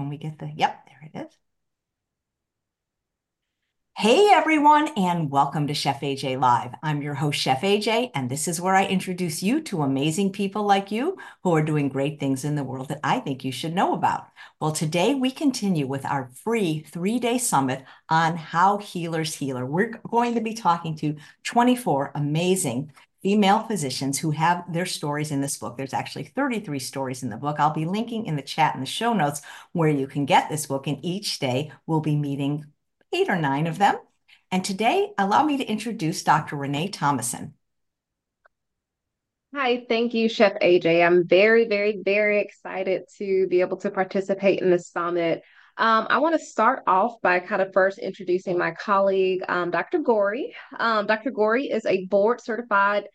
when we get the, yep, there it is. Hey everyone, and welcome to Chef AJ Live. I'm your host, Chef AJ, and this is where I introduce you to amazing people like you who are doing great things in the world that I think you should know about. Well, today we continue with our free three day summit on how healers healer. We're going to be talking to 24 amazing female physicians who have their stories in this book. There's actually 33 stories in the book. I'll be linking in the chat in the show notes where you can get this book, and each day we'll be meeting eight or nine of them. And today, allow me to introduce Dr. Renee Thomason. Hi, thank you, Chef AJ. I'm very, very, very excited to be able to participate in this summit. Um, I want to start off by kind of first introducing my colleague, um, Dr. Gorey. Um, Dr. Gorey is a board certified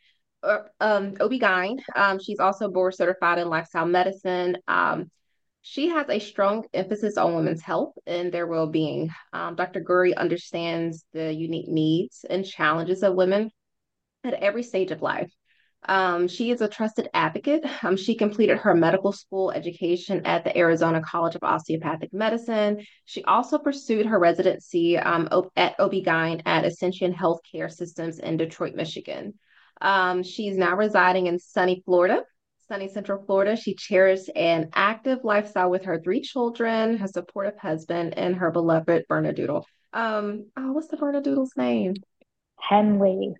um, OB-GYN. Um, she's also board certified in lifestyle medicine. Um, she has a strong emphasis on women's health and their well being. Um, Dr. Gorey understands the unique needs and challenges of women at every stage of life. Um, she is a trusted advocate. Um, she completed her medical school education at the Arizona College of Osteopathic Medicine. She also pursued her residency um, at OB-GYN at Ascension Healthcare Systems in Detroit, Michigan. Um, she's now residing in sunny Florida sunny Central Florida. She cherished an active lifestyle with her three children, her supportive husband, and her beloved Bernedoodle. Um, oh, what's the Bernedoodle's name? Henley.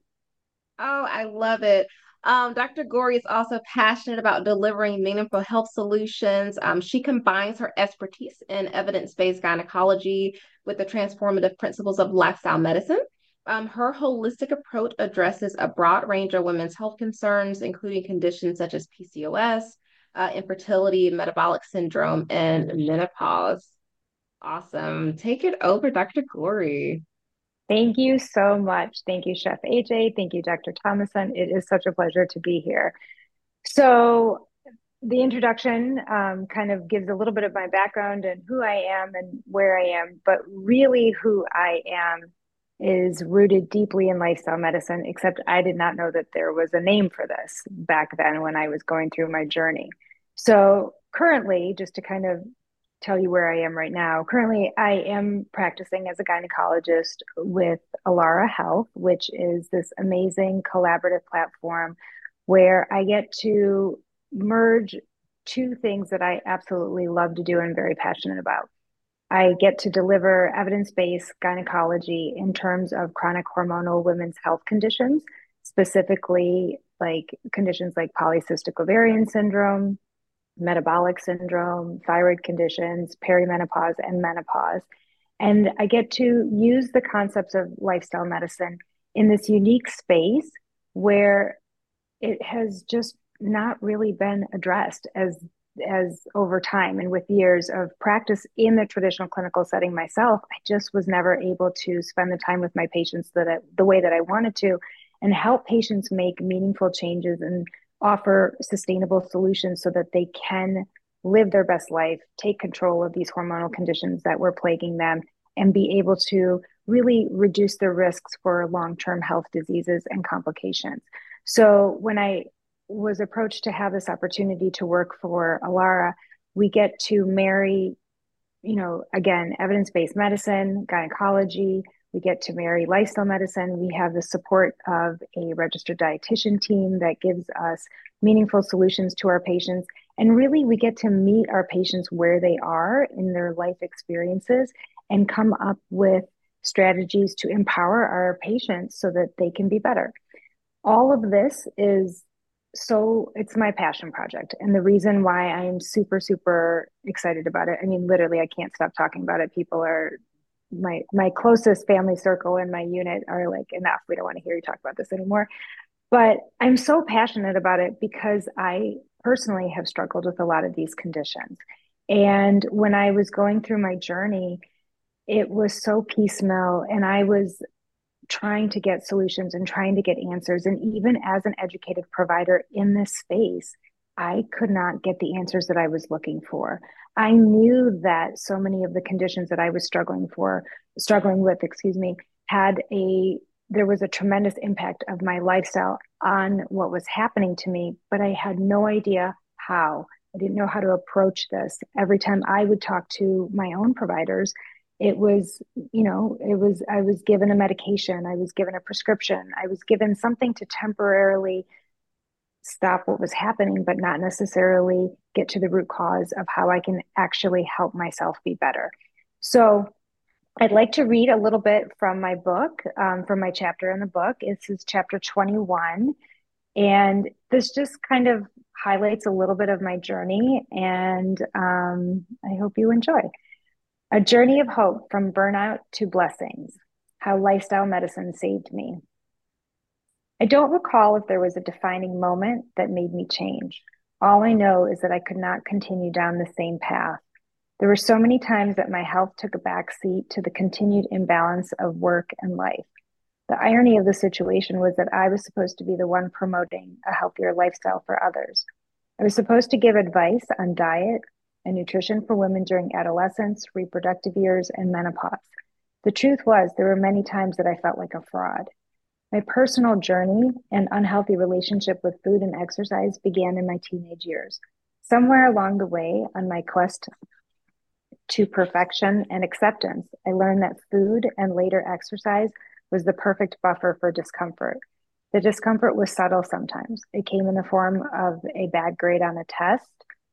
Oh, I love it. Um, Dr. Gorey is also passionate about delivering meaningful health solutions. Um, she combines her expertise in evidence based gynecology with the transformative principles of lifestyle medicine. Um, her holistic approach addresses a broad range of women's health concerns, including conditions such as PCOS, uh, infertility, metabolic syndrome, and menopause. Awesome. Take it over, Dr. Gorey. Thank you so much. Thank you, Chef AJ. Thank you, Dr. Thomason. It is such a pleasure to be here. So, the introduction um, kind of gives a little bit of my background and who I am and where I am, but really who I am is rooted deeply in lifestyle medicine, except I did not know that there was a name for this back then when I was going through my journey. So, currently, just to kind of tell you where I am right now, currently I am practicing as a gynecologist with Alara Health, which is this amazing collaborative platform where I get to merge two things that I absolutely love to do and very passionate about. I get to deliver evidence based gynecology in terms of chronic hormonal women's health conditions, specifically like conditions like polycystic ovarian syndrome, metabolic syndrome, thyroid conditions, perimenopause, and menopause. And I get to use the concepts of lifestyle medicine in this unique space where it has just not really been addressed as as over time and with years of practice in the traditional clinical setting myself i just was never able to spend the time with my patients that I, the way that i wanted to and help patients make meaningful changes and offer sustainable solutions so that they can live their best life take control of these hormonal conditions that were plaguing them and be able to really reduce their risks for long-term health diseases and complications. So when i was approached to have this opportunity to work for Alara, we get to marry, you know, again, evidence based medicine, gynecology. We get to marry lifestyle medicine. We have the support of a registered dietitian team that gives us meaningful solutions to our patients. And really, we get to meet our patients where they are in their life experiences and come up with strategies to empower our patients so that they can be better. All of this is so it's my passion project and the reason why i'm super super excited about it i mean literally i can't stop talking about it. People are my my closest family circle and my unit are like enough. We don't want to hear you talk about this anymore. But i'm so passionate about it because i personally have struggled with a lot of these conditions. And when i was going through my journey it was so piecemeal and i was trying to get solutions and trying to get answers. And even as an educated provider in this space, I could not get the answers that I was looking for. I knew that so many of the conditions that I was struggling for, struggling with, excuse me, had a there was a tremendous impact of my lifestyle on what was happening to me, but I had no idea how I didn't know how to approach this. Every time I would talk to my own providers, it was, you know, it was, I was given a medication, I was given a prescription, I was given something to temporarily stop what was happening, but not necessarily get to the root cause of how I can actually help myself be better. So I'd like to read a little bit from my book, um, from my chapter in the book. This is chapter 21. And this just kind of highlights a little bit of my journey. And um, I hope you enjoy. A journey of hope from burnout to blessings, how lifestyle medicine saved me. I don't recall if there was a defining moment that made me change. All I know is that I could not continue down the same path. There were so many times that my health took a backseat to the continued imbalance of work and life. The irony of the situation was that I was supposed to be the one promoting a healthier lifestyle for others. I was supposed to give advice on diet and nutrition for women during adolescence, reproductive years, and menopause. The truth was, there were many times that I felt like a fraud. My personal journey and unhealthy relationship with food and exercise began in my teenage years. Somewhere along the way, on my quest to perfection and acceptance, I learned that food and later exercise was the perfect buffer for discomfort. The discomfort was subtle sometimes. It came in the form of a bad grade on a test,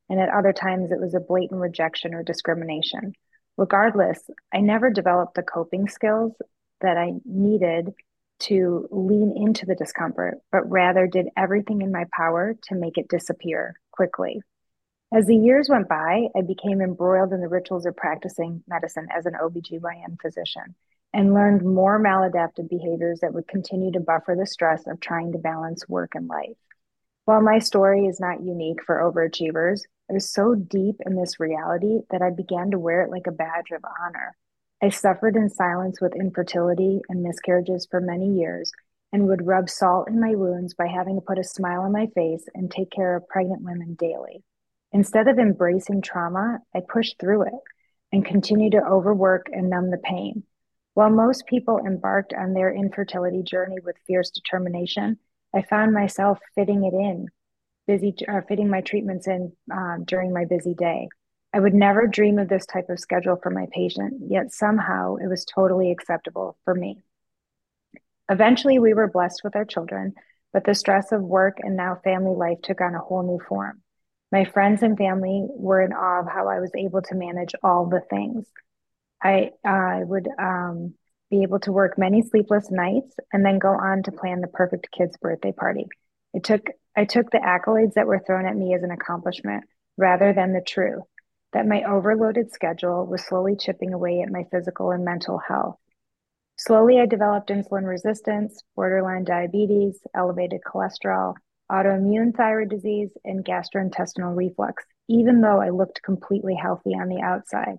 and at other times it was a blatant rejection or discrimination. Regardless, I never developed the coping skills that I needed to lean into the discomfort, but rather did everything in my power to make it disappear quickly. As the years went by, I became embroiled in the rituals of practicing medicine as an OBGYN physician and learned more maladaptive behaviors that would continue to buffer the stress of trying to balance work and life. While my story is not unique for overachievers, I was so deep in this reality that I began to wear it like a badge of honor. I suffered in silence with infertility and miscarriages for many years and would rub salt in my wounds by having to put a smile on my face and take care of pregnant women daily. Instead of embracing trauma, I pushed through it and continued to overwork and numb the pain. While most people embarked on their infertility journey with fierce determination, I found myself fitting it in, busy, uh, fitting my treatments in um, during my busy day. I would never dream of this type of schedule for my patient, yet somehow it was totally acceptable for me. Eventually, we were blessed with our children, but the stress of work and now family life took on a whole new form. My friends and family were in awe of how I was able to manage all the things. I I would um, be able to work many sleepless nights and then go on to plan the perfect kid's birthday party. It took I took the accolades that were thrown at me as an accomplishment rather than the truth that my overloaded schedule was slowly chipping away at my physical and mental health. Slowly, I developed insulin resistance, borderline diabetes, elevated cholesterol, autoimmune thyroid disease, and gastrointestinal reflux, even though I looked completely healthy on the outside.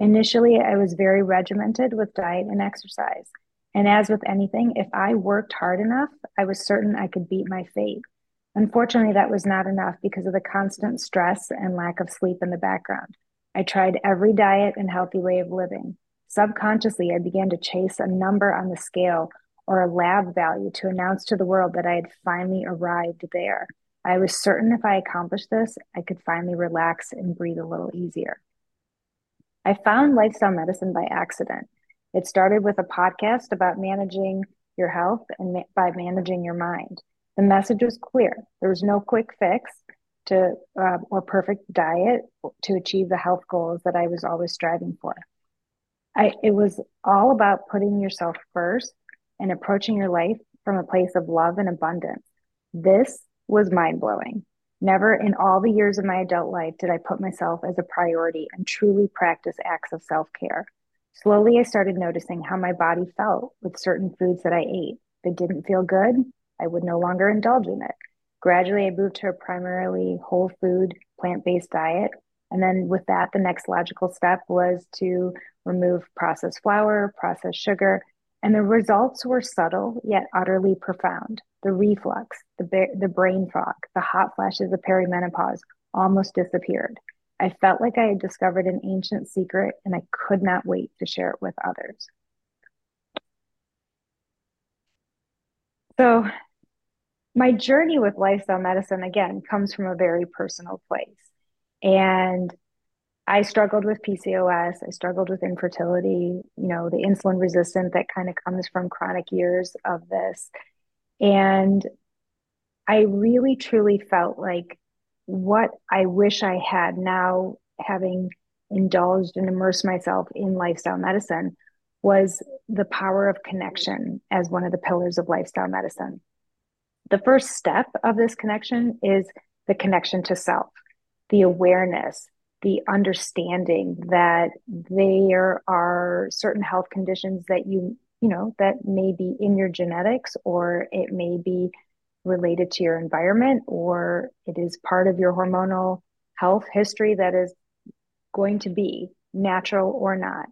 Initially, I was very regimented with diet and exercise. And as with anything, if I worked hard enough, I was certain I could beat my fate. Unfortunately, that was not enough because of the constant stress and lack of sleep in the background. I tried every diet and healthy way of living. Subconsciously, I began to chase a number on the scale or a lab value to announce to the world that I had finally arrived there. I was certain if I accomplished this, I could finally relax and breathe a little easier. I found lifestyle medicine by accident. It started with a podcast about managing your health and ma- by managing your mind. The message was clear. There was no quick fix to uh, or perfect diet to achieve the health goals that I was always striving for. I, it was all about putting yourself first and approaching your life from a place of love and abundance. This was mind blowing. Never in all the years of my adult life did I put myself as a priority and truly practice acts of self care. Slowly, I started noticing how my body felt with certain foods that I ate. If it didn't feel good, I would no longer indulge in it. Gradually, I moved to a primarily whole food, plant based diet. And then, with that, the next logical step was to remove processed flour, processed sugar, and the results were subtle yet utterly profound. The reflux, the, ba- the brain fog, the hot flashes of perimenopause almost disappeared. I felt like I had discovered an ancient secret and I could not wait to share it with others. So, my journey with lifestyle medicine again comes from a very personal place. And I struggled with PCOS. I struggled with infertility, you know, the insulin resistant that kind of comes from chronic years of this. And I really truly felt like what I wish I had now, having indulged and immersed myself in lifestyle medicine, was the power of connection as one of the pillars of lifestyle medicine. The first step of this connection is the connection to self, the awareness, the understanding that there are certain health conditions that you you know that may be in your genetics or it may be related to your environment or it is part of your hormonal health history that is going to be natural or not.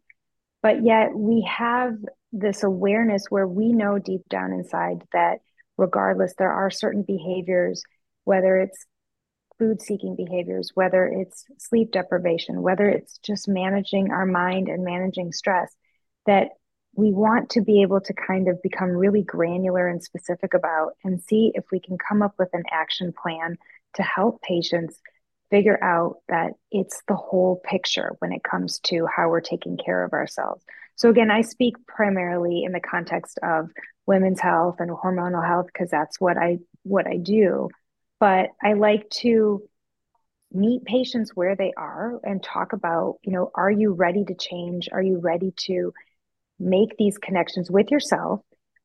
But yet we have this awareness where we know deep down inside that regardless there are certain behaviors whether it's food seeking behaviors, whether it's sleep deprivation, whether it's just managing our mind and managing stress, that we want to be able to kind of become really granular and specific about and see if we can come up with an action plan to help patients figure out that it's the whole picture when it comes to how we're taking care of ourselves. So again, I speak primarily in the context of women's health and hormonal health because that's what I what I do but I like to meet patients where they are and talk about, you know, are you ready to change? Are you ready to make these connections with yourself?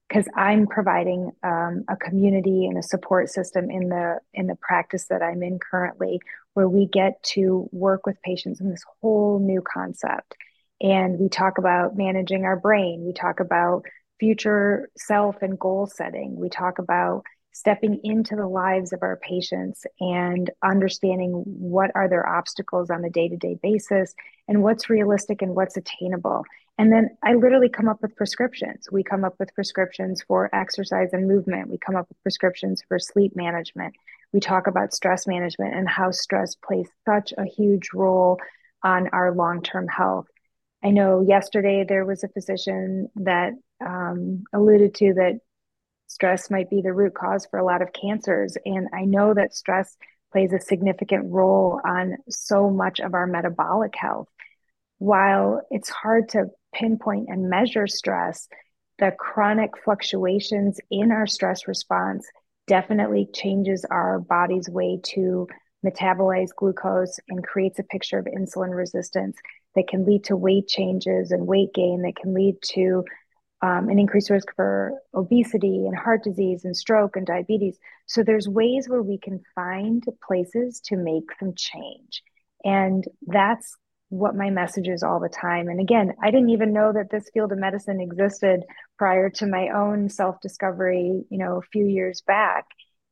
Because I'm providing um, a community and a support system in the in the practice that I'm in currently, where we get to work with patients in this whole new concept. And we talk about managing our brain. We talk about future self and goal setting. We talk about stepping into the lives of our patients and understanding what are their obstacles on a day-to-day basis and what's realistic and what's attainable and then i literally come up with prescriptions we come up with prescriptions for exercise and movement we come up with prescriptions for sleep management we talk about stress management and how stress plays such a huge role on our long-term health i know yesterday there was a physician that um, alluded to that stress might be the root cause for a lot of cancers. And I know that stress plays a significant role on so much of our metabolic health. While it's hard to pinpoint and measure stress, the chronic fluctuations in our stress response definitely changes our body's way to metabolize glucose and creates a picture of insulin resistance that can lead to weight changes and weight gain that can lead to um, an increased risk for obesity and heart disease and stroke and diabetes. So there's ways where we can find places to make some change. And that's what my message is all the time. And again, I didn't even know that this field of medicine existed prior to my own self-discovery, you know, a few years back.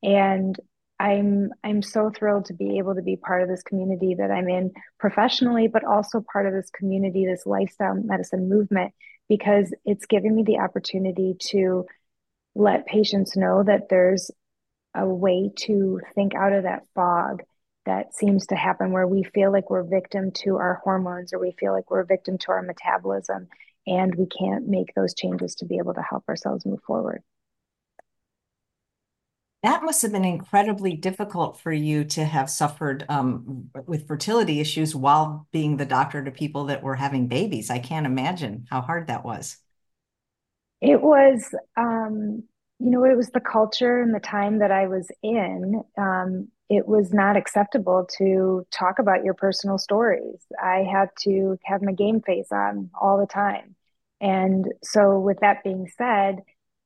And I'm I'm so thrilled to be able to be part of this community that I'm in professionally, but also part of this community, this lifestyle medicine movement because it's giving me the opportunity to let patients know that there's a way to think out of that fog that seems to happen where we feel like we're victim to our hormones or we feel like we're victim to our metabolism and we can't make those changes to be able to help ourselves move forward. That must have been incredibly difficult for you to have suffered um, with fertility issues while being the doctor to people that were having babies. I can't imagine how hard that was. It was, um, you know, it was the culture and the time that I was in. Um, it was not acceptable to talk about your personal stories. I had to have my game face on all the time. And so, with that being said,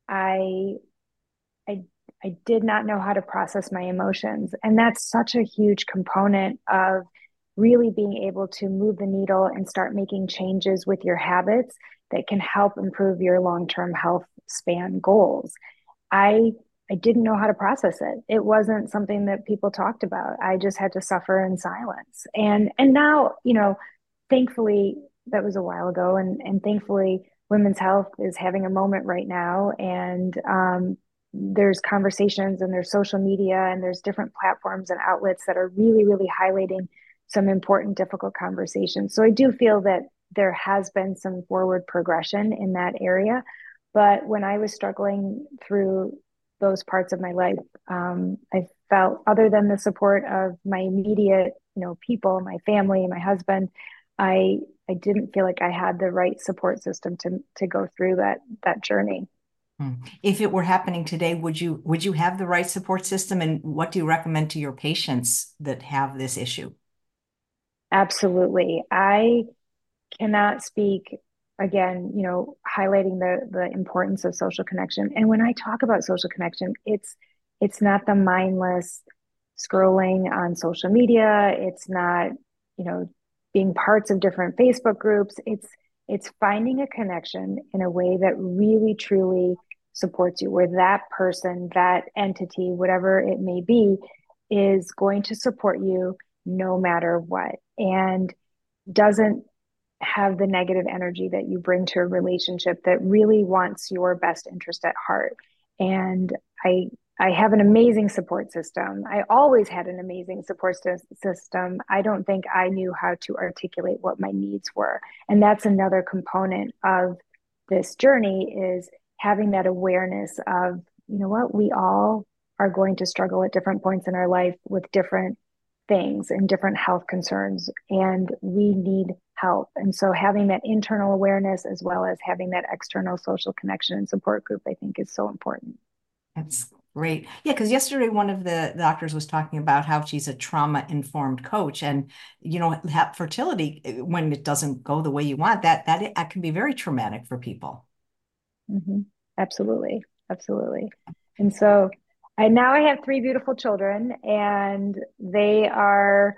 I I I did not know how to process my emotions. And that's such a huge component of really being able to move the needle and start making changes with your habits that can help improve your long-term health span goals. I I didn't know how to process it. It wasn't something that people talked about. I just had to suffer in silence. And and now, you know, thankfully that was a while ago and and thankfully women's health is having a moment right now and um, there's conversations and there's social media and there's different platforms and outlets that are really really highlighting some important difficult conversations so i do feel that there has been some forward progression in that area but when i was struggling through those parts of my life um, i felt other than the support of my immediate you know people, my family, my husband, I I didn't feel like I had the right support system to to go through that that journey. Hmm. If it were happening today, would you would you have the right support system? And what do you recommend to your patients that have this issue? Absolutely. I cannot speak again, you know, highlighting the the importance of social connection. And when I talk about social connection, it's it's not the mindless scrolling on social media. It's not, you know, being parts of different Facebook groups. It's it's finding a connection in a way that really truly supports you, where that person, that entity, whatever it may be, is going to support you no matter what and doesn't have the negative energy that you bring to a relationship that really wants your best interest at heart. And I I have an amazing support system. I always had an amazing support system. I don't think I knew how to articulate what my needs were. And that's another component of this journey is having that awareness of, you know what, we all are going to struggle at different points in our life with different things and different health concerns and we need help. And so having that internal awareness as well as having that external social connection and support group I think is so important. That's Great. Yeah, because yesterday one of the doctors was talking about how she's a trauma informed coach, and you know, fertility eh, when it doesn't go the way you want, that that, that can be very traumatic for people. Mm-hmm. Absolutely, absolutely. And so, I now I have three beautiful children, and they are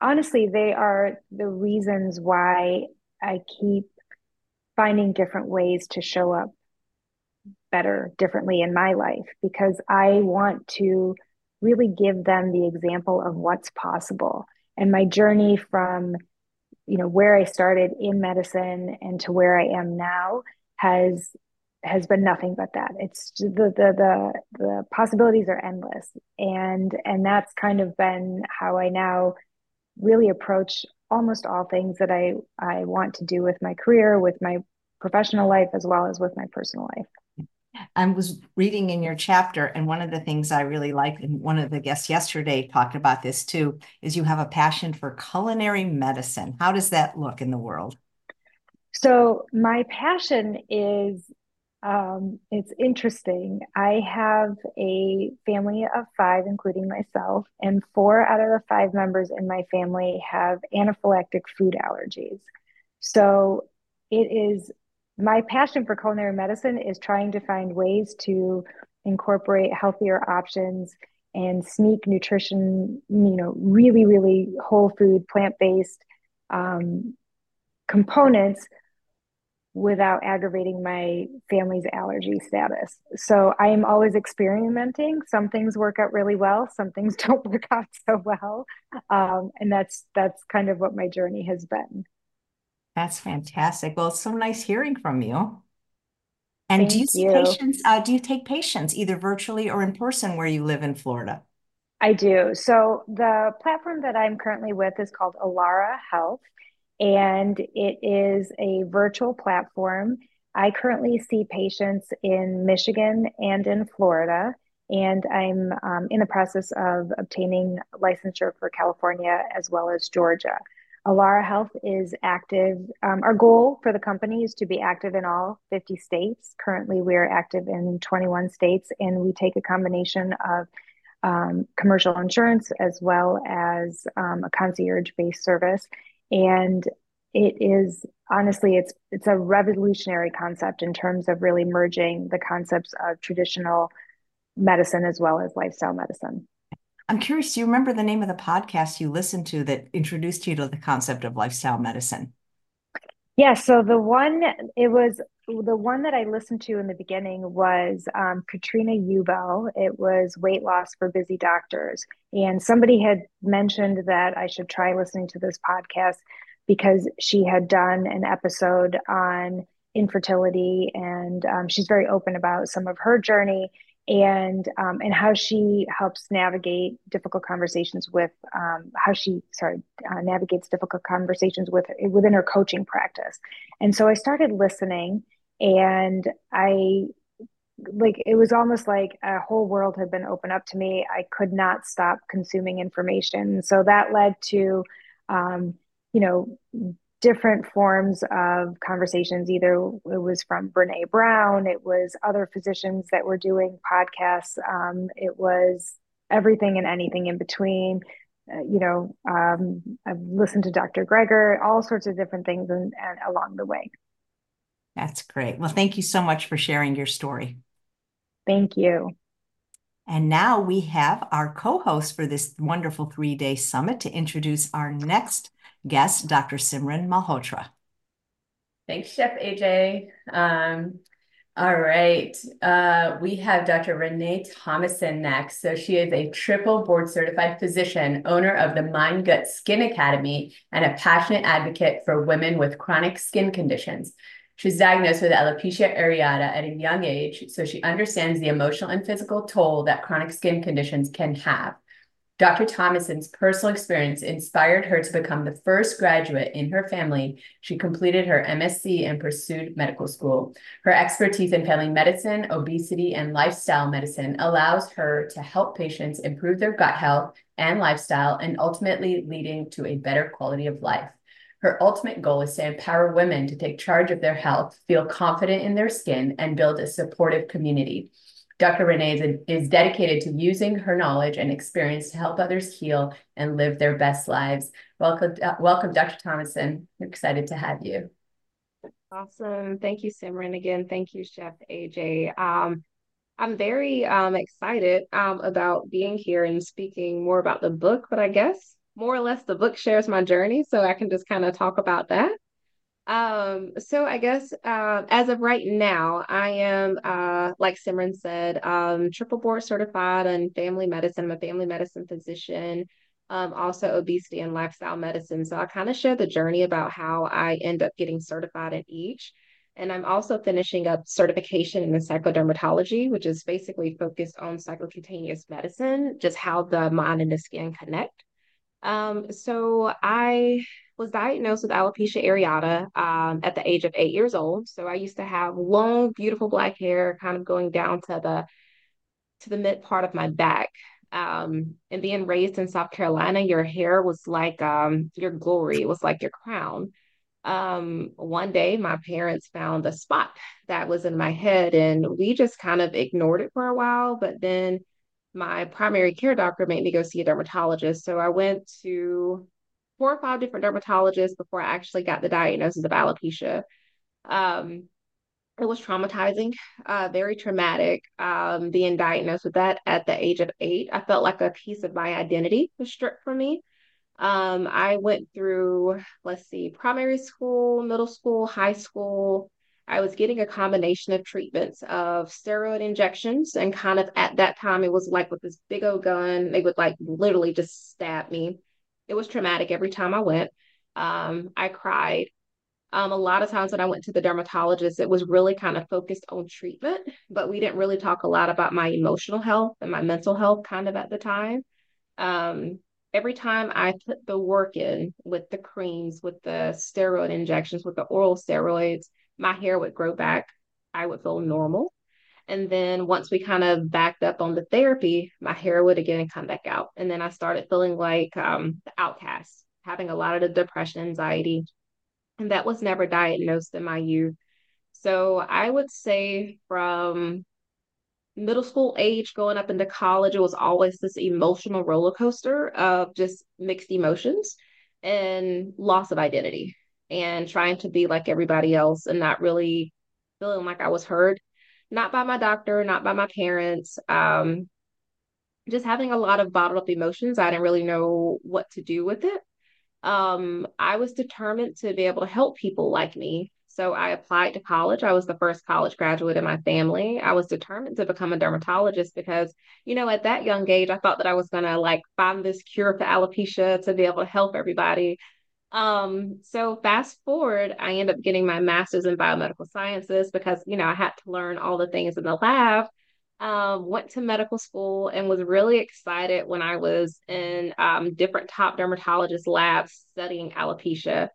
honestly they are the reasons why I keep finding different ways to show up better differently in my life because I want to really give them the example of what's possible. And my journey from, you know, where I started in medicine and to where I am now has has been nothing but that. It's the the the the possibilities are endless. And and that's kind of been how I now really approach almost all things that I I want to do with my career, with my professional life as well as with my personal life. I was reading in your chapter, and one of the things I really like, and one of the guests yesterday talked about this too, is you have a passion for culinary medicine. How does that look in the world? So my passion is um, it's interesting. I have a family of five, including myself, and four out of the five members in my family have anaphylactic food allergies. So it is my passion for culinary medicine is trying to find ways to incorporate healthier options and sneak nutrition, you know, really, really whole food, plant based um, components without aggravating my family's allergy status. So I am always experimenting. Some things work out really well, some things don't work out so well, um, and that's that's kind of what my journey has been. That's fantastic. Well, it's so nice hearing from you. And Thank do you see you. patients, uh, do you take patients either virtually or in person where you live in Florida? I do. So the platform that I'm currently with is called Alara Health, and it is a virtual platform. I currently see patients in Michigan and in Florida, and I'm um, in the process of obtaining licensure for California as well as Georgia. Alara Health is active. Um, our goal for the company is to be active in all 50 states. Currently, we are active in 21 states, and we take a combination of um, commercial insurance as well as um, a concierge-based service. And it is honestly, it's it's a revolutionary concept in terms of really merging the concepts of traditional medicine as well as lifestyle medicine. I'm curious, do you remember the name of the podcast you listened to that introduced you to the concept of lifestyle medicine? Yeah, so the one it was the one that I listened to in the beginning was um, Katrina Ubell. It was weight loss for busy doctors, and somebody had mentioned that I should try listening to this podcast because she had done an episode on infertility, and um, she's very open about some of her journey and um, and how she helps navigate difficult conversations with um, how she sorry uh, navigates difficult conversations with within her coaching practice and so i started listening and i like it was almost like a whole world had been opened up to me. I could not stop consuming information. So that led to, um, you know, different forms of conversations. Either it was from Brene Brown, it was other physicians that were doing podcasts, um, it was everything and anything in between. Uh, you know, um, I've listened to Dr. Greger, all sorts of different things and, and along the way. That's great. Well, thank you so much for sharing your story. Thank you. And now we have our co-host for this wonderful three-day summit to introduce our next guest, Dr. Simran Malhotra. Thanks, Chef AJ. Um, all right. Uh, we have Dr. Renee Thomason next. So she is a triple board certified physician, owner of the Mind Gut Skin Academy, and a passionate advocate for women with chronic skin conditions. She was diagnosed with alopecia areata at a young age, so she understands the emotional and physical toll that chronic skin conditions can have. Dr. Thomason's personal experience inspired her to become the first graduate in her family. She completed her MSc and pursued medical school. Her expertise in family medicine, obesity, and lifestyle medicine allows her to help patients improve their gut health and lifestyle and ultimately leading to a better quality of life. Her ultimate goal is to empower women to take charge of their health, feel confident in their skin, and build a supportive community. Dr. Renee is, dedicated to using her knowledge and experience to help others heal and live their best lives. Welcome, uh, welcome, Dr. Thomason. We're excited to have you. Awesome. Thank you, Simran. Again, thank you, Chef AJ. Um, I'm very um, excited um, about being here and speaking more about the book, but I guess more or less the book shares my journey, so I can just kind of talk about that. Um, so I guess uh, as of right now, I am uh, like Simran said, um, triple board certified in family medicine. I'm a family medicine physician, um, also obesity and lifestyle medicine. So I kind of share the journey about how I end up getting certified in each. And I'm also finishing up certification in psychodermatology, which is basically focused on psychocutaneous medicine, just how the mind and the skin connect. Um, so I was diagnosed with alopecia areata um, at the age of eight years old. So I used to have long, beautiful black hair, kind of going down to the to the mid part of my back. Um, and being raised in South Carolina, your hair was like um, your glory. It was like your crown. Um, one day, my parents found a spot that was in my head, and we just kind of ignored it for a while. But then my primary care doctor made me go see a dermatologist. So I went to four or five different dermatologists before I actually got the diagnosis of alopecia. Um, it was traumatizing, uh, very traumatic. Um, being diagnosed with that at the age of eight, I felt like a piece of my identity was stripped from me. Um, I went through, let's see, primary school, middle school, high school, I was getting a combination of treatments of steroid injections, and kind of at that time, it was like with this big old gun, they would like literally just stab me. It was traumatic every time I went. Um, I cried. Um, a lot of times when I went to the dermatologist, it was really kind of focused on treatment, but we didn't really talk a lot about my emotional health and my mental health kind of at the time. Um, every time I put the work in with the creams, with the steroid injections, with the oral steroids, my hair would grow back. I would feel normal. And then once we kind of backed up on the therapy, my hair would again come back out. And then I started feeling like um, the outcast, having a lot of the depression, anxiety. And that was never diagnosed in my youth. So I would say from middle school age going up into college, it was always this emotional roller coaster of just mixed emotions and loss of identity and trying to be like everybody else and not really feeling like I was heard, not by my doctor, not by my parents. Um, just having a lot of bottled up emotions. I didn't really know what to do with it. Um, I was determined to be able to help people like me. So I applied to college. I was the first college graduate in my family. I was determined to become a dermatologist because, you know, at that young age, I thought that I was going to like find this cure for alopecia to be able to help everybody. Um, so fast forward, I end up getting my master's in biomedical sciences because, you know, I had to learn all the things in the lab. Um, went to medical school and was really excited when I was in um, different top dermatologist labs studying alopecia.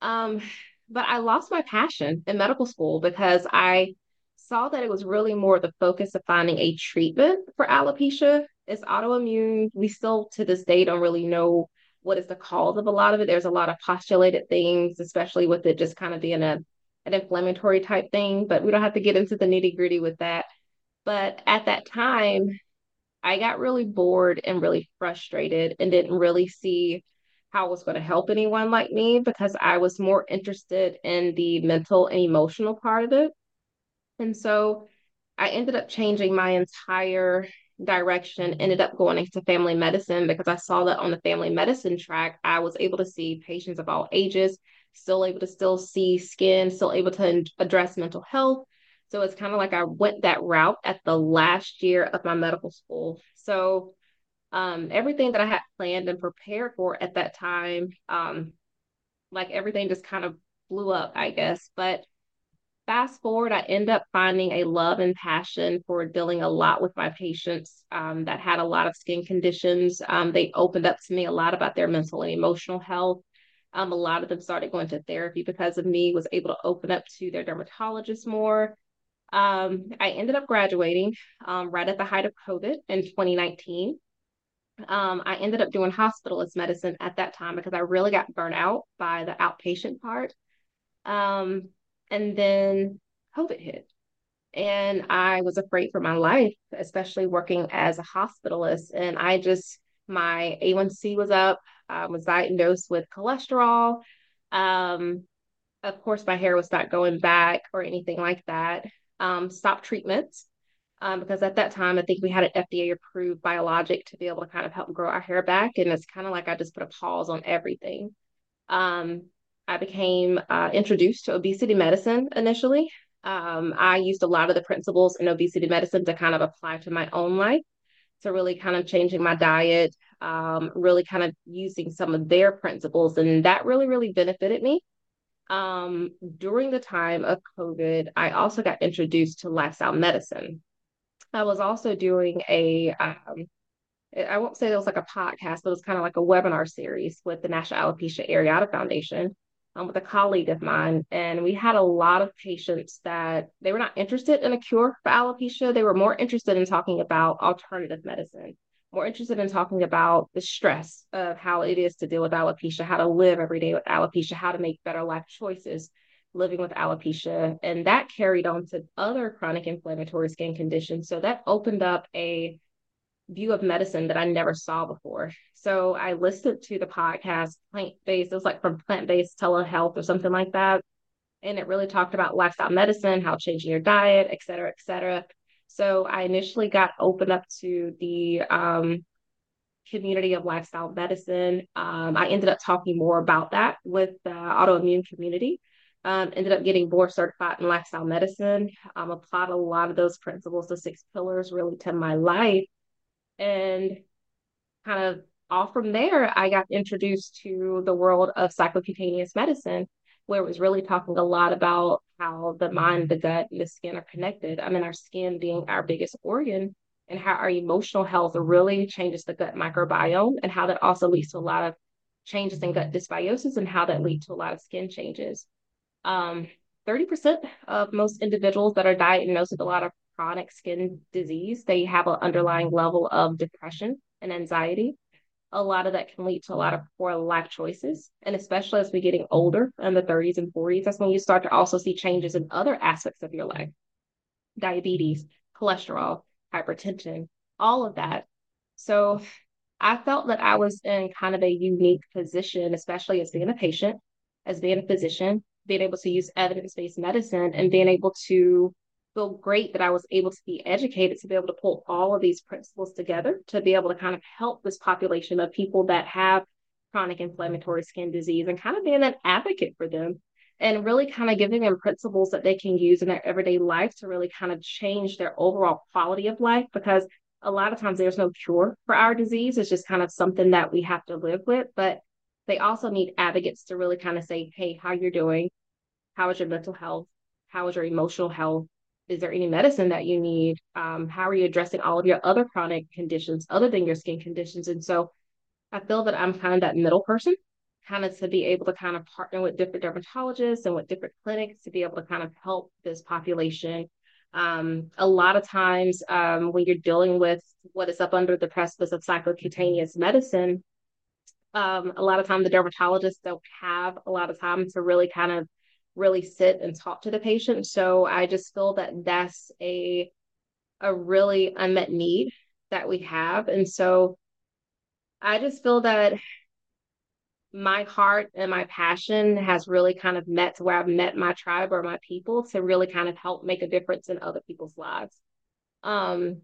Um, but I lost my passion in medical school because I saw that it was really more the focus of finding a treatment for alopecia. It's autoimmune. We still to this day don't really know what is the cause of a lot of it. There's a lot of postulated things, especially with it just kind of being a an inflammatory type thing, but we don't have to get into the nitty gritty with that. But at that time, I got really bored and really frustrated and didn't really see how it was going to help anyone like me because I was more interested in the mental and emotional part of it. And so I ended up changing my entire direction, ended up going into family medicine because I saw that on the family medicine track, I was able to see patients of all ages, still able to still see skin, still able to address mental health. So it's kind of like I went that route at the last year of my medical school. So um, everything that I had planned and prepared for at that time, um, like everything just kind of blew up, I guess. But fast forward, I end up finding a love and passion for dealing a lot with my patients um, that had a lot of skin conditions. Um, they opened up to me a lot about their mental and emotional health. Um, a lot of them started going to therapy because of me, was able to open up to their dermatologist more. Um, I ended up graduating um, right at the height of COVID in 2019. Um, I ended up doing hospitalist medicine at that time because I really got burnt out by the outpatient part. Um, and then COVID hit. And I was afraid for my life, especially working as a hospitalist. And I just, my A1C was up. I was diagnosed with cholesterol. Um, of course, my hair was not going back or anything like that. Um, stopped treatments um, because at that time, I think we had an FDA approved biologic to be able to kind of help grow our hair back. And it's kind of like I just put a pause on everything. Um, I became uh, introduced to obesity medicine initially. Um, I used a lot of the principles in obesity medicine to kind of apply to my own life. So, really kind of changing my diet, um, really kind of using some of their principles. And that really, really benefited me. Um, during the time of COVID, I also got introduced to lifestyle medicine. I was also doing a um, I won't say it was like a podcast, but it was kind of like a webinar series with the National Alopecia Areata Foundation um, with a colleague of mine, and we had a lot of patients that they were not interested in a cure for alopecia. They were more interested in talking about alternative medicine, more interested in talking about the stress of how it is to deal with alopecia, how to live every day with alopecia, how to make better life choices living with alopecia. And that carried on to other chronic inflammatory skin conditions. So that opened up a view of medicine that I never saw before. So I listened to the podcast plant based, it was like from plant based telehealth or something like that. And it really talked about lifestyle medicine, how changing your diet, et cetera, et cetera. So I initially got opened up to the um, community of lifestyle medicine. Um, I ended up talking more about that with the autoimmune community. Um, ended up getting board certified in lifestyle medicine. Um, applied a lot of those principles, the six pillars, really to my life and kind of all from there, I got introduced to the world of psychocutaneous medicine, where it was really talking a lot about how the mind, the gut, and the skin are connected. I mean, our skin being our biggest organ, and how our emotional health really changes the gut microbiome, and how that also leads to a lot of changes in gut dysbiosis, and how that leads to a lot of skin changes. Um, 30% of most individuals that are diagnosed with a lot of chronic skin disease, they have an underlying mm-hmm. level of depression and anxiety. A lot of that can lead to a lot of poor life choices. And especially as we're getting mm-hmm. older in the 30s and 40s, that's when you start to also see changes in other aspects of your life diabetes, cholesterol, hypertension, all of that. So I felt that I was in kind of a unique position, especially as being a patient, as being a physician, being able to use evidence based medicine and being able to feel great that I was able to be educated to be able to pull all of these principles together to be able to kind of help this population of people that have chronic inflammatory skin disease and kind of being an advocate for them and really kind of giving them principles that they can use in their everyday life to really kind of change their overall quality of life because a lot of times there's no cure for our disease. It's just kind of something that we have to live with but they also need advocates to really kind of say hey how you're doing? How is your mental health? How is your emotional health is there any medicine that you need? Um, how are you addressing all of your other chronic conditions other than your skin conditions? And so I feel that I'm kind of that middle person, kind of to be able to kind of partner with different dermatologists and with different clinics to be able to kind of help this population Um, a lot of times um, when you're dealing with what is up under the precipice of psychocutaneous medicine, um, a lot of time the dermatologists don't have a lot of time to really kind of really sit and talk to the patient. So I just feel that that's a a really unmet need that we have. And so I just feel that my heart and my passion has really kind of met to where I've met my tribe or my people to really kind of help make a difference in other people's lives. Um,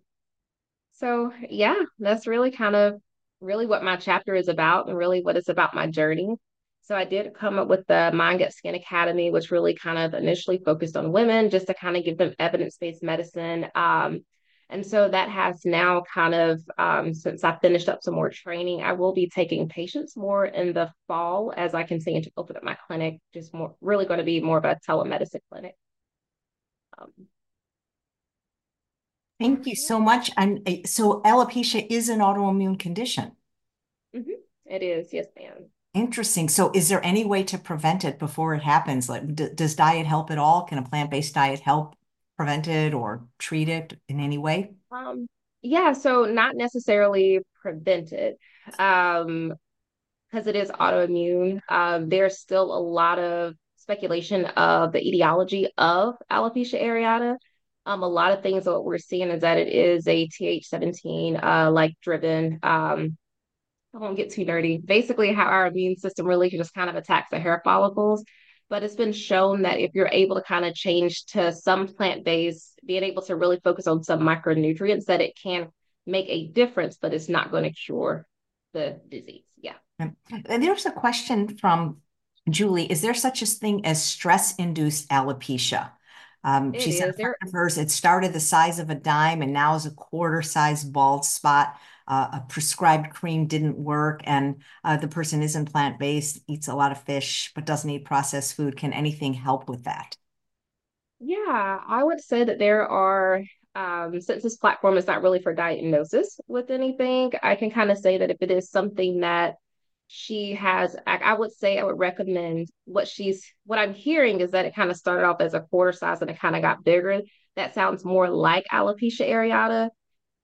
so yeah, that's really kind of really what my chapter is about and really what it's about my journey. So I did come up with the Mind Gut Skin Academy, which really kind of initially focused on women just to kind of give them evidence-based medicine. Um, and so that has now kind of, um, since I finished up some more training, I will be taking patients more in the fall as I continue to open up my clinic, just more really going to be more of a telemedicine clinic. Um, Thank you so much. And uh, so alopecia is an autoimmune condition. Mm-hmm. It is, yes, ma'am. Interesting. So is there any way to prevent it before it happens? Like, does diet help at all? Can a plant-based diet help prevent it or treat it in any way? Um, yeah, so not necessarily prevent it, um, because it is autoimmune. Um, there's still a lot of speculation of the etiology of alopecia areata. Um, a lot of things what we're seeing is that it is a Th17 uh like driven um I won't get too nerdy. Basically, how our immune system really just kind of attacks the hair follicles but it's been shown that if you're able to kind of change to some plant-based being able to really focus on some micronutrients that it can make a difference but it's not going to cure the disease. Yeah. And there's a question from julie. Is there such a thing as stress-induced alopecia? Um, she said there... hers it started the size of a dime and now is a quarter size bald spot uh, a prescribed cream didn't work and uh, the person isn't plant-based, eats a lot of fish, but doesn't eat processed food, can anything help with that? Yeah, I would say that there are, um, since this platform is not really for diagnosis with anything, I can kind of say that if it is something that she has, I would say I would recommend what she's, what I'm hearing is that it kind of started off as a quarter size and it kind of got bigger. That sounds more like alopecia areata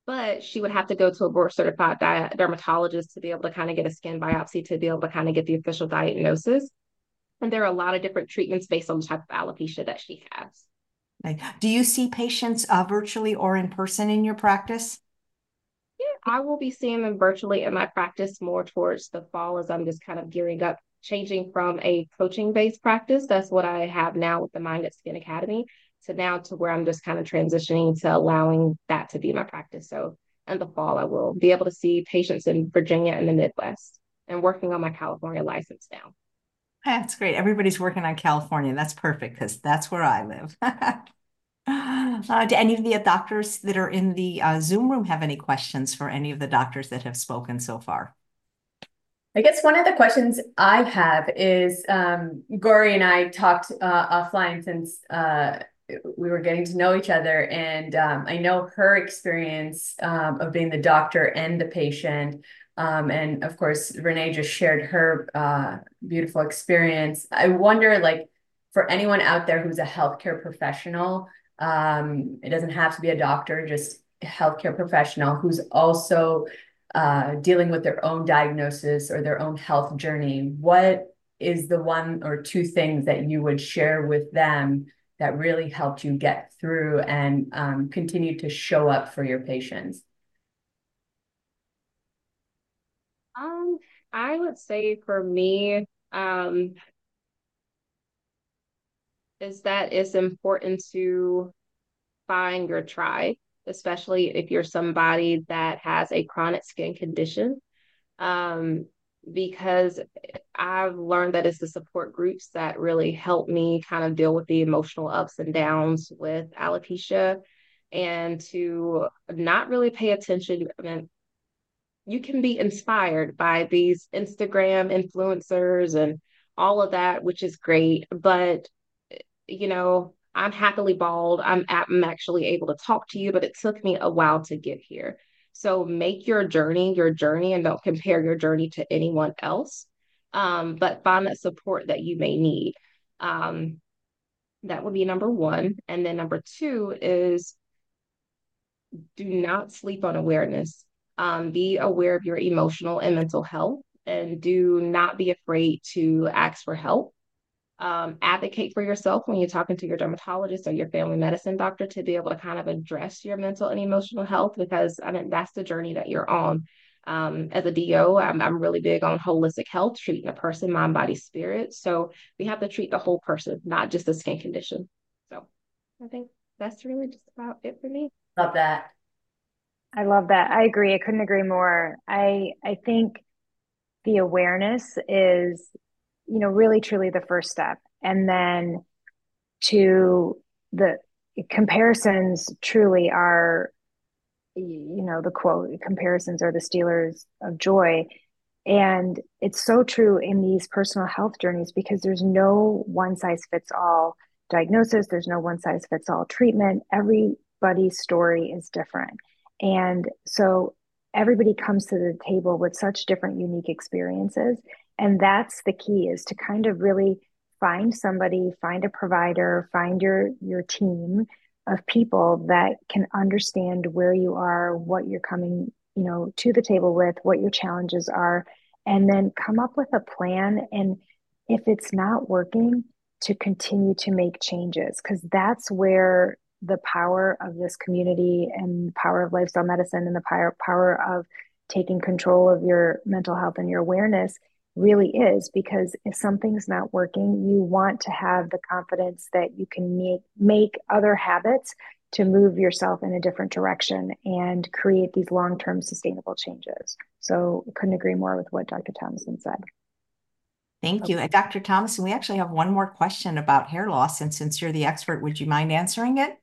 but she would have to go to a board certified di- dermatologist to be able to kind of get a skin biopsy to be able to kind of get the official diagnosis. And there are a lot of different treatments based on the type of alopecia that she has. Do you see patients uh, virtually or in person in your practice? Yeah, I will be seeing them virtually in my practice more towards the fall as I'm just kind of gearing up, changing from a coaching based practice. That's what I have now with the Mind Gut Skin Academy to now to where I'm just kind of transitioning to allowing that to be my practice. So in the fall, I will be able to see patients in Virginia and the Midwest and working on my California license now. That's great. Everybody's working on California. That's perfect because that's where I live. uh, do any of the doctors that are in the uh, Zoom room have any questions for any of the doctors that have spoken so far? I guess one of the questions I have is um, Gori and I talked uh, offline since uh, we were getting to know each other. And um, i know her experience um, of being the doctor and the patient. Um, and of course renee just shared her uh, beautiful experience. I wonder like for anyone out there who's a healthcare professional um, it doesn't have to be a doctor just a healthcare professional who's also uh, dealing with their own diagnosis or their own health journey what is the one or two things that you would share with them that really helped you get through and um, continue to show up for your patients? Um, I would say for me, um, is that it's important to find your tribe, especially if you're somebody that has a chronic skin condition. Um, because I've learned that it's the support groups that really help me kind of deal with the emotional ups and downs with alopecia and to not really pay attention. I mean, you can be inspired by these Instagram influencers and all of that, which is great. But, you know, I'm happily bald. I'm, I'm actually able to talk to you, but it took me a while to get here. So make your journey your journey and don't compare your journey to anyone else. Um, but find that support that you may need. Um, That would be number one. And then number two is do not sleep on awareness. Um, be aware of your emotional and mental health and do not be afraid to ask for help. Um, advocate for yourself when you're talking to your dermatologist or your family medicine doctor to be able to kind of address your mental and emotional health because I mean that's the journey that you're on. Um, as a DO, I'm, I'm really big on holistic health, treating a person, mind, body, spirit. So we have to treat the whole person, not just the skin condition. So I think that's really just about it for me. Love that. I love that. I agree. I couldn't agree more. I I think the awareness is, you know, really truly the first step. And then to the comparisons truly are, you know, the quote comparisons are the stealers of joy. And it's so true in these personal health journeys because there's no one size fits all diagnosis, there's no one size fits all treatment. Everybody's story is different. And so everybody comes to the table with such different unique experiences and that's the key is to kind of really find somebody find a provider find your your team of people that can understand where you are what you're coming you know to the table with what your challenges are and then come up with a plan. And if it's not working to continue to make changes because that's where the power of this community and power of lifestyle medicine and the power, power of taking control of your mental health and your awareness really is because if something's not working you want to have the confidence that you can make make other habits to move yourself in a different direction and create these long-term sustainable changes so I couldn't agree more with what dr thomason said Thank you. And Dr. Thomason, we actually have one more question about hair loss. And since you're the expert, would you mind answering it?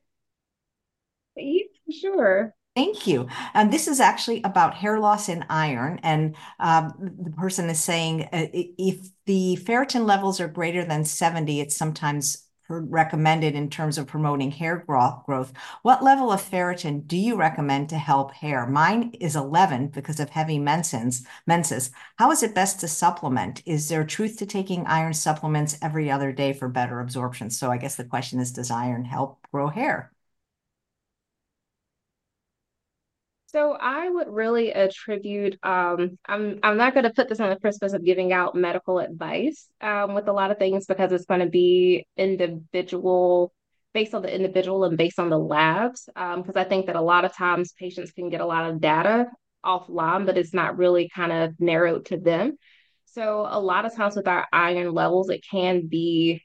Yeah, sure. Thank you. And this is actually about hair loss and iron. And um, the person is saying uh, if the ferritin levels are greater than 70, it's sometimes recommended in terms of promoting hair growth. What level of ferritin do you recommend to help hair? Mine is 11 because of heavy menses. menses. How is it best to supplement? Is there truth to taking iron supplements every other day for better absorption? So I guess the question is, does iron help grow hair? So I would really attribute, um, I'm I'm not going to put this on the precipice of giving out medical advice um, with a lot of things because it's going to be individual, based on the individual and based on the labs. Because um, I think that a lot of times patients can get a lot of data offline, but it's not really kind of narrowed to them. So a lot of times with our iron levels, it can be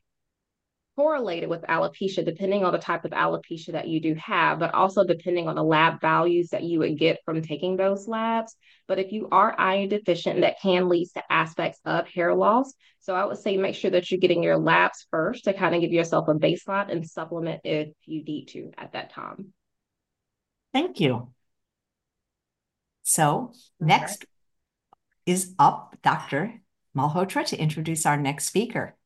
correlated with alopecia depending on the type of alopecia that you do have, but also depending on the lab values that you would get from taking those labs. But if you are iron deficient, that can lead to aspects of hair loss. So I would say make sure that you're getting your labs first to kind of give yourself a baseline and supplement if you need to at that time. Thank you. So next is up Dr. Malhotra to introduce our next speaker.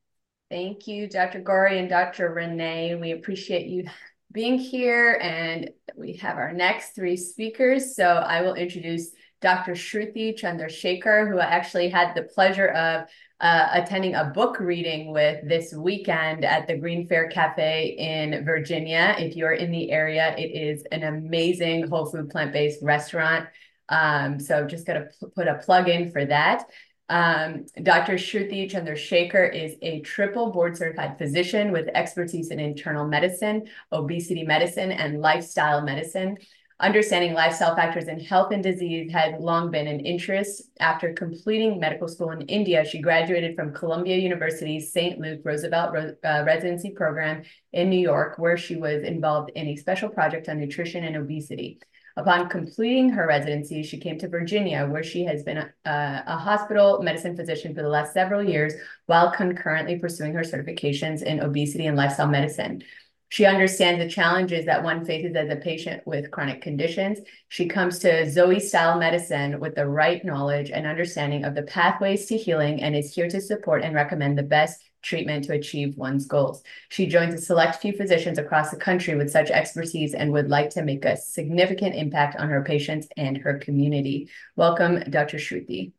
Thank you, Dr. Gori and Dr. Renee. We appreciate you being here. And we have our next three speakers. So I will introduce Dr. Shruti Chandrasekhar, who I actually had the pleasure of uh, attending a book reading with this weekend at the Green Fair Cafe in Virginia. If you're in the area, it is an amazing whole food plant-based restaurant. Um, so just gonna put a plug in for that. Um, Dr. Shruti Chandrasekhar is a triple board certified physician with expertise in internal medicine, obesity medicine, and lifestyle medicine. Understanding lifestyle factors in health and disease had long been an interest. After completing medical school in India, she graduated from Columbia University's St. Luke Roosevelt uh, residency program in New York, where she was involved in a special project on nutrition and obesity. Upon completing her residency, she came to Virginia, where she has been a, a, hospital medicine physician for the last several years while concurrently pursuing her certifications in obesity and lifestyle medicine. She understands the challenges that one faces as a patient with chronic conditions. She comes to Zoe style medicine with the right knowledge and understanding of the pathways to healing and is here to support and recommend the best treatment to achieve one's goals. She joins a select few physicians across the country with such expertise and would like to make a significant impact on her patients and her community. Welcome, Dr. Shruti.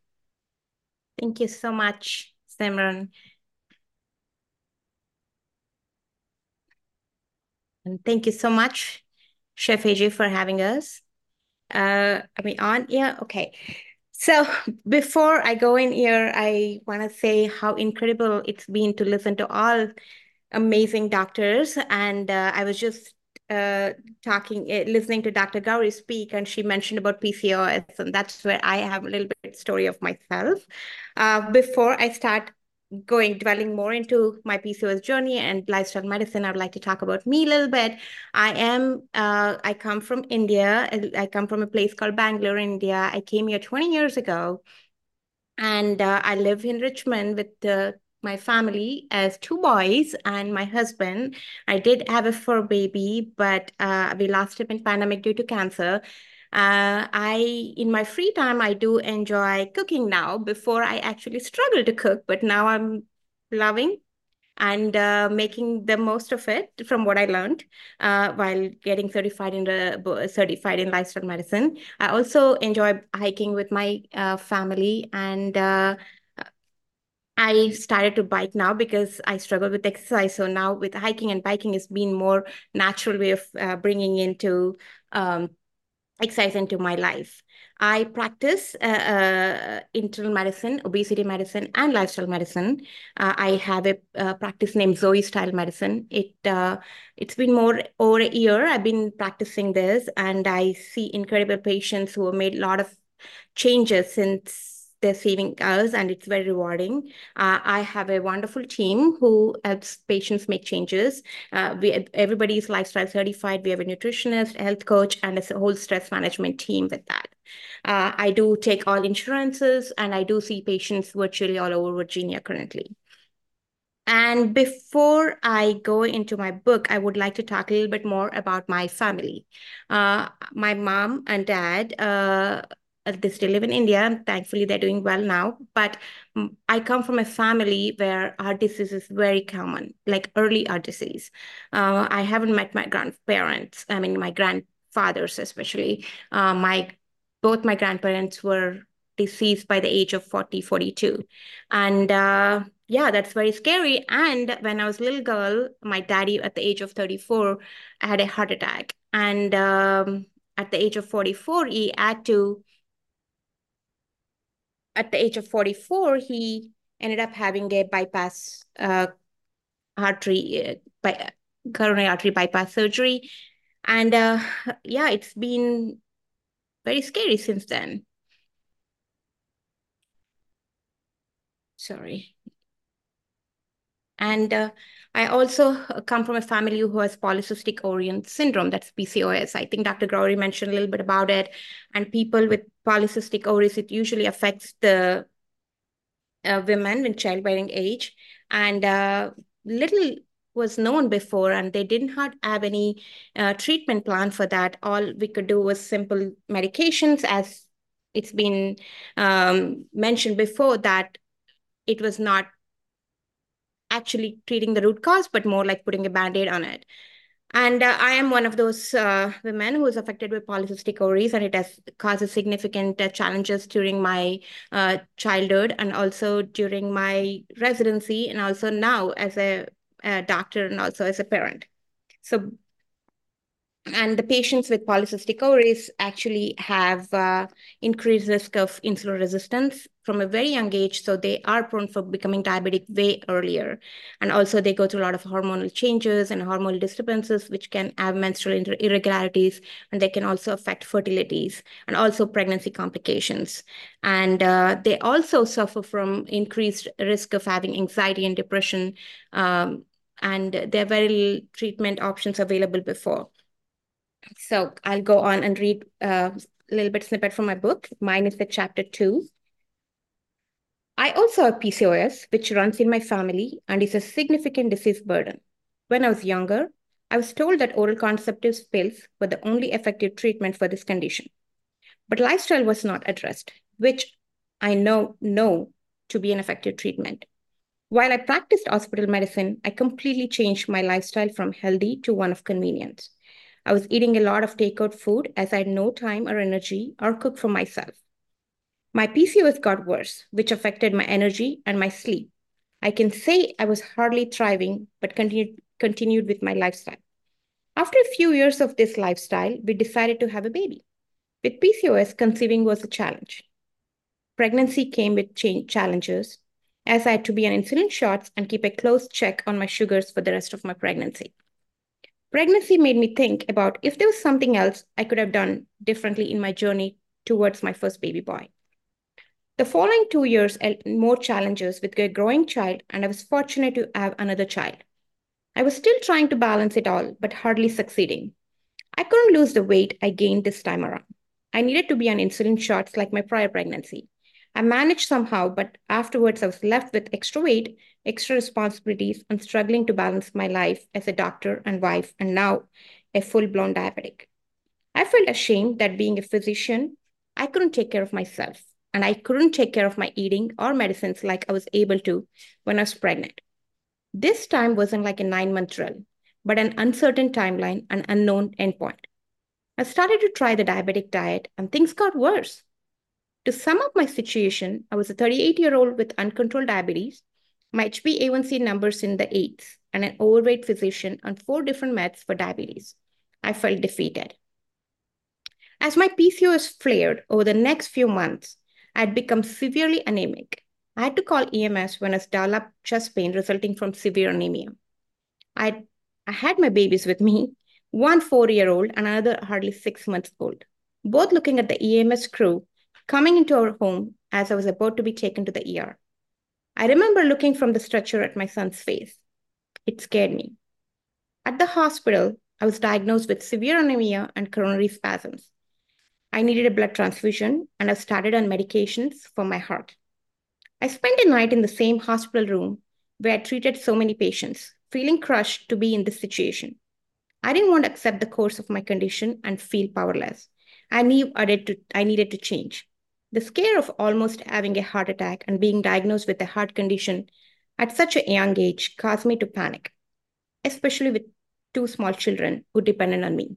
Thank you so much, Simran. And thank you so much, Chef AJ, for having us. Uh, are we on? Yeah, okay. So before I go in here, I want to say how incredible it's been to listen to all amazing doctors. And uh, I was just uh, talking, uh, listening to Dr. Gowrie speak, and she mentioned about PCOS, and that's where I have a little bit story of myself. Uh, before I start going dwelling more into my PCOS journey and lifestyle medicine, I'd like to talk about me a little bit. I am uh, I come from India. I come from a place called Bangalore, India. I came here 20 years ago, and uh, I live in Richmond with uh, my family as two boys and my husband. I did have a fur baby, but uh, we lost him in pandemic due to cancer. Uh, I, in my free time, I do enjoy cooking now. Before I actually struggled to cook, but now I'm loving and uh, making the most of it from what I learned uh, while getting certified in the certified in lifestyle medicine. I also enjoy hiking with my uh, family and. Uh, I started to bike now because I struggle with exercise. So now with hiking and biking has been more natural way of uh, bringing into um, exercise into my life. I practice uh, uh, internal medicine, obesity medicine, and lifestyle medicine. Uh, I have a, a, practice named Zoe Style Medicine. It uh, it's been more over a year. I've been practicing this, and I see incredible patients who have made a lot of changes since they're saving us and it's very rewarding. Uh, I have a wonderful team who helps patients make changes. Uh, we, everybody is lifestyle certified. We have a nutritionist, health coach, and a whole stress management team with that. Uh, I do take all insurances and I do see patients virtually all over Virginia currently. And before I go into my book, I would like to talk a little bit more about my family. Uh, my mom and dad uh, they still live in India, and thankfully they're doing well now. But mm, I come from a family where heart disease is very common, like early heart disease. Uh, I haven't met my grandparents. I mean, my grandfathers especially. Uh, my both my grandparents were deceased by the age of 40, 42. And uh, yeah, that's very scary. And when I was a little girl, my daddy at the age of 34 had a heart attack. And um, at the age of 44, he had to at the age of 44, he ended up having a bypass uh, artery, by, coronary artery bypass surgery. And uh, yeah, it's been very scary since then. Sorry. And uh, I also come from a family who has polycystic ovarian syndrome, that's PCOS. I think Dr. Gowrie mentioned a little bit about it. And people with polycystic ovaries, it usually affects the uh, women in childbearing age. And uh, little was known before, and they didn't have any uh, treatment plan for that. All we could do was simple medications, as it's been um, mentioned before, that it was not actually treating the root cause, but more like putting a band-aid on it. And uh, I am one of those uh, women who is affected with polycystic ovaries, and it has caused significant uh, challenges during my uh, childhood and also during my residency, and also now as a, a doctor and also as a parent. So and the patients with polycystic ovaries actually have uh, increased risk of insulin resistance from a very young age. So they are prone for becoming diabetic way earlier. And also they go through a lot of hormonal changes and hormonal disturbances, which can have menstrual irregularities, and they can also affect fertilities and also pregnancy complications. And uh, they also suffer from increased risk of having anxiety and depression. Um, and there are very little treatment options available before. So I'll go on and read uh, a little bit snippet from my book. Mine is the chapter two. I also have PCOS, which runs in my family and is a significant disease burden. When I was younger, I was told that oral contraceptive pills were the only effective treatment for this condition. But lifestyle was not addressed, which I know know to be an effective treatment. While I practiced hospital medicine, I completely changed my lifestyle from healthy to one of convenience. I was eating a lot of takeout food as I had no time or energy or cook for myself. My PCOS got worse, which affected my energy and my sleep. I can say I was hardly thriving, but continued, continued with my lifestyle. After a few years of this lifestyle, we decided to have a baby. With PCOS, conceiving was a challenge. Pregnancy came with challenges, as I had to be on insulin shots and keep a close check on my sugars for the rest of my pregnancy. Pregnancy made me think about if there was something else I could have done differently in my journey towards my first baby boy. The following two years more challenges with a growing child, and I was fortunate to have another child. I was still trying to balance it all, but hardly succeeding. I couldn't lose the weight I gained this time around. I needed to be on insulin shots like my prior pregnancy. I managed somehow, but afterwards I was left with extra weight, extra responsibilities, and struggling to balance my life as a doctor and wife, and now a full blown diabetic. I felt ashamed that being a physician, I couldn't take care of myself, and I couldn't take care of my eating or medicines like I was able to when I was pregnant. This time wasn't like a nine month drill, but an uncertain timeline and unknown endpoint. I started to try the diabetic diet, and things got worse. To sum up my situation, I was a 38 year old with uncontrolled diabetes, my HbA1c numbers in the eights, and an overweight physician on four different meds for diabetes. I felt defeated. As my PCOS flared over the next few months, I had become severely anemic. I had to call EMS when I developed chest pain resulting from severe anemia. I, I had my babies with me, one four year old and another hardly six months old, both looking at the EMS crew coming into our home as I was about to be taken to the ER. I remember looking from the stretcher at my son's face. It scared me. At the hospital, I was diagnosed with severe anemia and coronary spasms. I needed a blood transfusion and I started on medications for my heart. I spent a night in the same hospital room where I treated so many patients, feeling crushed to be in this situation. I didn't want to accept the course of my condition and feel powerless. I knew I, to, I needed to change. The scare of almost having a heart attack and being diagnosed with a heart condition at such a young age caused me to panic, especially with two small children who depended on me.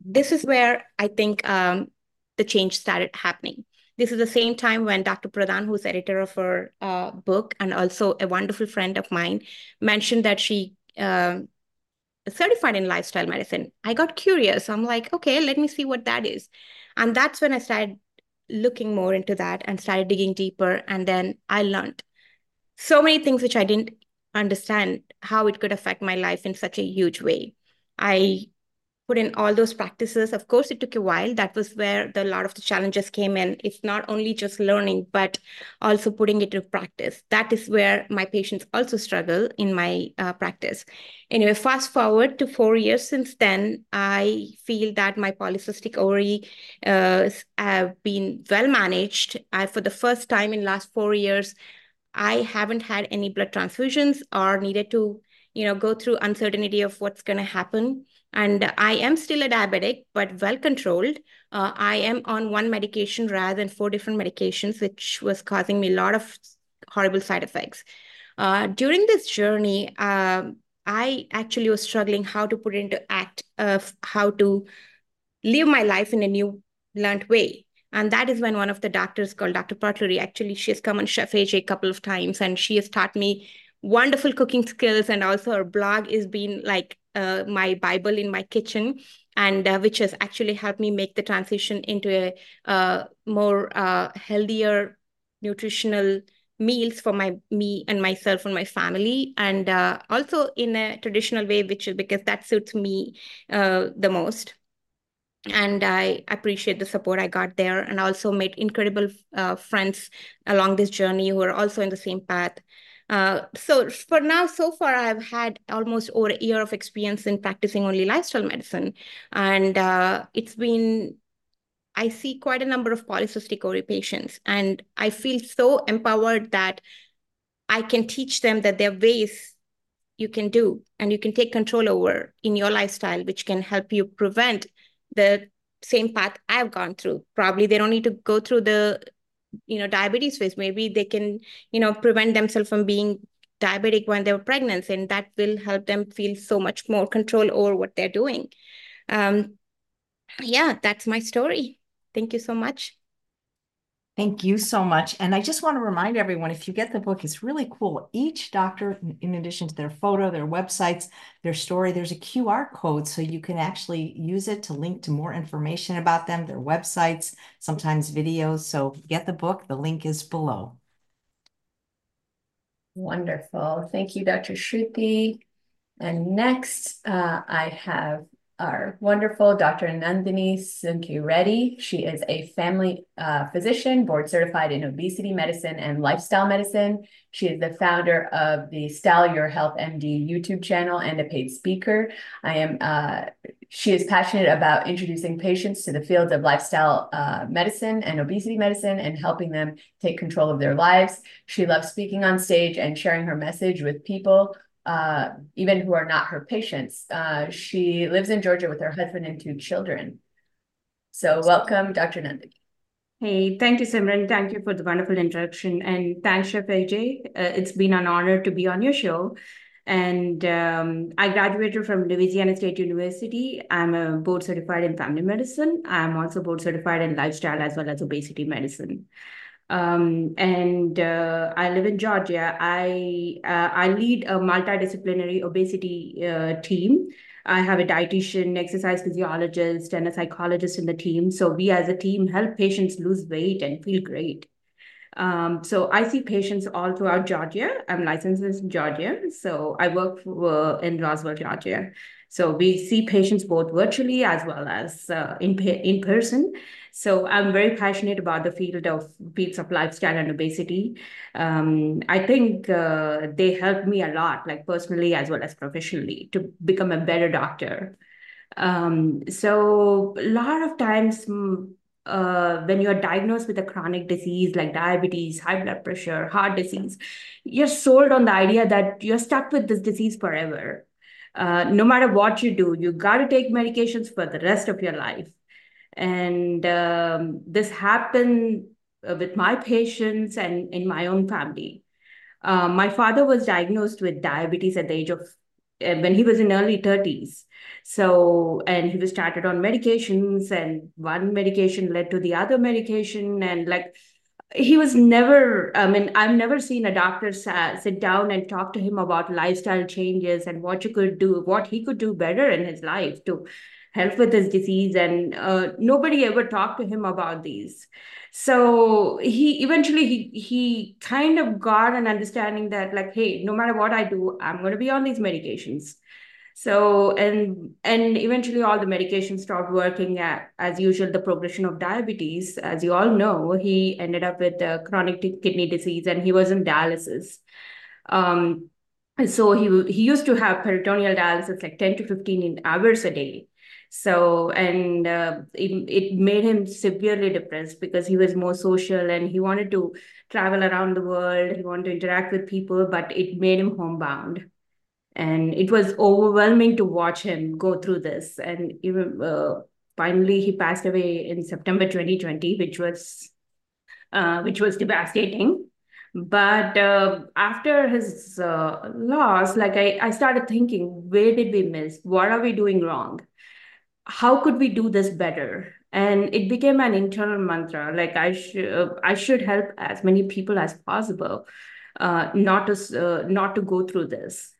This is where I think um, the change started happening. This is the same time when Dr. Pradhan, who's editor of her uh, book and also a wonderful friend of mine, mentioned that she uh, certified in lifestyle medicine. I got curious. I'm like, okay, let me see what that is. And that's when I started looking more into that and started digging deeper. And then I learned so many things which I didn't understand how it could affect my life in such a huge way. I put in all those practices. Of course, it took a while. That was where the, a lot of the challenges came in. It's not only just learning, but also putting it into practice. That is where my patients also struggle in my uh, practice. Anyway, fast forward to four years since then, I feel that my polycystic ovary uh, have been well managed. I, for the first time in last four years, I haven't had any blood transfusions or needed to, you know, go through uncertainty of what's going to happen. And I am still a diabetic, but well controlled. Uh, I am on one medication rather than four different medications, which was causing me a lot of horrible side effects. Uh, during this journey, uh, I actually was struggling how to put into act of how to live my life in a new learned way. And that is when one of the doctors called Dr. Potlery, actually, she has come on Chef AJ a couple of times and she has taught me wonderful cooking skills. And also her blog is being like uh, my Bible in my kitchen, and uh, which has actually helped me make the transition into a uh, more uh, healthier, nutritional meals for my me and myself and my family, and uh, also in a traditional way, which is because that suits me the most and I appreciate the support I got there, and also made incredible friends along this journey who are also in the same path. Uh, so for now, so far, I've had almost over a year of experience in practicing only lifestyle medicine. And uh, it's been, I see quite a number of polycystic ovary patients. And I feel so empowered that I can teach them that there are ways you can do and you can take control over in your lifestyle, which can help you prevent the same path I've gone through. Probably they don't need to go through the you know diabetes phase maybe they can you know prevent themselves from being diabetic when they're pregnant and that will help them feel so much more control over what they're doing. Um yeah that's my story. Thank you so much Thank you so much. And I just want to remind everyone, if you get the book, it's really cool. Each doctor, in addition to their photo, their websites, their story, there's a QR code so you can actually use it to link to more information about them, their websites, sometimes videos. So get the book. The link is below. Wonderful. Thank you, Dr. Shruti. And next, uh, I have our wonderful Dr. Nandini Sunki Reddy. She is a family uh, physician, board certified in obesity medicine and lifestyle medicine. She is the founder of the Style Your Health MD YouTube channel and a paid speaker. I am. Uh, she is passionate about introducing patients to the fields of lifestyle uh, medicine and obesity medicine and helping them take control of their lives. She loves speaking on stage and sharing her message with people uh, even who are not her patients. Uh, she lives in Georgia with her husband and two children. So welcome, Dr. Nandini. Hey, thank you, Simran. Thank you for the wonderful introduction. And thanks, Chef AJ. Uh, it's been an honor to be on your show. And um, I graduated from Louisiana State University. I'm a board certified in family medicine. I'm also board certified in lifestyle as well as obesity medicine. Um, and uh, I live in Georgia. I uh, I lead a multidisciplinary obesity uh, team. I have a dietitian, exercise physiologist, and a psychologist in the team. So we, as a team, help patients lose weight and feel great. Um, so I see patients all throughout Georgia. I'm licensed in Georgia, so I work for, in Roswell, Georgia. So we see patients both virtually as well as uh, in in person. So I'm very passionate about the field of fields of lifestyle and obesity. Um, I think uh, they helped me a lot, like personally as well as professionally, to become a better doctor. Um, so a lot of times mm, uh, when you're diagnosed with a chronic disease like diabetes, high blood pressure, heart disease, you're sold on the idea that you're stuck with this disease forever. Uh, no matter what you do, you got to take medications for the rest of your life. And um, this happened uh, with my patients and in my own family. Uh, my father was diagnosed with diabetes at the age of uh, when he was in early 30s. So, and he was started on medications, and one medication led to the other medication, and like he was never i mean i've never seen a doctor sit down and talk to him about lifestyle changes and what you could do what he could do better in his life to help with his disease and uh, nobody ever talked to him about these. So he eventually he he kind of got an understanding that like hey no matter what i do i'm going to be on these medications. So and and eventually all the medications stopped working at, as usual the progression of diabetes. As you all know he ended up with chronic kidney disease and he was in dialysis. Um so he he used to have peritoneal dialysis like 10 to 15 hours a day so, and uh, it, it made him severely depressed because he was more social and he wanted to travel around the world. He wanted to interact with people, but it made him homebound. And it was overwhelming to watch him go through this. And even uh, finally, he passed away in September 2020, which was uh, which was devastating. But uh, after his uh, loss, like I, I started thinking, where did we miss? What are we doing wrong? How could we do this better? And it became an internal mantra like i should uh, i should help as many people as possible uh, not to uh, not to go through this.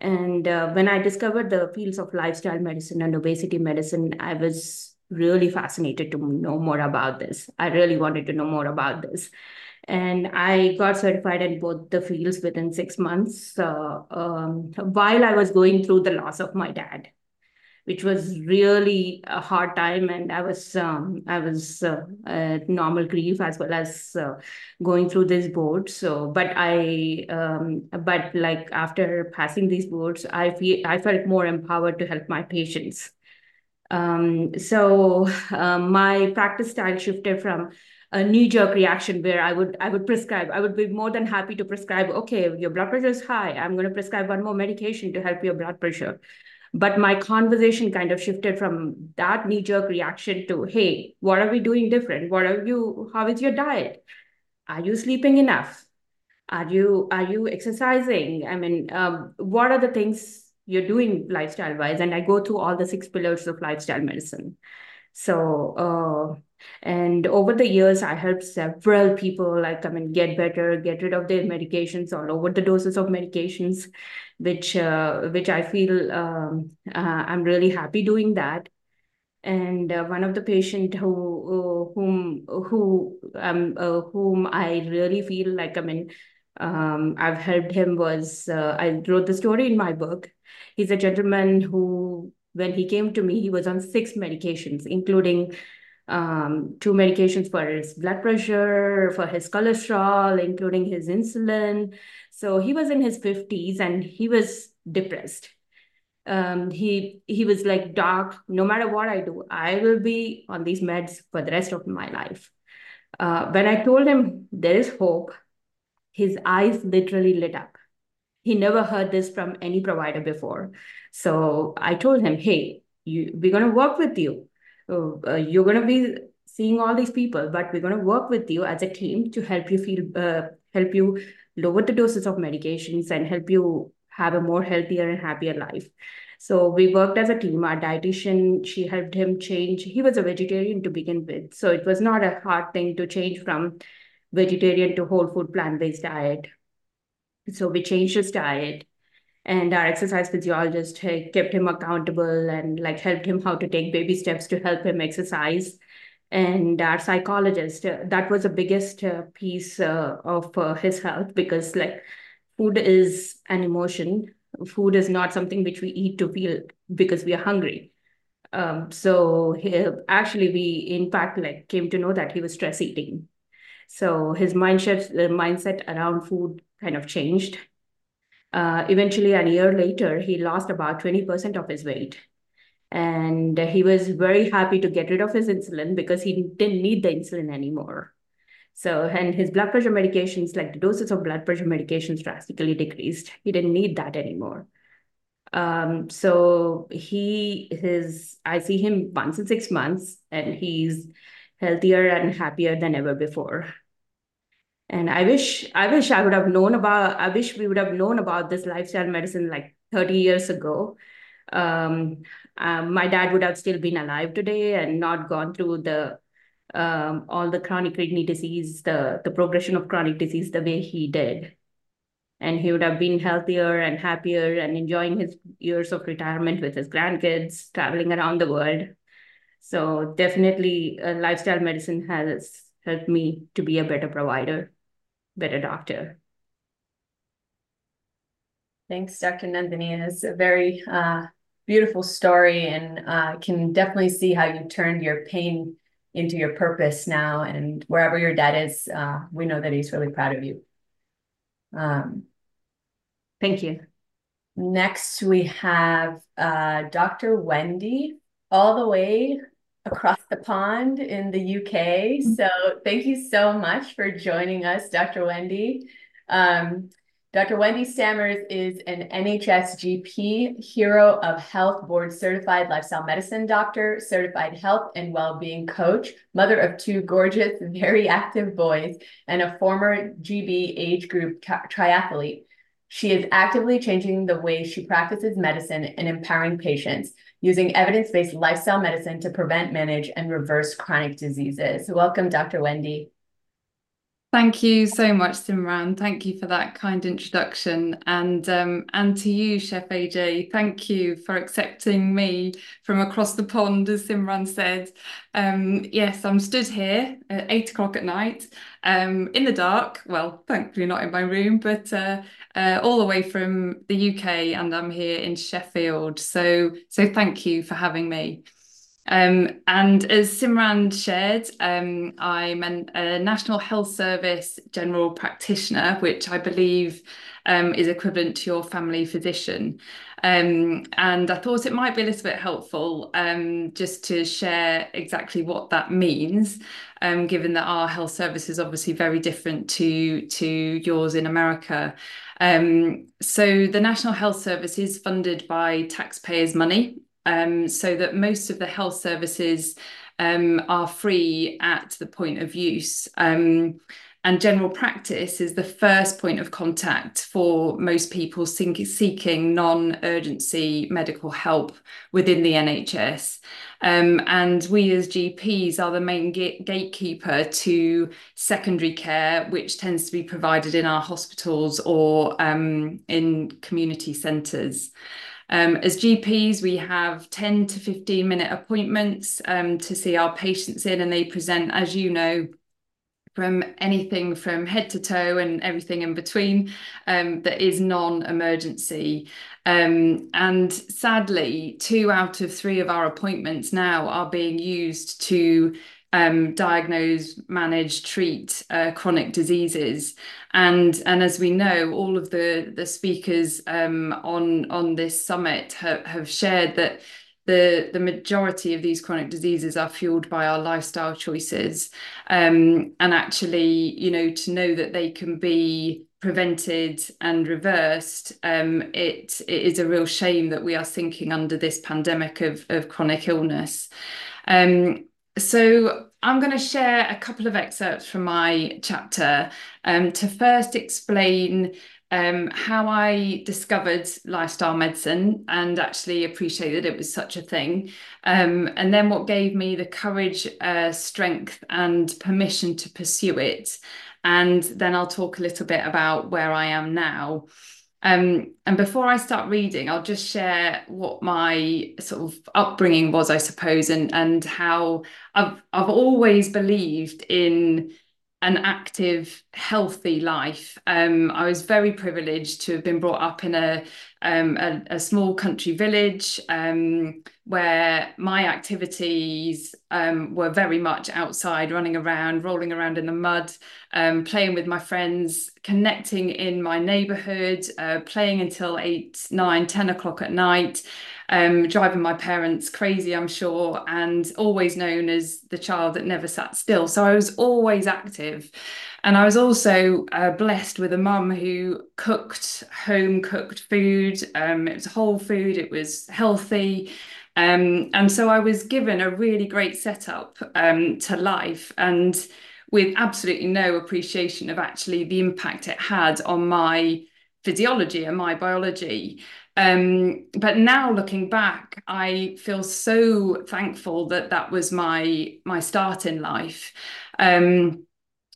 And uh, when i discovered the fields of lifestyle medicine and obesity medicine i was really fascinated to know more about this. I really wanted to know more about this. And i got certified in both the fields within six months uh, um, while i was going through the loss of my dad which was really a hard time and i was um, i was uh, at normal grief as well as uh, going through this board so but i um, but like after passing these boards i feel i felt more empowered to help my patients um, so um, my practice style shifted from a knee-jerk reaction where I would I would prescribe. I would be more than happy to prescribe. Okay, your blood pressure is high. I'm going to prescribe one more medication to help your blood pressure. But my conversation kind of shifted from that knee jerk reaction to, hey, what are we doing different? What are you, how is your diet? Are you sleeping enough? Are you, are you exercising? I mean, um, what are the things you're doing lifestyle wise? And I go through all the six pillars of lifestyle medicine. So, uh, And over the years, I helped several people like I mean get better, get rid of their medications or lower the doses of medications, which uh, which I feel um, uh, I'm really happy doing that. And uh, one of the patient who uh, whom who um uh, whom I really feel like I mean um, I've helped him was uh, I wrote the story in my book. He's a gentleman who when he came to me, he was on six medications, including um, two medications for his blood pressure, for his cholesterol, including his insulin. So he was in his 50s and he was depressed. Um, he he was like, Doc, no matter what I do, I will be on these meds for the rest of my life. Uh, when I told him there is hope, his eyes literally lit up. He never heard this from any provider before. So I told him, hey, you, we're going to work with you uh, you're going to be seeing all these people, but we're going to work with you as a team to help you feel, uh, help you lower the doses of medications and help you have a more healthier and happier life. So we worked as a team. Our dietitian, she helped him change. He was a vegetarian to begin with. So it was not a hard thing to change from vegetarian to whole food plant-based diet. So we changed his diet and our exercise physiologist kept him accountable and like helped him how to take baby steps to help him exercise. And our psychologist uh, that was the biggest uh, piece uh, of uh, his health because like food is an emotion. Food is not something which we eat to feel because we are hungry. Um, so he, actually we in fact like came to know that he was stress eating. So his mindset the mindset around food kind of changed uh, eventually, a year later, he lost about 20% of his weight. And he was very happy to get rid of his insulin because he didn't need the insulin anymore. So, and his blood pressure medications, like the doses of blood pressure medications drastically decreased. He didn't need that anymore. Um, so he, his, I see him once in six months and he's healthier and happier than ever before. And I wish I wish I would have known about I wish we would have known about this lifestyle medicine like 30 years ago. Um, um, my dad would have still been alive today and not gone through the um, all the chronic kidney disease, the the progression of chronic disease the way he did. And he would have been healthier and happier and enjoying his years of retirement with his grandkids, traveling around the world. So definitely, uh, lifestyle medicine has helped me to be a better provider better doctor. Thanks, Dr. Nandini. It's a very uh, beautiful story and uh, can definitely see how you turned your pain into your purpose now. And wherever your dad is, uh, we know that he's really proud of you. Um, Thank you. Next, we have uh, Dr. Wendy, all the way across the pond in the UK. Mm-hmm. So thank you so much for joining us, Dr. Wendy. Um, Dr. Wendy Stammers is an NHS GP, Hero of Health Board Certified Lifestyle Medicine Doctor, Certified Health and Wellbeing Coach, mother of two gorgeous, very active boys, and a former GB age group triathlete. She is actively changing the way she practices medicine and empowering patients using evidence-based lifestyle medicine to prevent, manage, and reverse chronic diseases. Welcome, Dr. Wendy. Thank you so much, Simran. Thank you for that kind introduction. And um, and to you, Chef AJ, thank you for accepting me from across the pond, as Simran said. Um, yes, I'm stood here at eight o'clock at night um, in the dark. Well, thankfully not in my room, but uh, uh, all the way from the UK, and I'm here in Sheffield. So so thank you for having me. Um, and as Simran shared, um, I'm an, a National Health Service general practitioner, which I believe um, is equivalent to your family physician. Um, and I thought it might be a little bit helpful um, just to share exactly what that means, um, given that our health service is obviously very different to, to yours in America. so the National Health Service is funded by taxpayers' money um, so that most of the health services um, are free at the point of use. Um, and general practice is the first point of contact for most people seeking non-urgency medical help within the NHS. Um, and we as GPs are the main gatekeeper to secondary care, which tends to be provided in our hospitals or um, in community centres. Um, as GPs, we have 10 to 15 minute appointments um, to see our patients in, and they present, as you know, from anything from head to toe and everything in between um, that is non-emergency. Um, and sadly, two out of three of our appointments now are being used to um, diagnose, manage, treat uh, chronic diseases. And, and as we know, all of the, the speakers um, on, on this summit ha have shared that the, the majority of these chronic diseases are fueled by our lifestyle choices. Um, and actually, you know, to know that they can be prevented and reversed, um, it, it is a real shame that we are sinking under this pandemic of, of chronic illness. Um, so I'm going to share a couple of excerpts from my chapter um, to first explain um, how I discovered lifestyle medicine and actually appreciate that it was such a thing. Um, and then what gave me the courage, uh, strength, and permission to pursue it. And then I'll talk a little bit about where I am now. Um, and before I start reading, I'll just share what my sort of upbringing was, I suppose, and and how I've I've always believed in an active, healthy life. Um, I was very privileged to have been brought up in a um, a, a, small country village um, where my activities um, were very much outside, running around, rolling around in the mud, um, playing with my friends, connecting in my neighborhood, uh, playing until eight, nine, 10 o'clock at night um, driving my parents crazy, I'm sure, and always known as the child that never sat still. So I was always active. And I was also uh, blessed with a mum who cooked home cooked food. Um, it was whole food, it was healthy. Um, and so I was given a really great setup um, to life and with absolutely no appreciation of actually the impact it had on my physiology and my biology. Um, but now looking back, I feel so thankful that that was my my start in life. Um,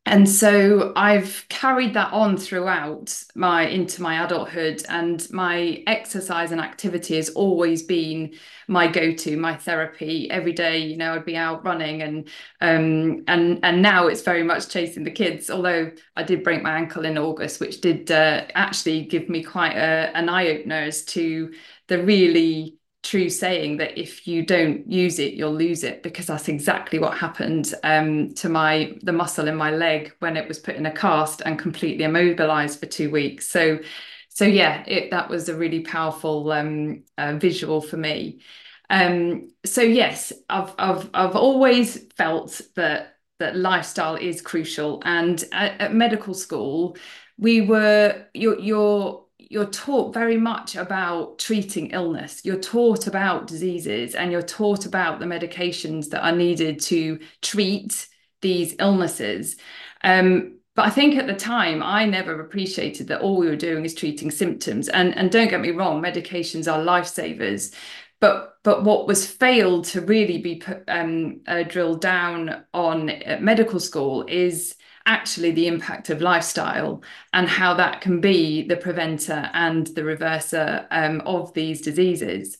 and so I've carried that on throughout my into my adulthood and my exercise and activity has always been my go-to my therapy. Every day you know I'd be out running and um and and now it's very much chasing the kids although I did break my ankle in August which did uh, actually give me quite a, an eye-opener as to the really true saying that if you don't use it you'll lose it because that's exactly what happened um, to my the muscle in my leg when it was put in a cast and completely immobilized for two weeks. So so yeah it, that was a really powerful um, uh, visual for me. Um, so yes I've, I've I've always felt that that lifestyle is crucial. And at, at medical school we were you're, you're you're taught very much about treating illness. You're taught about diseases and you're taught about the medications that are needed to treat these illnesses. Um, but I think at the time, I never appreciated that all we were doing is treating symptoms. And, and don't get me wrong, medications are lifesavers. But, but what was failed to really be put, um, uh, drilled down on at medical school is actually the impact of lifestyle and how that can be the preventer and the reverser um, of these diseases.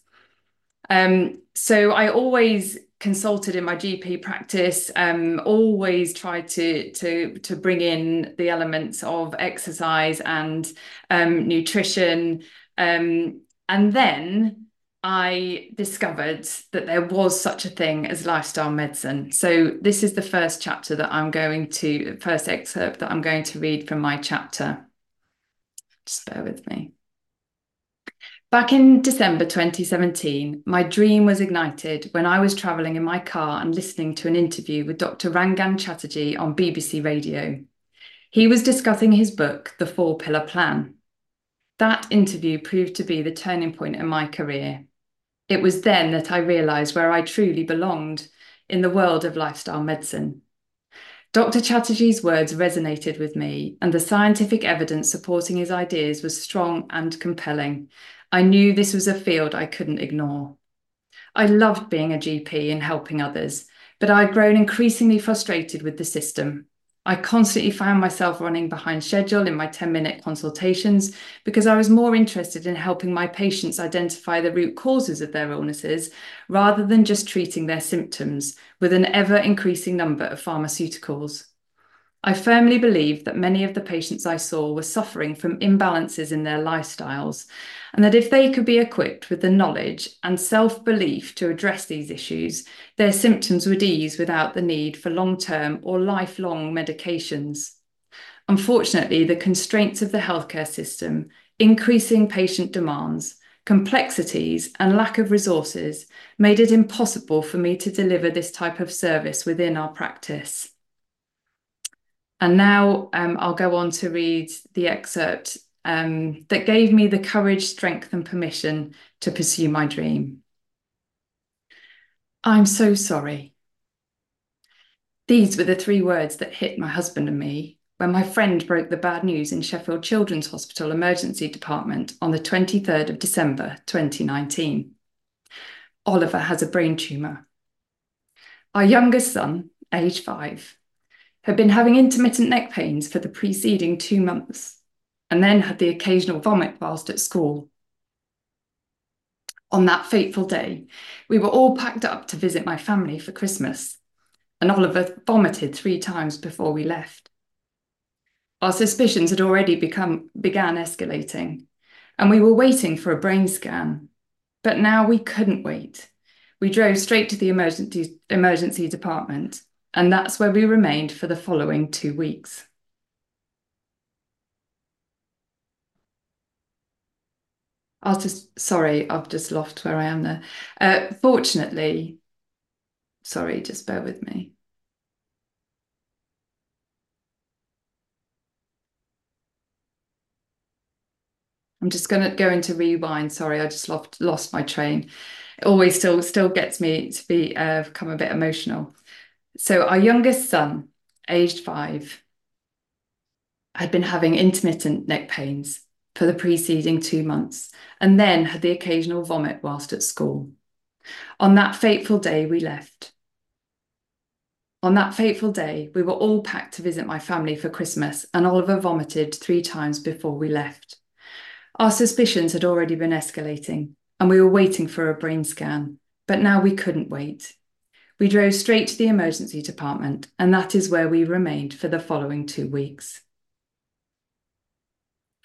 Um, so I always consulted in my GP practice, um, always tried to, to, to bring in the elements of exercise and um, nutrition. Um, and then I discovered that there was such a thing as lifestyle medicine. So this is the first chapter that I'm going to, first excerpt that I'm going to read from my chapter. Just bear with me. Back in December 2017, my dream was ignited when I was travelling in my car and listening to an interview with Dr. Rangan Chatterjee on BBC Radio. He was discussing his book, The Four Pillar Plan. That interview proved to be the turning point in my career. It was then that I realised where I truly belonged in the world of lifestyle medicine. Dr. Chatterjee's words resonated with me, and the scientific evidence supporting his ideas was strong and compelling. I knew this was a field I couldn't ignore. I loved being a GP and helping others, but I had grown increasingly frustrated with the system. I constantly found myself running behind schedule in my 10 minute consultations because I was more interested in helping my patients identify the root causes of their illnesses rather than just treating their symptoms with an ever increasing number of pharmaceuticals. I firmly believe that many of the patients I saw were suffering from imbalances in their lifestyles, and that if they could be equipped with the knowledge and self belief to address these issues, their symptoms would ease without the need for long term or lifelong medications. Unfortunately, the constraints of the healthcare system, increasing patient demands, complexities, and lack of resources made it impossible for me to deliver this type of service within our practice. And now um, I'll go on to read the excerpt um, that gave me the courage, strength, and permission to pursue my dream. I'm so sorry. These were the three words that hit my husband and me when my friend broke the bad news in Sheffield Children's Hospital Emergency Department on the 23rd of December 2019. Oliver has a brain tumour. Our youngest son, age five, had been having intermittent neck pains for the preceding two months and then had the occasional vomit whilst at school. On that fateful day, we were all packed up to visit my family for Christmas, and Oliver vomited three times before we left. Our suspicions had already become began escalating, and we were waiting for a brain scan. But now we couldn't wait. We drove straight to the emergency, emergency department and that's where we remained for the following two weeks. I'll just, sorry, I've just lost where I am there. Uh, fortunately, sorry, just bear with me. I'm just going to go into rewind. Sorry, I just lost lost my train. It always still still gets me to be uh, become a bit emotional. So our youngest son, aged five, had been having intermittent neck pains for the preceding two months and then had the occasional vomit whilst at school. On that fateful day, we left. On that fateful day, we were all packed to visit my family for Christmas, and Oliver vomited three times before we left. Our suspicions had already been escalating, and we were waiting for a brain scan, but now we couldn't wait. We drove straight to the emergency department, and that is where we remained for the following two weeks.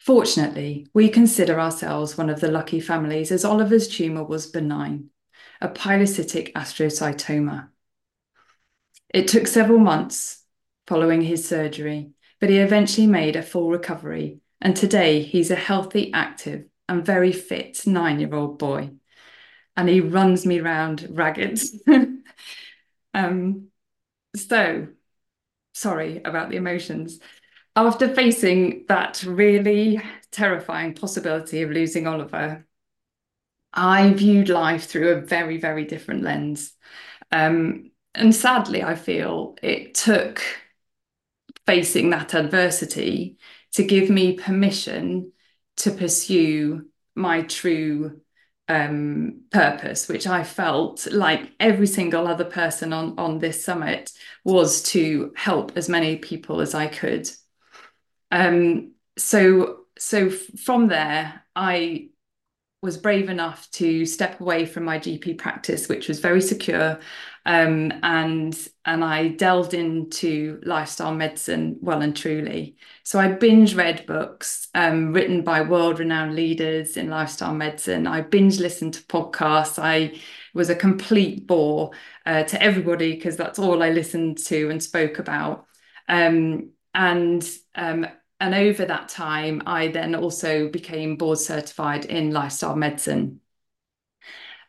Fortunately, we consider ourselves one of the lucky families as Oliver's tumour was benign, a pilocytic astrocytoma. It took several months following his surgery, but he eventually made a full recovery, and today he's a healthy, active, and very fit nine year old boy. And he runs me round ragged. Um, so, sorry about the emotions. After facing that really terrifying possibility of losing Oliver, I viewed life through a very, very different lens. Um, and sadly, I feel it took facing that adversity to give me permission to pursue my true um, purpose, which I felt like every single other person on, on this summit was to help as many people as I could. Um, so, so from there, I was brave enough to step away from my GP practice, which was very secure, um, and and I delved into lifestyle medicine well and truly. So I binge read books um, written by world renowned leaders in lifestyle medicine. I binge listened to podcasts. I was a complete bore uh, to everybody because that's all I listened to and spoke about. Um, and um, and over that time, I then also became board certified in lifestyle medicine.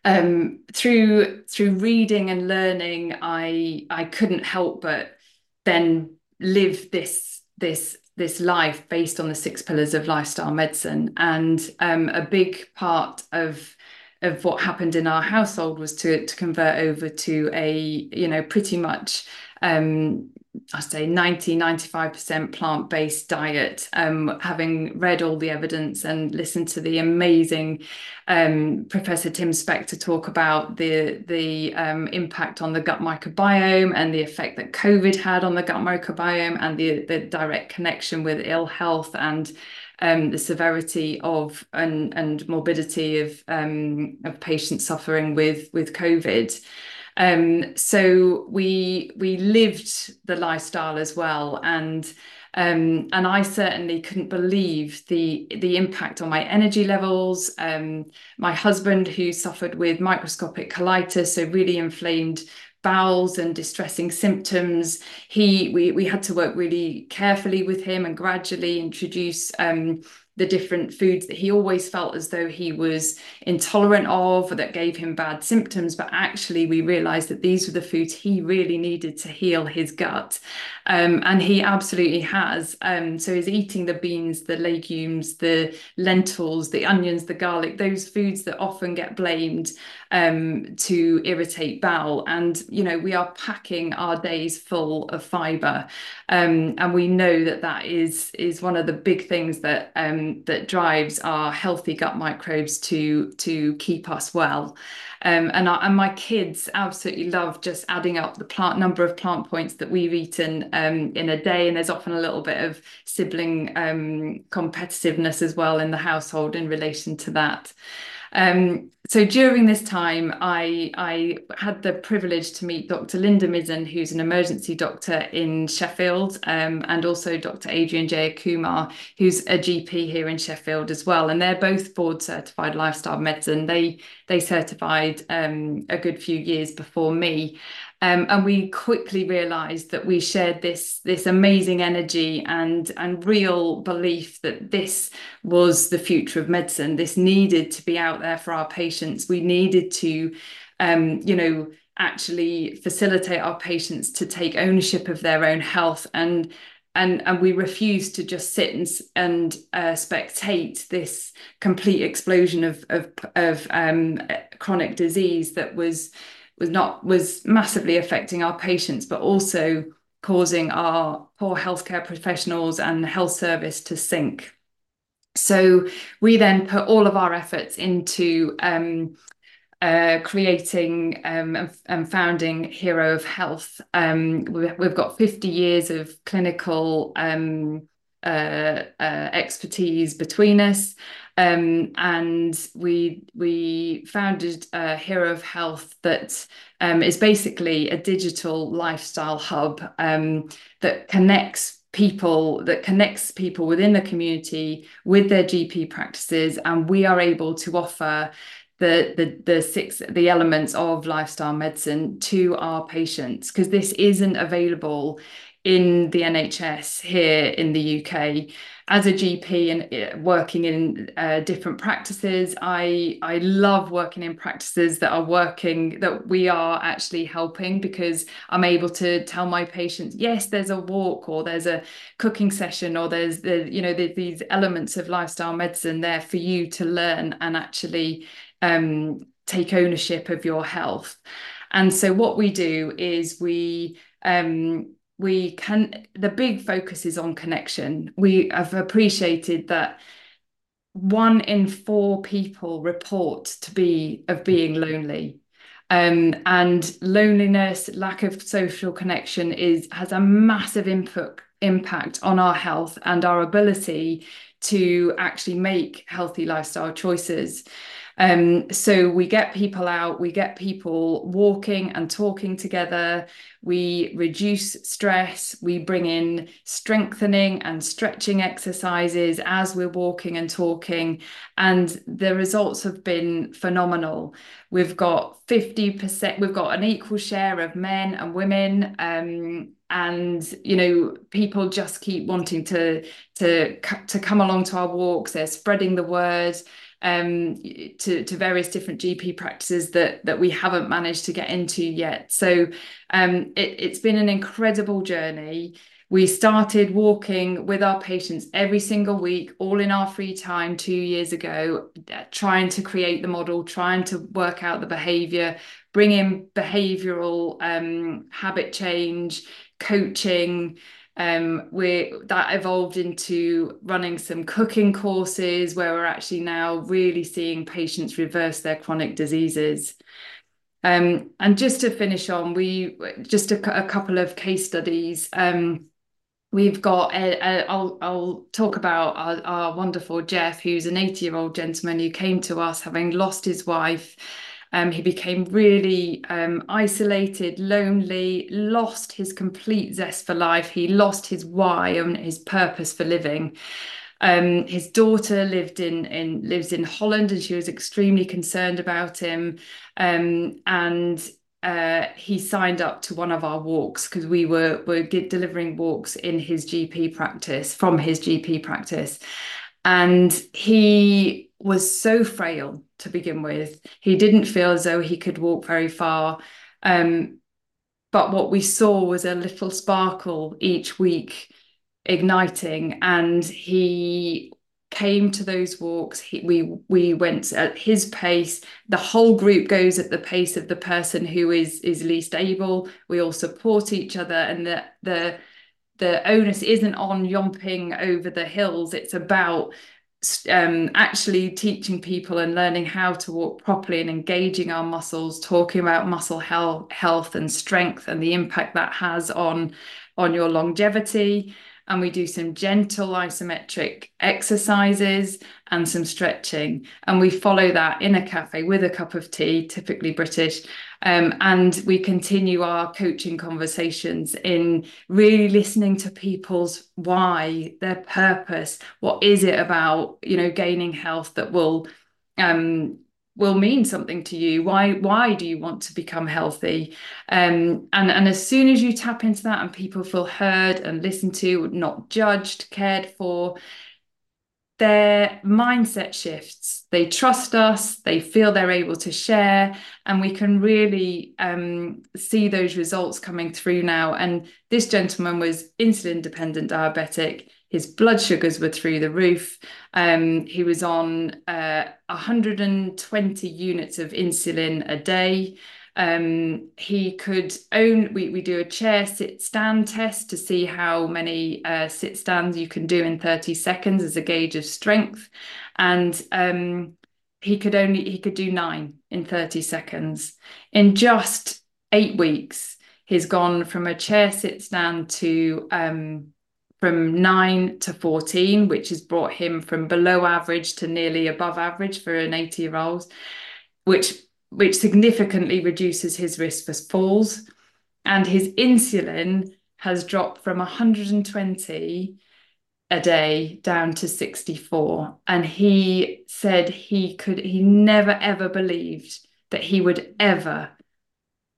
Um, through through reading and learning, I I couldn't help but then live this this this life based on the six pillars of lifestyle medicine. And um, a big part of of what happened in our household was to to convert over to a you know pretty much um, I say 90, 95% plant-based diet, um, having read all the evidence and listened to the amazing um, Professor Tim Spector talk about the, the um, impact on the gut microbiome and the effect that COVID had on the gut microbiome and the, the direct connection with ill health and um, the severity of and, and morbidity of, um, of patients suffering with, with COVID. Um, so we we lived the lifestyle as well, and um, and I certainly couldn't believe the the impact on my energy levels. Um, my husband, who suffered with microscopic colitis, so really inflamed bowels and distressing symptoms. He we we had to work really carefully with him and gradually introduce um, the different foods that he always felt as though he was intolerant of or that gave him bad symptoms. But actually, we realized that these were the foods he really needed to heal his gut. Um, and he absolutely has. Um, so he's eating the beans, the legumes, the lentils, the onions, the garlic, those foods that often get blamed um, to irritate bowel. And, you know, we are packing our days full of fiber. Um, and we know that that is, is one of the big things that, um, that drives our healthy gut microbes to, to keep us well. Um, and, and my kids absolutely love just adding up the plant number of plant points that we've eaten um, in a day. And there's often a little bit of sibling um, competitiveness as well in the household in relation to that. Um, so during this time, I, I had the privilege to meet Dr. Linda Mizzen, who's an emergency doctor in Sheffield, um, and also Dr. Adrian Jayakumar, who's a GP here in Sheffield as well. And they're both board certified lifestyle medicine. They they certified um, a good few years before me. Um, and we quickly realized that we shared this this amazing energy and and real belief that this was the future of medicine. This needed to be out there for our patients. We needed to um, you know actually facilitate our patients to take ownership of their own health. And and and we refused to just sit and and uh, spectate this complete explosion of of of um, chronic disease that was was not was massively affecting our patients, but also causing our poor healthcare professionals and health service to sink. So we then put all of our efforts into um, uh, creating um, and, founding Hero of Health. Um, we've, we've, got 50 years of clinical um, uh, uh, expertise between us. Um, and we we founded a Hero of Health that um, is basically a digital lifestyle hub um, that connects people that connects people within the community with their GP practices, and we are able to offer the the the six the elements of lifestyle medicine to our patients because this isn't available in the NHS here in the UK as a GP and uh, working in uh, different practices, I I love working in practices that are working that we are actually helping because I'm able to tell my patients, yes, there's a walk or there's a cooking session or there's the you know the, these elements of lifestyle medicine there for you to learn and actually um, take ownership of your health. And so what we do is we um, we can the big focus is on connection. We have appreciated that one in four people report to be of being lonely. Um, and loneliness lack of social connection is has a massive input impact on our health and our ability to actually make healthy lifestyle choices um, so we get people out, we get people walking and talking together, we reduce stress, we bring in strengthening and stretching exercises as we're walking and talking, and the results have been phenomenal. We've got 50%, we've got an equal share of men and women. Um, and you know people just keep wanting to to to come along to our walks they're spreading the word um, to, to various different GP practices that, that we haven't managed to get into yet. So um, it, it's been an incredible journey. We started walking with our patients every single week, all in our free time two years ago, trying to create the model, trying to work out the behavior, bring in behavioral um, habit change, coaching. Um, we that evolved into running some cooking courses where we're actually now really seeing patients reverse their chronic diseases. Um, and just to finish on, we just a, a couple of case studies. Um, we've got a, a, I'll, I'll talk about our, our wonderful Jeff, who's an 80 year old gentleman who came to us having lost his wife. Um, he became really um, isolated, lonely, lost his complete zest for life. He lost his why and his purpose for living. Um, his daughter lived in in lives in Holland, and she was extremely concerned about him. Um, and uh, he signed up to one of our walks because we were were delivering walks in his GP practice from his GP practice, and he was so frail to begin with. He didn't feel as though he could walk very far. Um, but what we saw was a little sparkle each week igniting and he came to those walks he, we we went at his pace the whole group goes at the pace of the person who is is least able we all support each other and the the the onus isn't on yomping over the hills it's about um, actually teaching people and learning how to walk properly and engaging our muscles talking about muscle health health and strength and the impact that has on on your longevity and we do some gentle isometric exercises and some stretching. And we follow that in a cafe with a cup of tea, typically British. Um, and we continue our coaching conversations in really listening to people's why, their purpose, what is it about, you know, gaining health that will um, will mean something to you? Why why do you want to become healthy? Um, and and as soon as you tap into that and people feel heard and listened to not judged cared for their mindset shifts they trust us they feel they're able to share and we can really um, see those results coming through now and this gentleman was insulin dependent diabetic his blood sugars were through the roof. Um, he was on uh, 120 units of insulin a day. Um, he could own, we, we do a chair sit stand test to see how many uh, sit stands you can do in 30 seconds as a gauge of strength. And um, he could only, he could do nine in 30 seconds. In just eight weeks, he's gone from a chair sit stand to um, from 9 to 14, which has brought him from below average to nearly above average for an 80 year old, which, which significantly reduces his risk for falls. And his insulin has dropped from 120 a day down to 64. And he said he could, he never ever believed that he would ever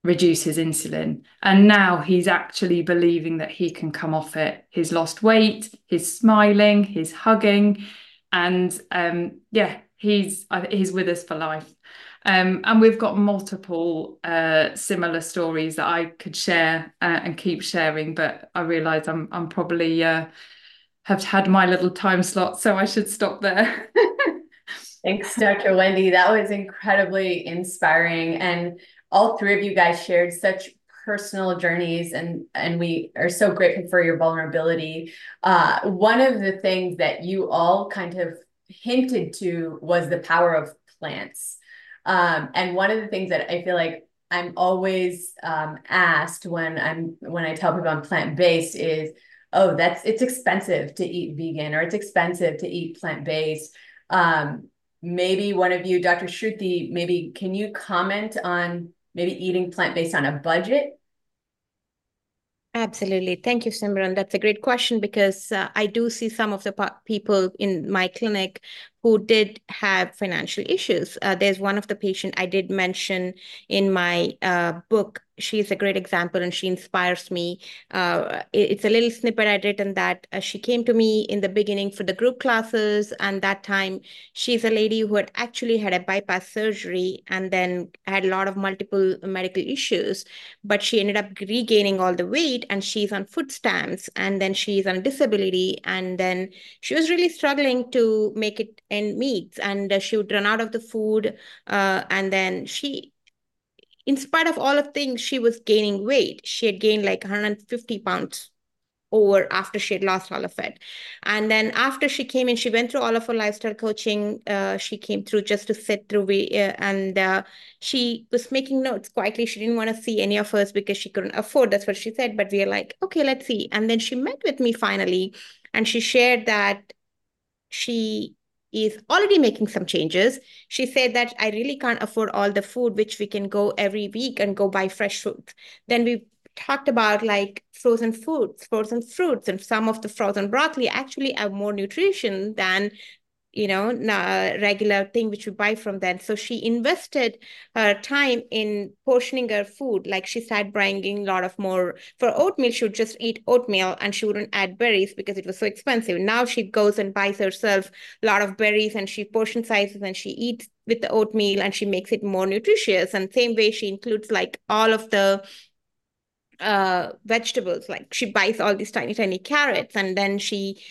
reduce his insulin. And now he's actually believing that he can come off it. He's lost weight, he's smiling, he's hugging, and um, yeah, he's he's with us for life. Um, and we've got multiple uh, similar stories that I could share uh, and keep sharing, but I realise I'm I'm probably uh, have had my little time slot, so I should stop there. Thanks, Dr. Wendy. That was incredibly inspiring. And all three of you guys shared such personal journeys and and we are so grateful for your vulnerability uh, one of the things that you all kind of hinted to was the power of plants um, and one of the things that i feel like i'm always um, asked when i'm when i tell people i'm plant-based is oh that's it's expensive to eat vegan or it's expensive to eat plant-based um, maybe one of you dr shruti maybe can you comment on maybe eating plant-based on a budget? Absolutely. Thank you, Simran. That's a great question because uh, I do see some of the people in my clinic who did have financial issues. Uh, there's one of the patient I did mention in my uh, book she's a great example and she inspires me. Uh, it's a little snippet I written that uh, she came to me in the beginning for the group classes. And that time, she's a lady who had actually had a bypass surgery and then had a lot of multiple medical issues. But she ended up regaining all the weight and she's on food stamps and then she's on disability. And then she was really struggling to make it end meet. And uh, she would run out of the food. Uh, and then she in spite of all of things, she was gaining weight. She had gained like 150 pounds over after she had lost all of it. And then after she came in, she went through all of her lifestyle coaching. Uh, she came through just to sit through, we, uh, and uh, she was making notes quietly. She didn't want to see any of us because she couldn't afford. That's what she said. But we are like, okay, let's see. And then she met with me finally, and she shared that she is already making some changes. She said that I really can't afford all the food, which we can go every week and go buy fresh fruit. Then we talked about like frozen foods, frozen fruits, and some of the frozen broccoli actually have more nutrition than you know, regular thing which we buy from them. So she invested her time in portioning her food. Like she started bringing a lot of more for oatmeal. She would just eat oatmeal and she wouldn't add berries because it was so expensive. Now she goes and buys herself a lot of berries and she portion sizes and she eats with the oatmeal and she makes it more nutritious. And same way she includes like all of the uh, vegetables. Like she buys all these tiny, tiny carrots and then she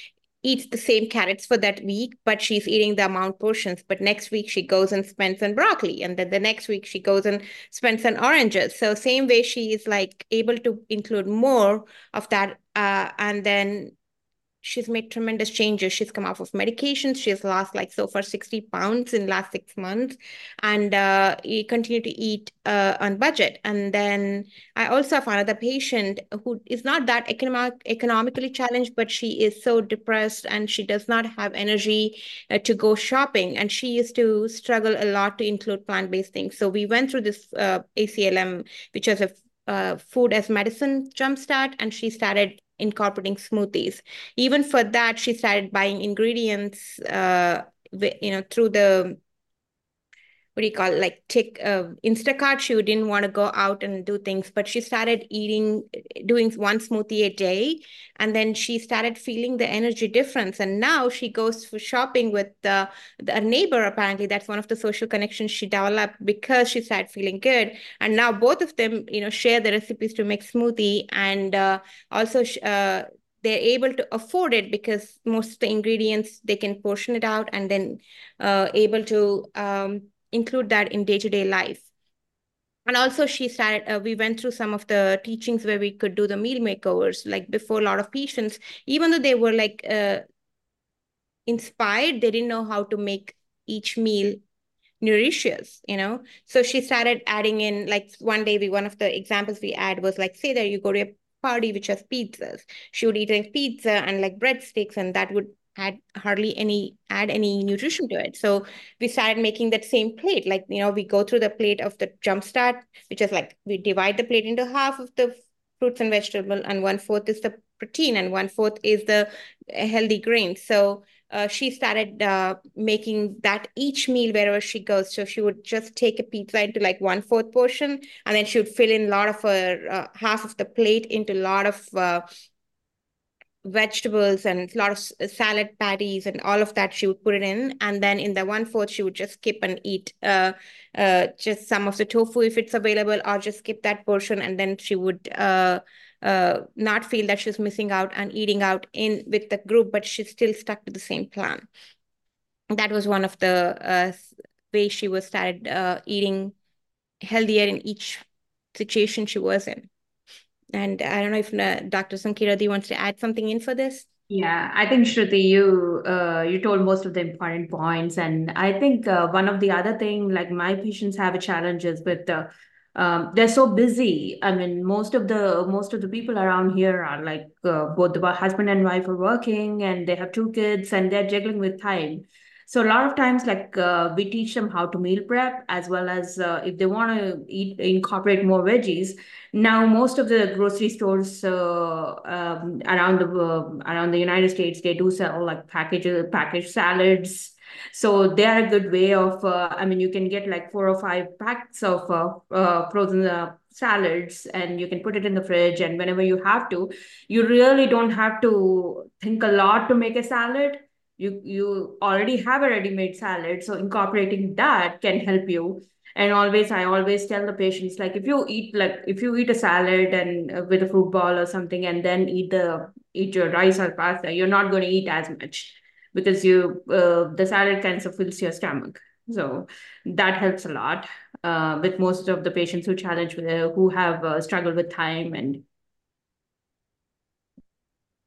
eats the same carrots for that week, but she's eating the amount portions. But next week she goes and spends on broccoli. And then the next week she goes and spends on oranges. So same way she is like able to include more of that. Uh, and then she's made tremendous changes. She's come off of medications. She's lost like so far 60 pounds in last six months and uh, continue to eat uh, on budget. And then I also have another patient who is not that economic, economically challenged, but she is so depressed and she does not have energy uh, to go shopping. And she used to struggle a lot to include plant-based things. So we went through this uh, ACLM, which is a uh, food as medicine jumpstart, and she started incorporating smoothies. Even for that, she started buying ingredients, uh, you know, through the what do you call like take uh, Instacart. She didn't want to go out and do things, but she started eating, doing one smoothie a day, and then she started feeling the energy difference. And now she goes for shopping with the, the neighbor. Apparently, that's one of the social connections she developed because she started feeling good. And now both of them, you know, share the recipes to make smoothie, and uh, also uh, they're able to afford it because most of the ingredients they can portion it out and then uh, able to um, include that in day-to-day life. And also she started, uh, we went through some of the teachings where we could do the meal makeovers, like before a lot of patients, even though they were like uh, inspired, they didn't know how to make each meal nutritious, you know? So she started adding in, like one day, we one of the examples we add was like, say that you go to a party which has pizzas. She would eat like pizza and like breadsticks, and that would had hardly any add any nutrition to it. So we started making that same plate. Like, you know, we go through the plate of the jumpstart, which is like we divide the plate into half of the fruits and vegetable, and one fourth is the protein, and one fourth is the healthy grains. So uh, she started uh, making that each meal wherever she goes. So she would just take a pizza into like one fourth portion, and then she would fill in a lot of her uh, half of the plate into a lot of uh, vegetables and a lot of salad patties and all of that she would put it in. And then in the one fourth she would just skip and eat uh, uh, just some of the tofu if it's available or just skip that portion. And then she would uh, uh, not feel that she's missing out and eating out in with the group but she's still stuck to the same plan. That was one of the uh, ways she was started uh, eating healthier in each situation she was in and I don't know if uh, Dr. Sankirati wants to add something in for this. Yeah, I think Shruti, you uh, you told most of the important points, and I think uh, one of the other thing, like my patients have a challenges with the um, they're so busy. I mean, most of the most of the people around here are like uh, both the husband and wife are working, and they have two kids, and they're juggling with time. So a lot of times, like uh, we teach them how to meal prep as well as uh, if they want to eat incorporate more veggies. Now, most of the grocery stores uh, um, around the uh, around the United States they do sell like packages, packaged salads. So they are a good way of. Uh, I mean, you can get like four or five packs of uh, frozen salads and you can put it in the fridge and whenever you have to you really don't have to think a lot to make a salad you you already have a ready-made salad so incorporating that can help you. And always i always tell the patients like if you eat like if you eat a salad and uh, with a fruit ball or something and then eat the eat your rice or pasta you're not going to eat as much because you uh, the salad of fills your stomach. So that helps a lot uh, with most of the patients who challenge with, uh, who have uh, struggled with time and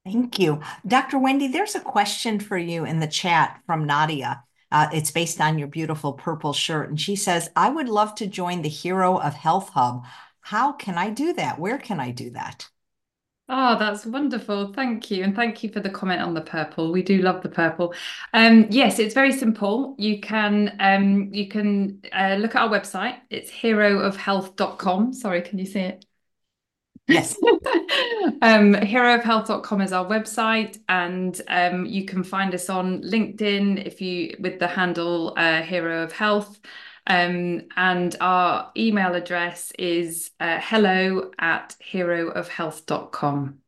Thank you. Dr. Wendy, there's a question for you in the chat from Nadia. Uh, it's based on your beautiful purple shirt. And she says, I would love to join the Hero of Health Hub. How can I do that? Where can I do that? Oh, that's wonderful. Thank you. And thank you for the comment on the purple. We do love the purple. Um, yes, it's very simple. You can um, you can uh, look at our website. It's heroofhealth.com. Sorry, can you see it? Yes. um, heroofhealth.com is our website, and um, you can find us on LinkedIn if you with the handle uh, Hero of Health. Um, and our email address is uh, hello at heroofhealth.com.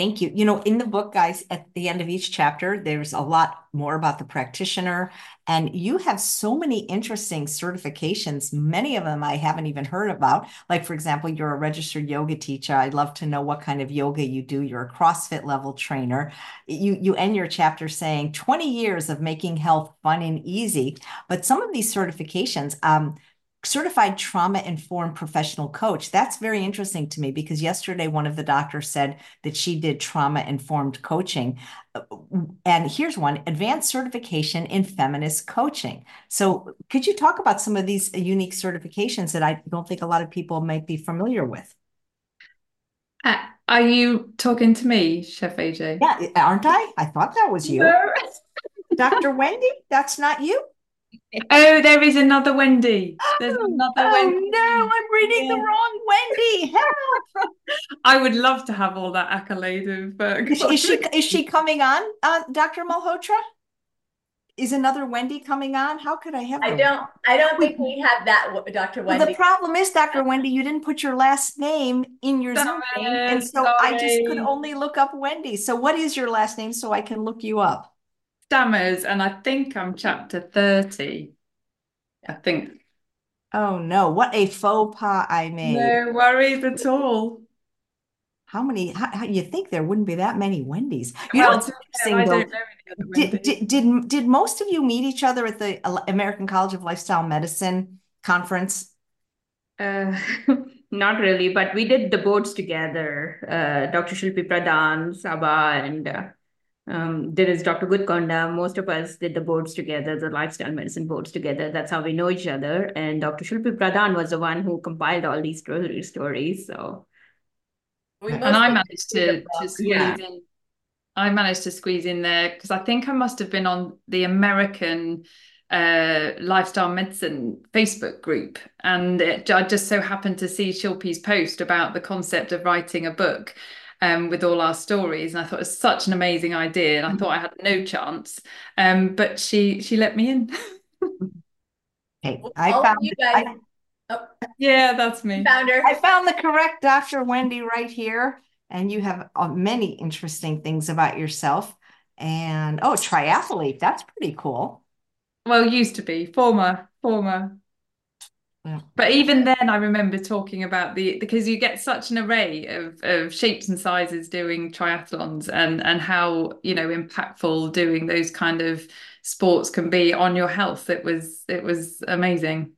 Thank you. You know, in the book, guys, at the end of each chapter, there's a lot more about the practitioner. And you have so many interesting certifications. Many of them I haven't even heard about. Like, for example, you're a registered yoga teacher. I'd love to know what kind of yoga you do. You're a CrossFit level trainer. You, you end your chapter saying 20 years of making health fun and easy. But some of these certifications, um, certified trauma informed professional coach. That's very interesting to me because yesterday one of the doctors said that she did trauma informed coaching. And here's one advanced certification in feminist coaching. So, could you talk about some of these unique certifications that I don't think a lot of people might be familiar with? Uh, are you talking to me, Chef AJ? Yeah, aren't I? I thought that was you. Dr. Wendy, that's not you? Oh, there is another Wendy. There's oh, another oh, Wendy. no, I'm reading yeah. the wrong Wendy. Help. I would love to have all that accolade of. Uh, is, is, she is she coming on, uh, Dr. Malhotra? Is another Wendy coming on? How could I have? I don't. I don't think we have that, Dr. Wendy. Well, the problem is, Dr. Wendy, you didn't put your last name in your Zoom name, and so sorry. I just could only look up Wendy. So, what is your last name so I can look you up? Stammers, and I think I'm chapter 30. I think. Oh no, what a faux pas I made. No worries at all. How many, how, how you think there wouldn't be that many Wendy's? You well, know, it's interesting though. Did, did, did, did most of you meet each other at the American College of Lifestyle Medicine conference? Uh, not really, but we did the boards together. Uh, Dr. Shilpi Pradhan, Sabha, and uh, um, there is Dr. Gudkonda. Most of us did the boards together, the lifestyle medicine boards together. That's how we know each other. And Dr. Shilpi Pradhan was the one who compiled all these stories. So, and I managed to, to squeeze yeah. in. I managed to squeeze in there because I think I must have been on the American uh, lifestyle medicine Facebook group, and it, I just so happened to see Shilpi's post about the concept of writing a book um, with all our stories. And I thought it was such an amazing idea. And I thought I had no chance. Um, but she she let me in. hey, I found you guys. I, oh. Yeah, that's me. Found her. I found the correct Dr. Wendy right here. And you have uh, many interesting things about yourself. And oh, triathlete. That's pretty cool. Well, used to be former, former but even then, I remember talking about the because you get such an array of, of shapes and sizes doing triathlons and and how you know impactful doing those kind of sports can be on your health. It was it was amazing.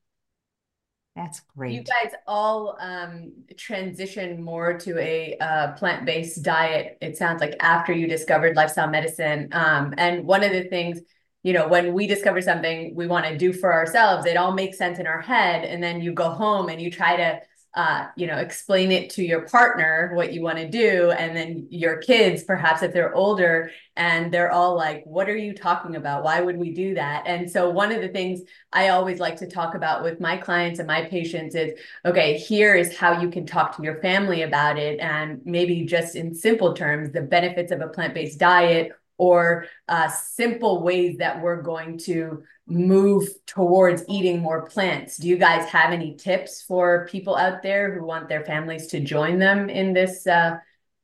That's great. You guys all um, transition more to a uh, plant-based diet. It sounds like after you discovered lifestyle medicine. Um, and one of the things you know, when we discover something we want to do for ourselves, it all makes sense in our head. And then you go home and you try to, uh, you know, explain it to your partner what you want to do. And then your kids, perhaps if they're older and they're all like, what are you talking about? Why would we do that? And so one of the things I always like to talk about with my clients and my patients is, okay, here is how you can talk to your family about it. And maybe just in simple terms, the benefits of a plant-based diet or uh, simple ways that we're going to move towards eating more plants. Do you guys have any tips for people out there who want their families to join them in this uh,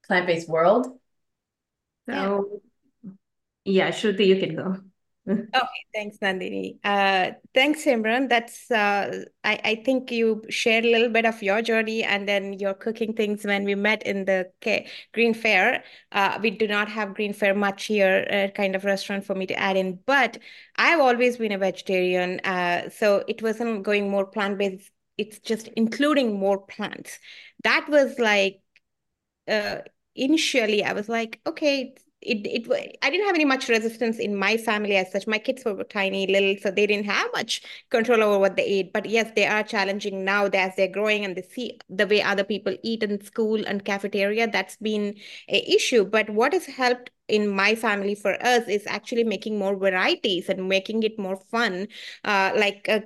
plant-based world? So, yeah, Shruti, you can go. Okay, thanks, Nandini. Uh, thanks, Simran. That's uh, I, I think you shared a little bit of your journey and then your cooking things when we met in the K Green Fair. Uh, we do not have Green Fair much here, uh, kind of restaurant for me to add in, but I've always been a vegetarian, uh, so it wasn't going more plant-based. It's just including more plants. That was like uh, initially I was like, okay, it it I didn't have any much resistance in my family as such. My kids were tiny, little, so they didn't have much control over what they ate. But yes, they are challenging now as they're growing and they see the way other people eat in school and cafeteria. That's been a issue. But what has helped in my family for us is actually making more varieties and making it more fun. Uh, like uh,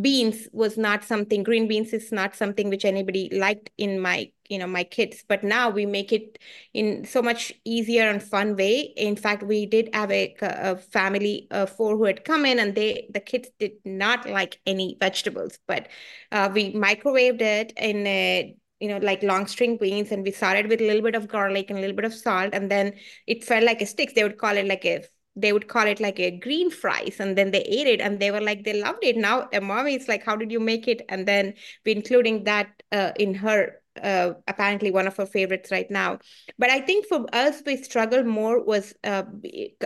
beans was not something, green beans is not something which anybody liked in my you know my kids but now we make it in so much easier and fun way. In fact we did have a, a family of four who had come in and they the kids did not like any vegetables but uh, we microwaved it in a you know, like long string beans, and we started with a little bit of garlic and a little bit of salt, and then it felt like a stick. They would call it like a they would call it like a green fries and then they ate it and they were like they loved it. Now mommy is like how did you make it? And then we including that uh, in her uh, apparently one of her favorites right now. But I think for us, we struggled more was uh,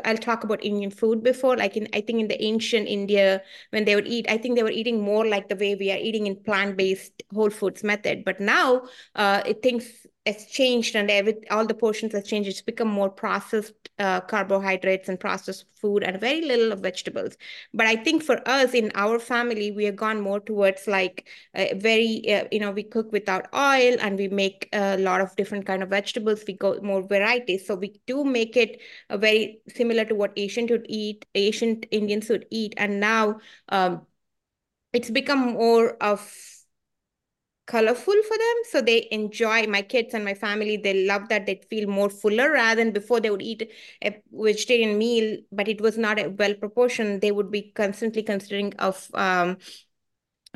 I'll talk about Indian food before, like in I think in the ancient India when they would eat, I think they were eating more like the way we are eating in plant based whole foods method. But now uh, it thinks it's changed and every, all the portions have changed. It's become more processed uh, carbohydrates and processed food and very little of vegetables. But I think for us in our family, we have gone more towards like uh, very, uh, you know, we cook without oil and we make a lot of different kind of vegetables. We go more varieties. So we do make it very similar to what Asian would eat, Asian Indians would eat. And now um, it's become more of colorful for them so they enjoy my kids and my family. They love that they feel more fuller rather than before they would eat a vegetarian meal but it was not well proportioned. They would be constantly considering of um,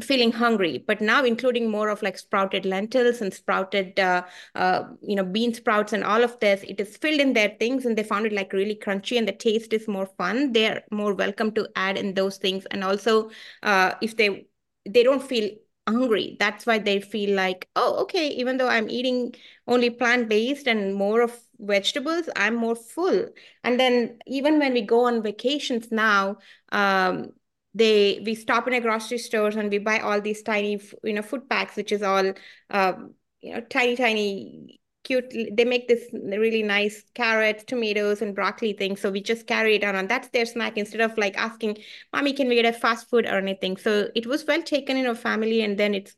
feeling hungry. But now including more of like sprouted lentils and sprouted uh, uh, you know bean sprouts and all of this it is filled in their things and they found it like really crunchy and the taste is more fun. They're more welcome to add in those things. And also uh, if they they don't feel hungry. That's why they feel like, oh, okay, even though I'm eating only plant-based and more of vegetables, I'm more full. And then even when we go on vacations now, um, they we stop in a grocery stores and we buy all these tiny, you know, food packs, which is all, um, you know, tiny, tiny cute they make this really nice carrots tomatoes and broccoli thing. So we just carry it on and that's their snack instead of like asking mommy can we get a fast food or anything? So it was well taken in our family and then it's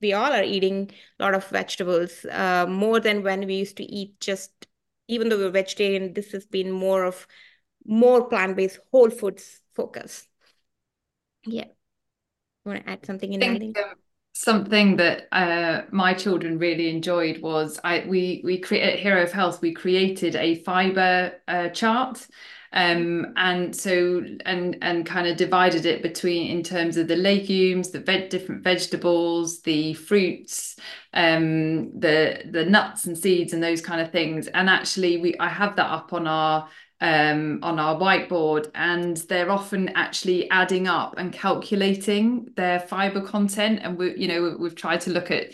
we all are eating a lot of vegetables uh, more than when we used to eat just even though we're vegetarian this has been more of more plant-based whole foods focus. Yeah. Want to add something in there something that uh, my children really enjoyed was I we we create at Hero of Health we created a fiber uh, chart um, and so and and kind of divided it between in terms of the legumes the ve different vegetables the fruits um, the the nuts and seeds and those kind of things. And actually we I have that up on our um, on our whiteboard and they're often actually adding up and calculating their fiber content. And we you know we've tried to look at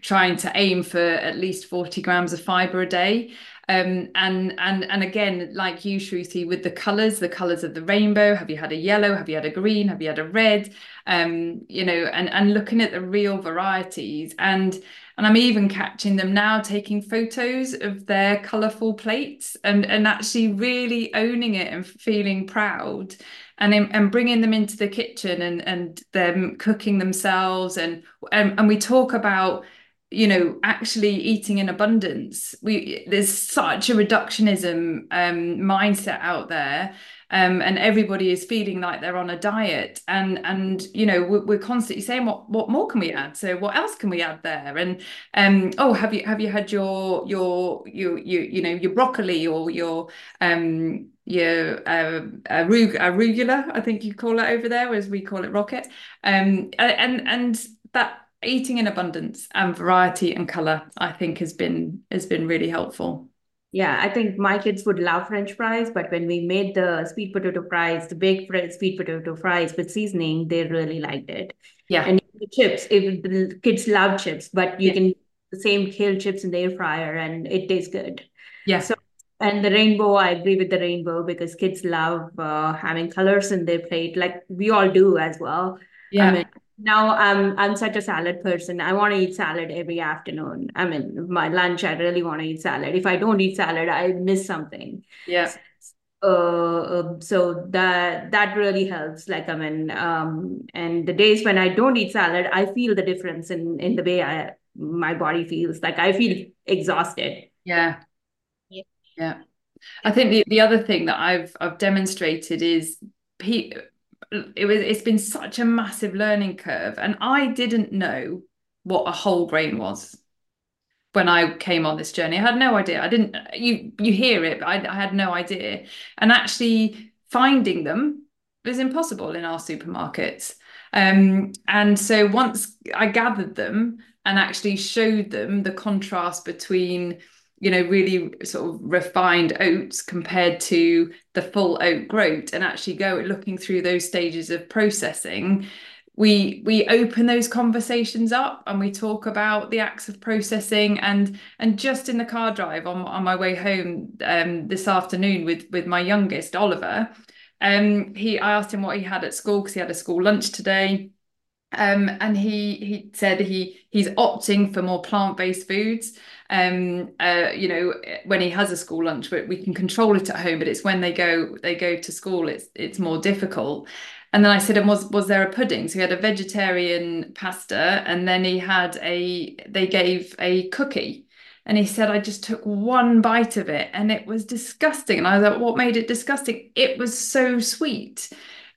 trying to aim for at least 40 grams of fiber a day um, and and and again like you Shruti with the colors the colors of the rainbow. Have you had a yellow? Have you had a green? Have you had a red? Um, you know and and looking at the real varieties. And and I'm even catching them now taking photos of their colourful plates and, and actually really owning it and feeling proud. And, and bringing them into the kitchen and, and them cooking themselves. And, and, and we talk about, you know, actually eating in abundance. We There's such a reductionism um, mindset out there um, and everybody is feeling like they're on a diet. And and you know we're, we're, constantly saying what what more can we add? So what else can we add there? And um oh have you have you had your your your you you know your broccoli or your um your uh, arugula I think you call it over there as we call it rocket? Um and and that eating in abundance and variety and color I think has been has been really helpful Yeah, I think my kids would love French fries, but when we made the sweet potato fries, the baked sweet potato fries with seasoning, they really liked it. Yeah. And the chips, if the kids love chips, but you yeah. can the same kale chips in the air fryer and it tastes good. Yeah. So and the rainbow, I agree with the rainbow because kids love uh, having colors in their plate, like we all do as well. Yeah. I mean, now I'm I'm such a salad person. I want to eat salad every afternoon. I mean, my lunch, I really want to eat salad. If I don't eat salad, I miss something. Yeah. Uh, um, so that that really helps. Like I mean, um, and the days when I don't eat salad, I feel the difference in in the way I my body feels. Like I feel exhausted. Yeah. Yeah. Yeah. I think the, the other thing that I've I've demonstrated is pe- it was it's been such a massive learning curve and i didn't know what a whole grain was when i came on this journey. I had no idea. I didn't you you hear it but I, I had no idea. And actually finding them is impossible in our supermarkets. Um, and so once i gathered them and actually showed them the contrast between you know really sort of refined oats compared to the full oat groat. And actually go looking through those stages of processing we we open those conversations up and we talk about the acts of processing and and just in the car drive on, on my way home um, this afternoon with with my youngest Oliver um he I asked him what he had at school because he had a school lunch today. Um, and he he said he he's opting for more plant-based foods um uh you know when he has a school lunch but we can control it at home but it's when they go they go to school it's it's more difficult and then I said, and was was there a pudding? So he had a vegetarian pasta, and then he had a they gave a cookie. And he said, I just took one bite of it and it was disgusting. And I was like, what made it disgusting? It was so sweet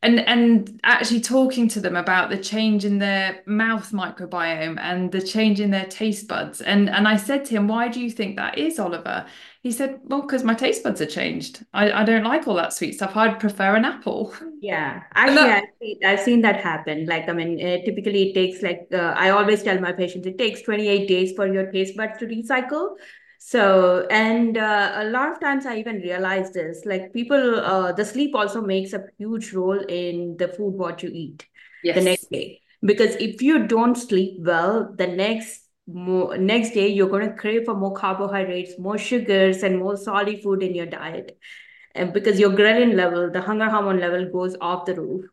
and and actually talking to them about the change in their mouth microbiome and the change in their taste buds. And and I said to him why do you think that is Oliver? He said well because my taste buds are changed. I, I don't like all that sweet stuff. I'd prefer an apple. Yeah. Actually that, I've, seen, I've seen that happen. Like I mean uh, typically it takes like uh, I always tell my patients it takes 28 days for your taste buds to recycle so, and uh, a lot of times I even realize this, like people, uh, the sleep also makes a huge role in the food what you eat yes. the next day. Because if you don't sleep well, the next more, next day you're going to crave for more carbohydrates, more sugars, and more salty food in your diet. And because your ghrelin level, the hunger hormone level, goes off the roof.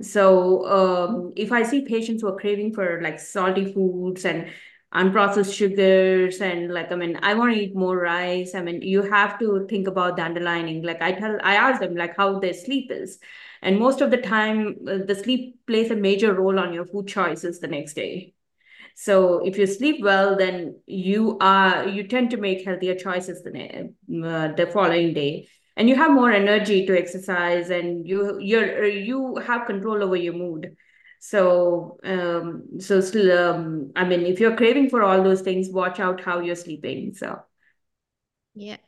So um, if I see patients who are craving for like salty foods and unprocessed sugars and like i mean i want to eat more rice. I mean you have to think about the underlining. Like i tell i ask them like how their sleep is. And most of the time uh, the sleep plays a major role on your food choices the next day. So if you sleep well then you are you tend to make healthier choices the, uh, the following day. And you have more energy to exercise and you you're you have control over your mood so, um, so um, I mean, if you're craving for all those things, watch out how you're sleeping. So, yeah.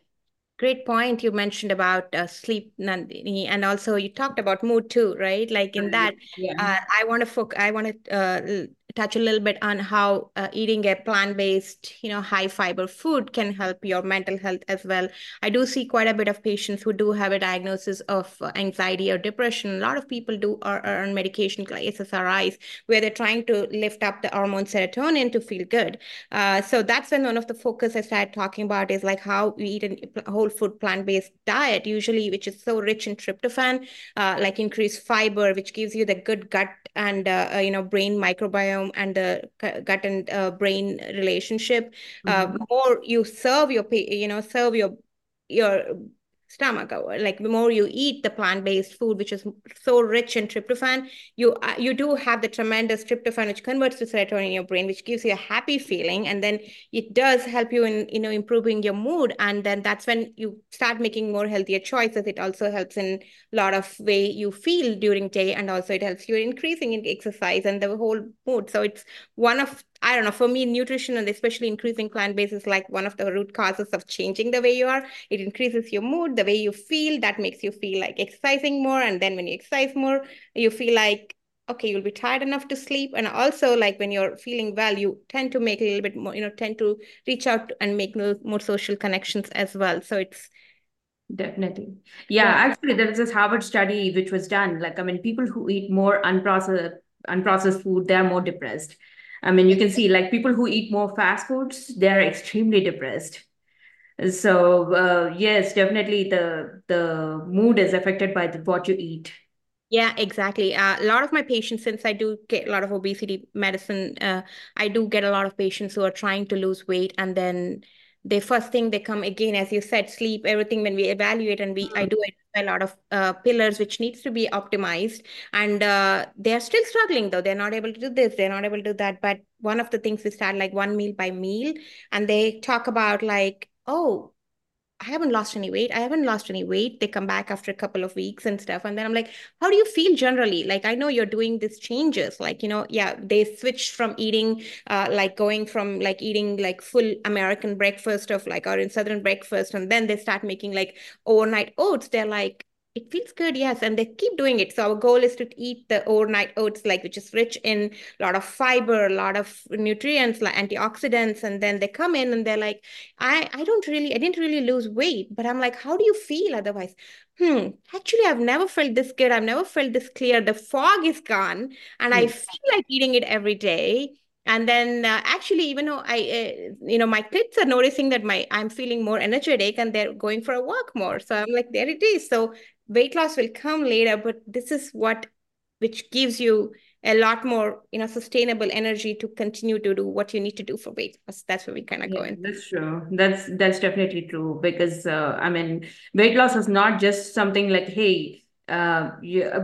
Great point you mentioned about uh, sleep, Nandini, and also you talked about mood too, right? Like in that, yeah. uh, I want to focus. I want to uh, touch a little bit on how uh, eating a plant-based, you know, high fiber food can help your mental health as well. I do see quite a bit of patients who do have a diagnosis of anxiety or depression. A lot of people do are, are on medication like SSRIs, where they're trying to lift up the hormone serotonin to feel good. Uh, so that's when one of the focus I started talking about is like how we eat a whole food plant-based diet, usually which is so rich in tryptophan, uh, like increased fiber, which gives you the good gut and uh, uh you know brain microbiome and the gut and uh, brain relationship. Uh, mm-hmm. Uh, more you serve your, you know, serve your your stomach like the more you eat the plant-based food which is so rich in tryptophan you uh, you do have the tremendous tryptophan which converts to serotonin in your brain which gives you a happy feeling and then it does help you in you know improving your mood and then that's when you start making more healthier choices. It also helps in a lot of way you feel during day and also it helps you increasing in exercise and the whole mood. So it's one of I don't know, for me, nutrition and especially increasing plant based is like one of the root causes of changing the way you are. It increases your mood, the way you feel, that makes you feel like exercising more. And then when you exercise more, you feel like okay, you'll be tired enough to sleep. And also like when you're feeling well, you tend to make a little bit more, you know, tend to reach out and make more social connections as well. So it's Definitely. Yeah, yeah, actually, there was this Harvard study which was done. Like, I mean, people who eat more unprocessed unprocessed food, they're more depressed. I mean, you can see like people who eat more fast foods, they're extremely depressed. So uh, yes, definitely the the mood is affected by the, what you eat. Yeah, exactly. Uh, a lot of my patients, since I do get a lot of obesity medicine, uh, I do get a lot of patients who are trying to lose weight and then the first thing they come again, as you said, sleep, everything when we evaluate and we I do a lot of uh, pillars which needs to be optimized. And uh, they're still struggling though. They're not able to do this they're not able to do that. But one of the things we start like one meal by meal. And they talk about like oh I haven't lost any weight. I haven't lost any weight. They come back after a couple of weeks and stuff. And then I'm like, how do you feel generally? Like, I know you're doing these changes. Like, you know, yeah, they switched from eating, uh, like going from like eating like full American breakfast of like, or in Southern breakfast. And then they start making like overnight oats. They're like, it feels good, yes, and they keep doing it. So our goal is to eat the overnight oats, like which is rich in a lot of fiber, a lot of nutrients, like antioxidants, and then they come in and they're like, I, I don't really, I didn't really lose weight, but I'm like, how do you feel otherwise? Hmm, actually, I've never felt this good. I've never felt this clear. The fog is gone, and I feel like eating it every day and then uh, actually even though i uh, you know my kids are noticing that my i'm feeling more energetic and they're going for a walk more so i'm like there it is so weight loss will come later but this is what which gives you a lot more you know sustainable energy to continue to do what you need to do for weight loss. That's where we kind of yeah, go in. that's true. That's that's definitely true because uh, i mean weight loss is not just something like hey uh,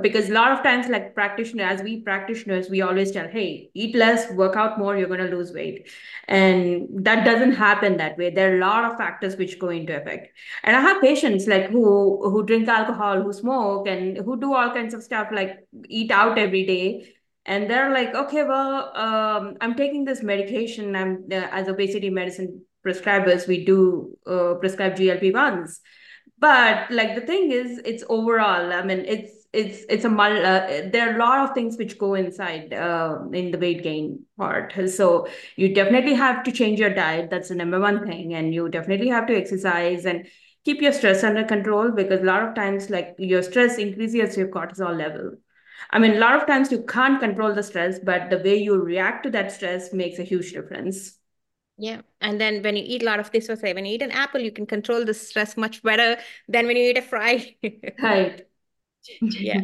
because a lot of times like practitioners as we practitioners we always tell hey eat less work out more you're going to lose weight. And that doesn't happen that way. There are a lot of factors which go into effect. And i have patients like who who drink alcohol who smoke and who do all kinds of stuff like eat out every day. And they're like okay well um, i'm taking this medication. I'm uh, as obesity medicine prescribers we do uh, prescribe glp-1s but like the thing is it's overall i mean it's it's it's a uh, there are a lot of things which go inside uh, in the weight gain part. So you definitely have to change your diet. That's the number one thing. And you definitely have to exercise and keep your stress under control because a lot of times like your stress increases your cortisol level. I mean a lot of times you can't control the stress but the way you react to that stress makes a huge difference yeah. And then when you eat a lot of this, or say when you eat an apple, you can control the stress much better than when you eat a fry. right. yeah.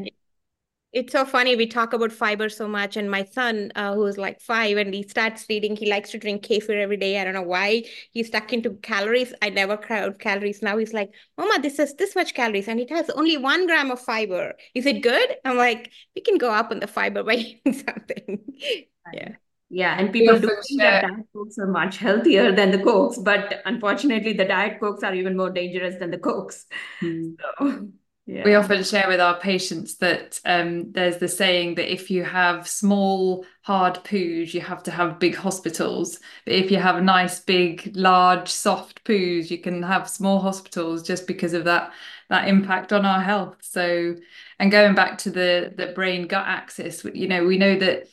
It's so funny. We talk about fiber so much, and my son, uh, who's like five, and he starts reading. He likes to drink kefir every day. I don't know why he's stuck into calories. I never count calories. Now he's like, "Mama, this is this much calories, and it has only one gram of fiber. Is it good?" I'm like, "We can go up on the fiber by eating something." yeah. Yeah, and people do think that diet cokes are much healthier than the cokes, but unfortunately, the diet cokes are even more dangerous than the cokes. Hmm. So, yeah. We often share with our patients that um, there's the saying that if you have small, hard poos, you have to have big hospitals. But if you have nice, big, large, soft poos, you can have small hospitals just because of that that impact on our health. So, and going back to the the brain gut axis, you know, we know that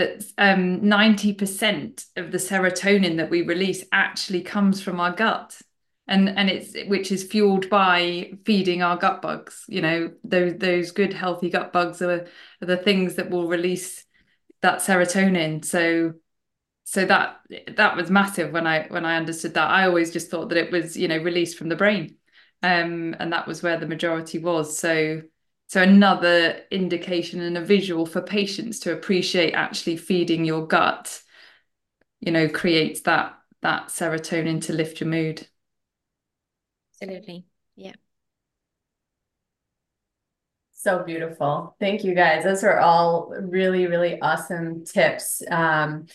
that um, 90% of the serotonin that we release actually comes from our gut. And and it's which is fueled by feeding our gut bugs you know those those good healthy gut bugs are, are the things that will release that serotonin. So so that that was massive when i when i understood that. I always just thought that it was you know released from the brain um and that was where the majority was. So so another indication and a visual for patients to appreciate actually feeding your gut, you know, creates that that serotonin to lift your mood. Absolutely. Yeah. So beautiful. Thank you guys. Those are all really, really awesome tips. Um,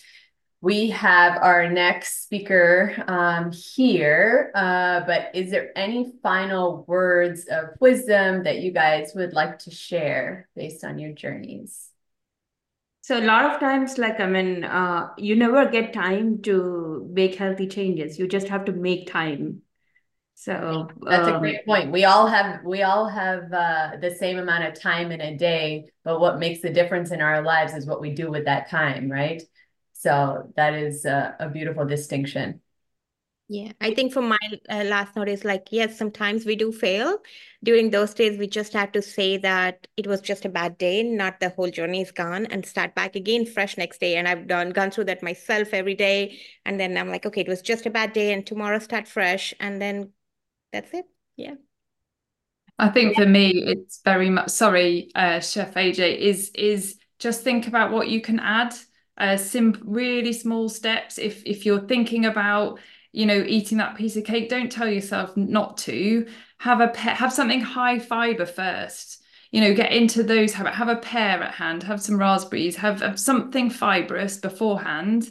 we have our next speaker um, here, uh, but is there any final words of wisdom that you guys would like to share based on your journeys? So a lot of times, like, I mean, uh, you never get time to make healthy changes. You just have to make time. So That's a um, great point. We all have we all have uh, the same amount of time in a day, but what makes the difference in our lives is what we do with that time, right? So that is a, a beautiful distinction. Yeah, I think for my uh, last note is like, yes, sometimes we do fail. During those days, we just have to say that it was just a bad day, not the whole journey is gone, and start back again fresh next day. And I've done gone through that myself every day. And then I'm like, okay, it was just a bad day, and tomorrow start fresh, and then that's it. Yeah. I think for me, it's very much sorry, uh, Chef AJ, is is just think about what you can add. Uh, sim really small steps. If if you're thinking about you know, eating that piece of cake, don't tell yourself not to. Have a pet, have something high fiber first. You know, get into those. Have have a pear at hand. Have some raspberries. Have, have something fibrous beforehand,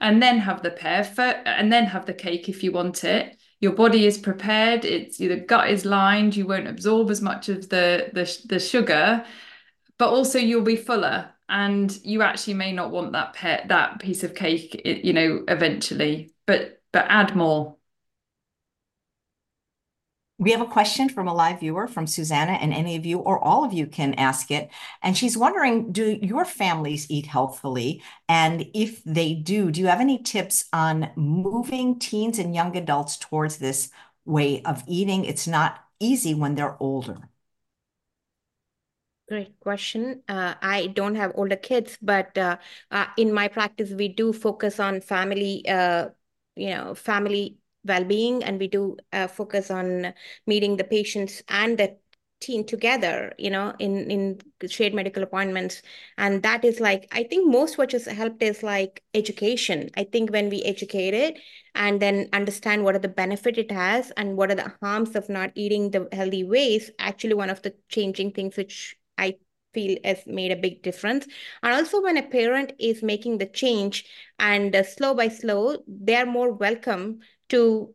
and then have the pear. For, and then have the cake if you want it. Your body is prepared. It's the gut is lined. You won't absorb as much of the the the sugar, but also you'll be fuller and you actually may not want that pet that piece of cake you know eventually but but add more. We have a question from a live viewer from Susanna, and any of you or all of you can ask it. And she's wondering Do your families eat healthfully? And if they do, do you have any tips on moving teens and young adults towards this way of eating? It's not easy when they're older. Great question. Uh, I don't have older kids, but uh, uh, in my practice, we do focus on family uh, you know, family well-being, and we do uh, focus on meeting the patients and the team together, you know, in in shared medical appointments. And that is like, I think most what has helped is like education. I think when we educate it and then understand what are the benefit it has and what are the harms of not eating the healthy ways, actually one of the changing things which I feel has made a big difference. And also when a parent is making the change and uh, slow by slow, they're more welcome to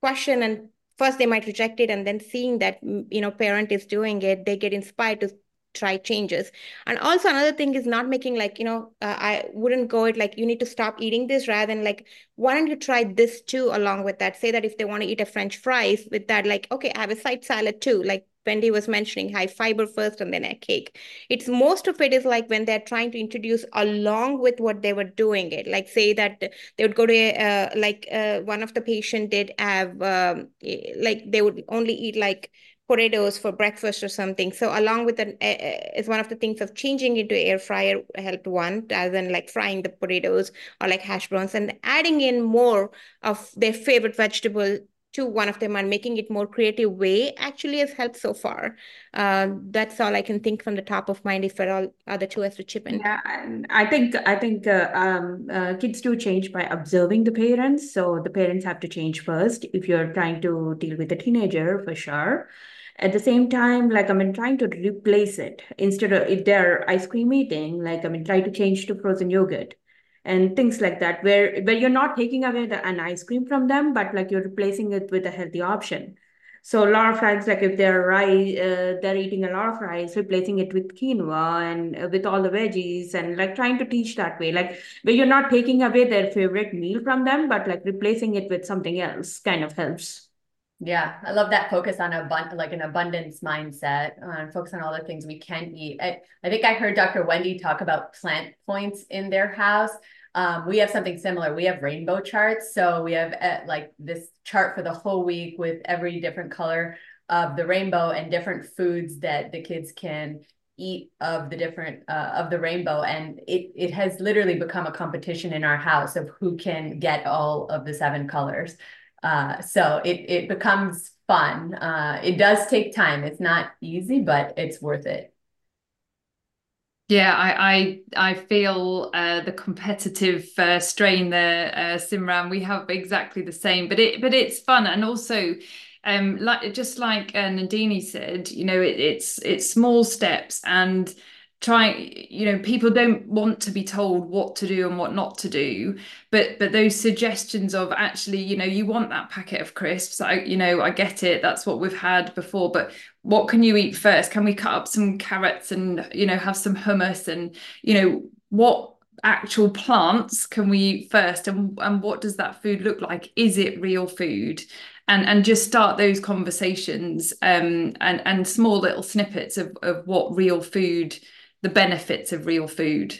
question and first they might reject it and then seeing that you know parent is doing it they get inspired to try changes and also another thing is not making like you know uh, i wouldn't go it like you need to stop eating this rather than like why don't you try this too along with that say that if they want to eat a french fries with that like okay i have a side salad too like Wendy was mentioning high fiber first and then a cake. It's most of it is like when they're trying to introduce along with what they were doing it. Like say that they would go to uh, like uh, one of the patient did have um, like they would only eat like potatoes for breakfast or something. So along with an uh, is one of the things of changing into air fryer helped one rather than like frying the potatoes or like hash browns and adding in more of their favorite vegetable to one of them and making it more creative way actually has helped so far. Uh, that's all I can think from the top of mind. If at all other two has to chip in. Yeah, I think I think uh, um, uh, kids do change by observing the parents. So the parents have to change first. If you're trying to deal with a teenager, for sure. At the same time, like I mean, trying to replace it instead of if they're ice cream eating, like I mean, try to change to frozen yogurt and things like that where where you're not taking away the, an ice cream from them but like you're replacing it with a healthy option. So a lot of times like if they're rice uh, they're eating a lot of rice replacing it with quinoa and uh, with all the veggies and like trying to teach that way like where you're not taking away their favorite meal from them but like replacing it with something else kind of helps yeah, I love that focus on a abund like an abundance mindset, uh, focus on all the things we can eat. I, I think I heard Dr. Wendy talk about plant points in their house. Um, we have something similar. We have rainbow charts. So we have uh, like this chart for the whole week with every different color of the rainbow and different foods that the kids can eat of the different uh, of the rainbow and it it has literally become a competition in our house of who can get all of the seven colors uh, so it it becomes fun. Uh, it does take time. It's not easy, but it's worth it. Yeah, I I, I feel uh, the competitive uh, strain there, uh, Simran. We have exactly the same, but it but it's fun and also. Um, like just like uh, Nandini said, you know, it, it's it's small steps, and trying you know people don't want to be told what to do and what not to do but but those suggestions of actually you know you want that packet of crisps i you know i get it that's what we've had before but what can you eat first? Can we cut up some carrots and you know have some hummus and you know what actual plants can we eat first and and what does that food look like? Is it real food? And and just start those conversations um, and and small little snippets of of what real food the benefits of real food.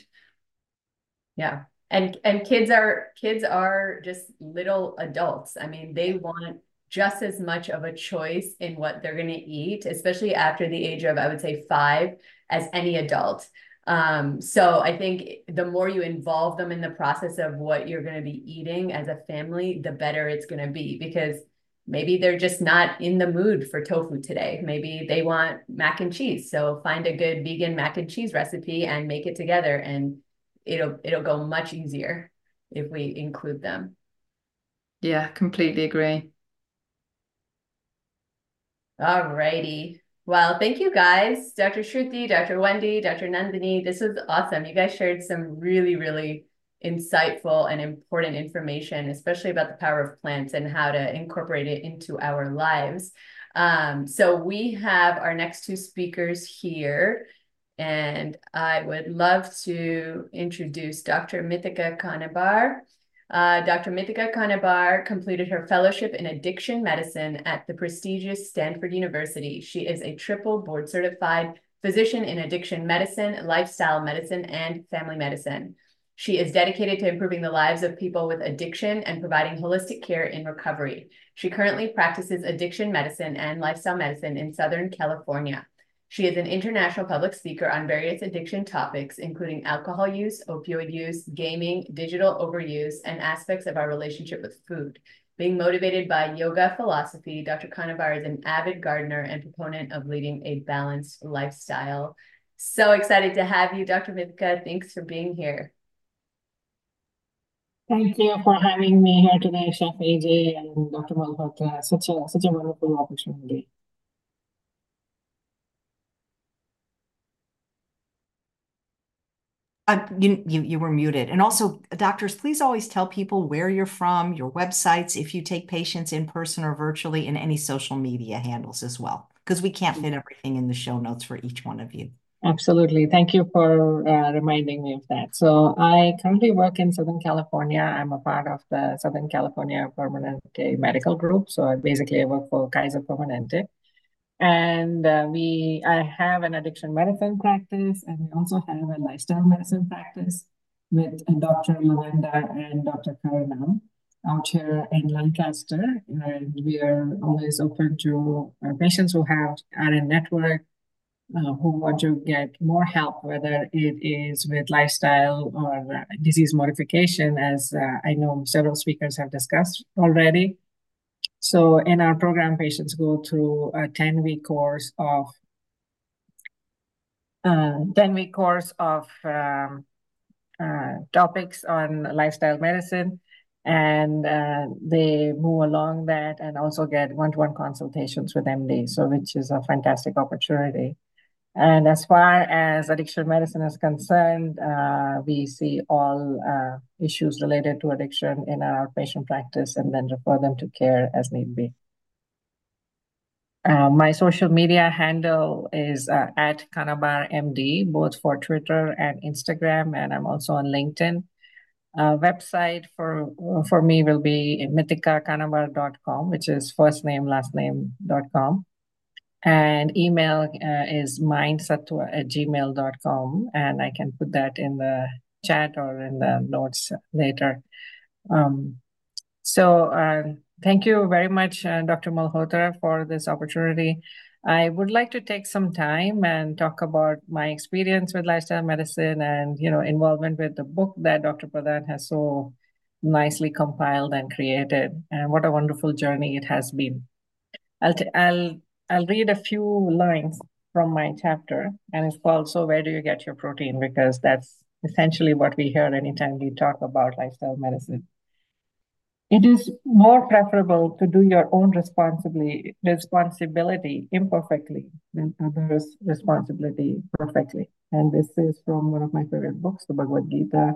Yeah. And and kids are kids are just little adults. I mean they want just as much of a choice in what they're going to eat especially after the age of i would say 5 as any adult. Um, so I think the more you involve them in the process of what you're going to be eating as a family, the better it's going to be because maybe they're just not in the mood for tofu today. Maybe they want mac and cheese. So find a good vegan mac and cheese recipe and make it together and it'll it'll go much easier if we include them. Yeah, completely agree. All righty. Well, thank you guys, Dr. Shruti, Dr. Wendy, Dr. Nandini. This was awesome. You guys shared some really, really insightful and important information, especially about the power of plants and how to incorporate it into our lives. Um, so we have our next two speakers here, and I would love to introduce Dr. Mithika Kanabar. Uh, Dr. Mithika Kanabar completed her fellowship in addiction medicine at the prestigious Stanford University. She is a triple board certified physician in addiction medicine, lifestyle medicine, and family medicine. She is dedicated to improving the lives of people with addiction and providing holistic care in recovery. She currently practices addiction medicine and lifestyle medicine in Southern California. She is an international public speaker on various addiction topics, including alcohol use, opioid use, gaming, digital overuse, and aspects of our relationship with food. Being motivated by yoga philosophy, Dr. Kanabar is an avid gardener and proponent of leading a balanced lifestyle. So excited to have you, Dr. Mithika. Thanks for being here. Thank you for having me here today, Chef AJ and Dr. Malhotra. Such a such a wonderful opportunity. Uh, you, you you were muted. And also, doctors, please always tell people where you're from, your websites, if you take patients in person or virtually, and any social media handles as well, because we can't fit everything in the show notes for each one of you. Absolutely. Thank you for uh, reminding me of that. So I currently work in Southern California. I'm a part of the Southern California Permanente Medical Group. So basically I work for Kaiser Permanente. And uh, we, I have an addiction medicine practice, and we also have a lifestyle medicine practice with Dr. Lawenda and Dr. Karanam out here in Lancaster. And we are always open to uh, patients who have are in network uh, who want to get more help, whether it is with lifestyle or disease modification, as uh, I know several speakers have discussed already. So in our program, patients go through a 10-week course of 10-week uh, course of um, uh, topics on lifestyle medicine and uh, they move along that and also get one-to-one consultations with MD, so which is a fantastic opportunity. And as far as addiction medicine is concerned, uh, we see all uh, issues related to addiction in our patient practice and then refer them to care as need be. Uh, my social media handle is uh, at Kanabar MD, both for Twitter and Instagram, and I'm also on LinkedIn. Uh, website for for me will be mithikakanabar.com, which is first name, last name.com. And email uh, is mindsatwa at gmail.com. And I can put that in the chat or in the notes later. Um, so uh, thank you very much, uh, Dr. Malhotra, for this opportunity. I would like to take some time and talk about my experience with lifestyle medicine and you know involvement with the book that Dr. Pradhan has so nicely compiled and created, and what a wonderful journey it has been. I'll, t- I'll I'll read a few lines from my chapter, and it's called So Where Do You Get Your Protein? Because that's essentially what we hear anytime we talk about lifestyle medicine. It is more preferable to do your own responsibly, responsibility imperfectly than others' responsibility perfectly. And this is from one of my favorite books, the Bhagavad Gita,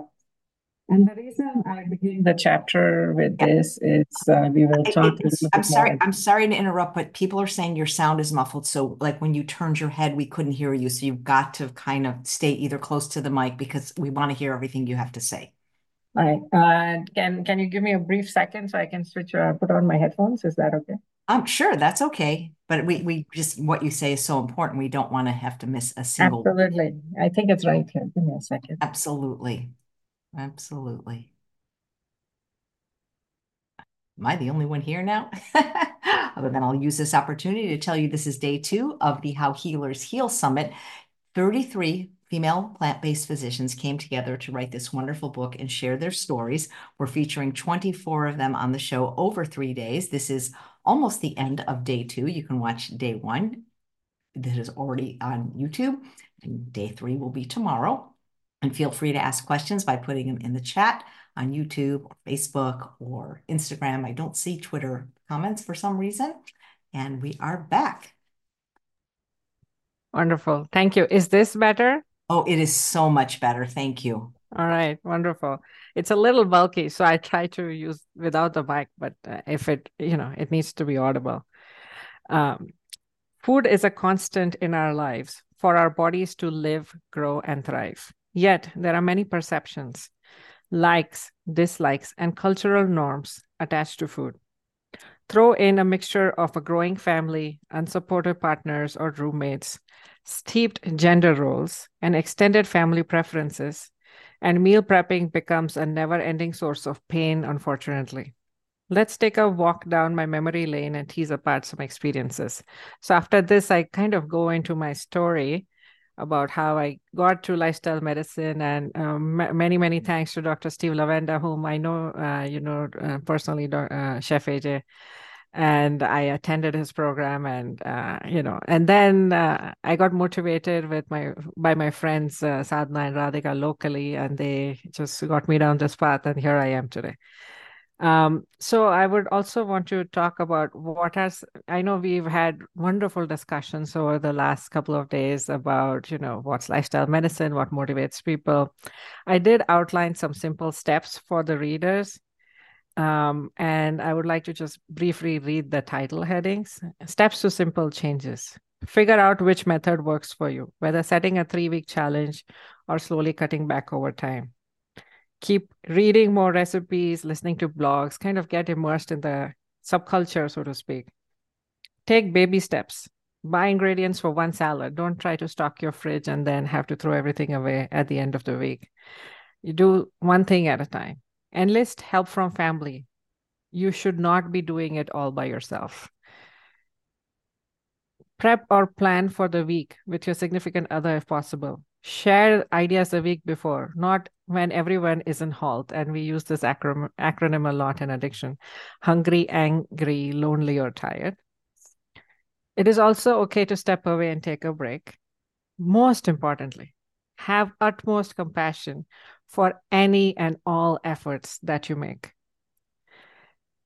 and the reason I begin the chapter with this is uh, we will talk. I'm sorry. I'm sorry to interrupt, but people are saying your sound is muffled. So, like when you turned your head, we couldn't hear you. So you've got to kind of stay either close to the mic because we want to hear everything you have to say. All right. Uh, can can you give me a brief second so I can switch or uh, put on my headphones? Is that okay? I'm sure that's okay. But we we just what you say is so important. We don't want to have to miss a single. Absolutely. I think it's right here. Give me a second. Absolutely. Absolutely. Am I the only one here now? Other than I'll use this opportunity to tell you this is day two of the How Healers Heal Summit. 33 female plant-based physicians came together to write this wonderful book and share their stories. We're featuring 24 of them on the show over three days. This is almost the end of day two. You can watch day one that is already on YouTube, and day three will be tomorrow. And feel free to ask questions by putting them in the chat on YouTube or Facebook or Instagram. I don't see Twitter comments for some reason. And we are back. Wonderful. Thank you. Is this better? Oh, it is so much better. Thank you. All right. Wonderful. It's a little bulky, so I try to use without the mic, but uh, if it, you know, it needs to be audible. Um, food is a constant in our lives for our bodies to live, grow, and thrive. Yet there are many perceptions likes, dislikes, and cultural norms attached to food. Throw in a mixture of a growing family, unsupportive partners or roommates, steeped gender roles, and extended family preferences, and meal prepping becomes a never ending source of pain, unfortunately. Let's take a walk down my memory lane and tease apart some experiences. So, after this, I kind of go into my story about how I got to lifestyle medicine, and um, many, many thanks to Dr. Steve Lawenda, whom I know, uh, you know, uh, personally, uh, Chef AJ, and I attended his program, and uh, you know, and then uh, I got motivated with my by my friends uh, Sadhna and Radhika locally, and they just got me down this path, and here I am today. Um, so I would also want to talk about what has I know we've had wonderful discussions over the last couple of days about, you know, what's lifestyle medicine, what motivates people. I did outline some simple steps for the readers. Um, and I would like to just briefly read the title headings. Steps to simple changes. Figure out which method works for you, whether setting a three week challenge or slowly cutting back over time keep reading more recipes, listening to blogs, kind of get immersed in the subculture, so to speak. Take baby steps. Buy ingredients for one salad. Don't try to stock your fridge and then have to throw everything away at the end of the week. You do one thing at a time. Enlist help from family. You should not be doing it all by yourself. Prep or plan for the week with your significant other if possible share ideas a week before, not when everyone is in halt. And we use this acronym, acronym a lot in addiction hungry, angry, lonely, or tired. It is also okay to step away and take a break. Most importantly, have utmost compassion for any and all efforts that you make.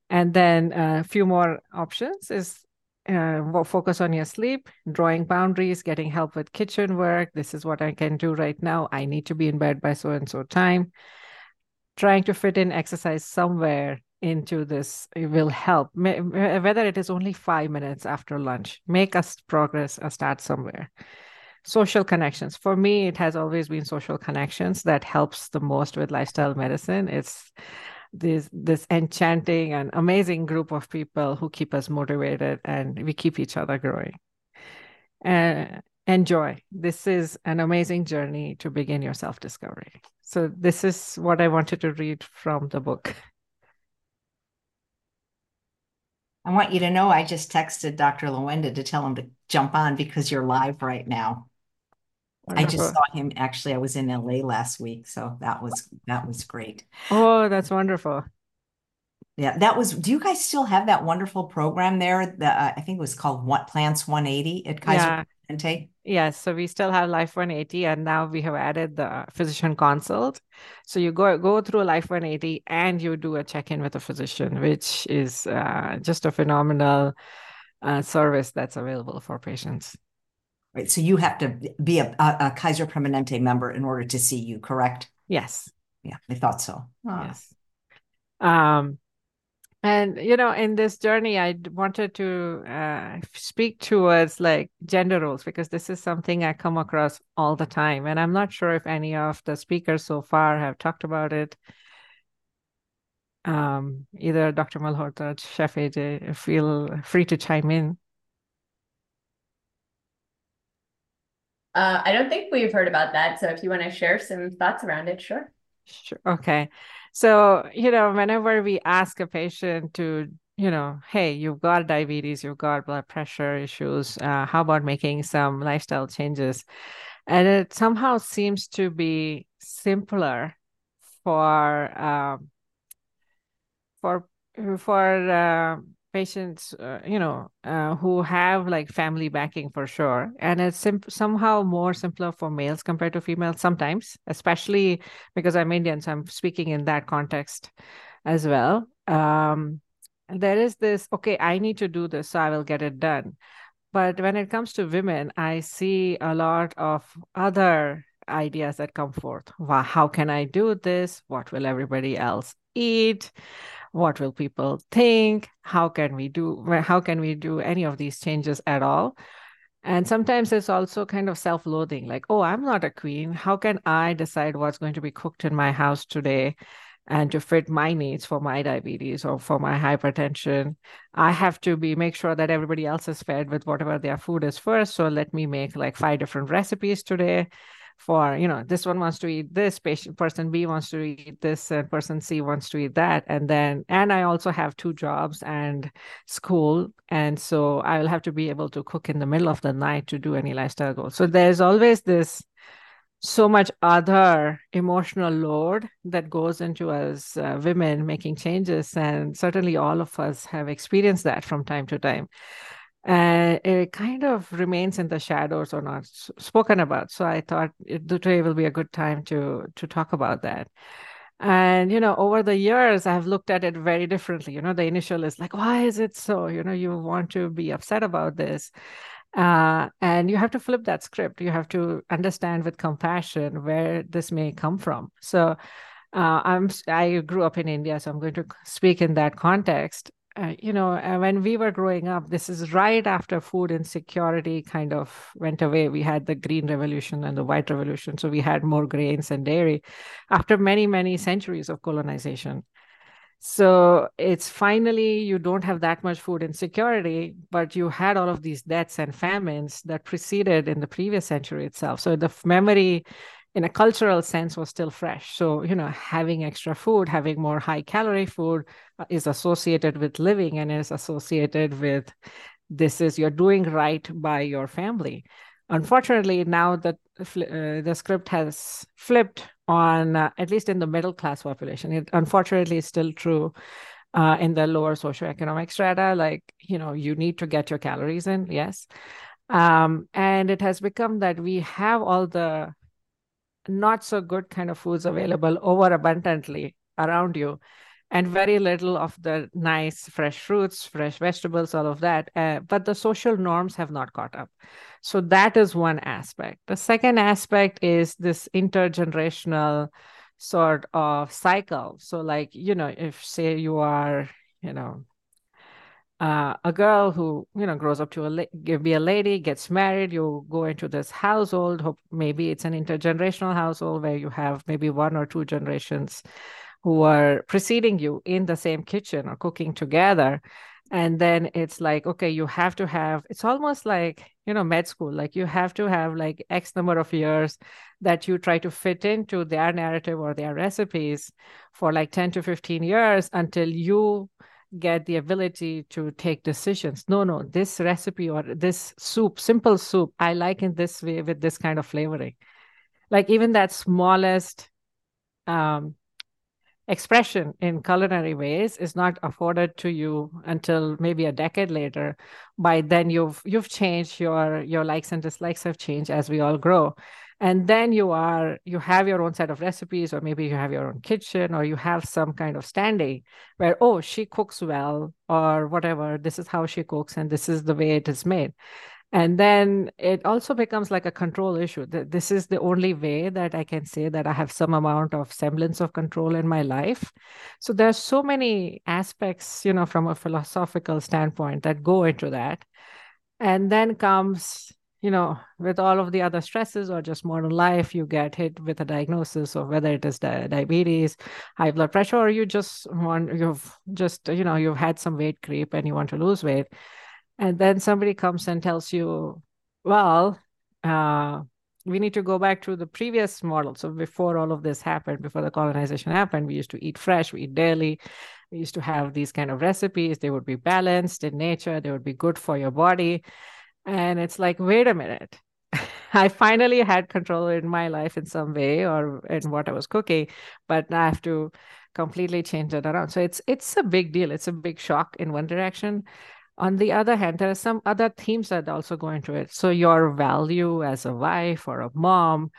And then a few more options is uh, focus on your sleep, drawing boundaries, getting help with kitchen work. This is what I can do right now. I need to be in bed by so and so time. Trying to fit in exercise somewhere into this will help. Whether it is only five minutes after lunch, make us progress or start somewhere. Social connections. For me, it has always been social connections that helps the most with lifestyle medicine. It's this this enchanting and amazing group of people who keep us motivated and we keep each other growing. Uh, enjoy. This is an amazing journey to begin your self discovery. So, this is what I wanted to read from the book. I want you to know I just texted Dr. Lawenda to tell him to jump on because you're live right now. I just saw him actually. I was in LA last week, so that was that was great. Oh, that's wonderful. Yeah, that was. Do you guys still have that wonderful program there? That uh, I think it was called What Plants 180 at Kaiser yeah. Yes, so we still have Life 180, and now we have added the physician consult. So you go go through Life 180, and you do a check in with a physician, which is uh, just a phenomenal uh, service that's available for patients right? So you have to be a, a, Kaiser Permanente member in order to see you, correct? Yes. Yeah, I thought so. Oh. Yes. Um, and you know, in this journey, I wanted to uh, speak towards like gender roles because this is something I come across all the time, and I'm not sure if any of the speakers so far have talked about it. um, either Dr. Malhotra, Chef AJ, feel free to chime in. Uh, I don't think we've heard about that. So if you want to share some thoughts around it, sure. Sure. Okay. So, you know, whenever we ask a patient to, you know, hey, you've got diabetes, you've got blood pressure issues, uh, how about making some lifestyle changes? And it somehow seems to be simpler for um, for for uh, patients, uh, you know, uh, who have like family backing for sure. And it's sim- somehow more simpler for males compared to females sometimes, especially because I'm Indian. So I'm speaking in that context as well. Um, there is this, okay, I need to do this, so I will get it done. But when it comes to women, I see a lot of other ideas that come forth. Wow, how can I do this? What will everybody else eat? What will people think? How can we do how can we do any of these changes at all? And sometimes it's also kind of self-loathing like oh i'm not a queen. How can i decide what's going to be cooked in my house today and to fit my needs for my diabetes or for my hypertension? I have to be make sure that everybody else is fed with whatever their food is first. So let me make like five different recipes today for you know this one wants to eat this patient person b wants to eat this and person c wants to eat that. And then and i also have two jobs and school. And so i will have to be able to cook in the middle of the night to do any lifestyle goals. So there's always this so much other emotional load that goes into us uh, women making changes. And certainly all of us have experienced that from time to time and it kind of remains in the shadows or not spoken about. So I thought today will be a good time to to talk about that. And you know, over the years, I've looked at it very differently. You know, the initial is like, why is it so? You know, you want to be upset about this. Uh, and you have to flip that script. You have to understand with compassion where this may come from. So uh, I'm I grew up in India, so I'm going to speak in that context uh, you know, uh, when we were growing up, this is right after food insecurity kind of went away. We had the green revolution and the white revolution. So we had more grains and dairy after many, many centuries of colonization. So it's finally, you don't have that much food insecurity, but you had all of these deaths and famines that preceded in the previous century itself. So the memory in a cultural sense was still fresh. So you know having extra food having more high calorie food uh, is associated with living and is associated with this is you're doing right by your family. Unfortunately now that uh, the script has flipped on uh, at least in the middle class population it unfortunately is still true uh, in the lower socioeconomic strata like you know you need to get your calories in yes. Um, and it has become that we have all the not so good kind of foods available over abundantly around you. And very little of the nice fresh fruits fresh vegetables all of that uh, but the social norms have not caught up. So that is one aspect. The second aspect is this intergenerational sort of cycle. So like you know if say you are you know uh, a girl who you know grows up to a la- be a lady gets married you go into this household hope maybe it's an intergenerational household where you have maybe one or two generations who are preceding you in the same kitchen or cooking together. And then it's like okay you have to have it's almost like you know med school like you have to have like x number of years that you try to fit into their narrative or their recipes for like 10 to 15 years until you get the ability to take decisions. No, no, this recipe or this soup, simple soup, I like in this way with this kind of flavoring. Like even that smallest um, expression in culinary ways is not afforded to you until maybe a decade later. By then, you've you've changed your your likes and dislikes have changed as we all grow and then you are you have your own set of recipes or maybe you have your own kitchen or you have some kind of standing where oh she cooks well or whatever this is how she cooks and this is the way it is made. And then it also becomes like a control issue. That this is the only way that i can say that i have some amount of semblance of control in my life. So there's so many aspects you know from a philosophical standpoint that go into that. And then comes you know, with all of the other stresses or just modern life, you get hit with a diagnosis of whether it is di- diabetes, high blood pressure, or you just want, you've just, you know, you've had some weight creep and you want to lose weight. And then somebody comes and tells you, well, uh, we need to go back to the previous model. So before all of this happened, before the colonization happened, we used to eat fresh, we eat daily. We used to have these kind of recipes. They would be balanced in nature. They would be good for your body. And it's like, wait a minute. I finally had control in my life in some way or in what I was cooking, but I have to completely change that around. So it's it's a big deal. It's a big shock in one direction. On the other hand, there are some other themes that also go into it. So your value as a wife or a mom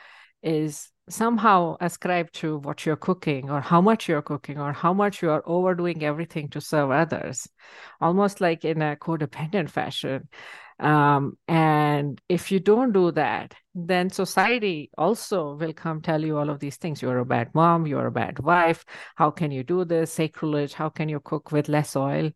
is somehow ascribed to what you're cooking or how much you're cooking or how much you are overdoing everything to serve others, almost like in a codependent fashion. Um, and if you don't do that, then society also will come tell you all of these things. You're a bad mom, you're a bad wife. How can you do this? Sacrilege. How can you cook with less oil?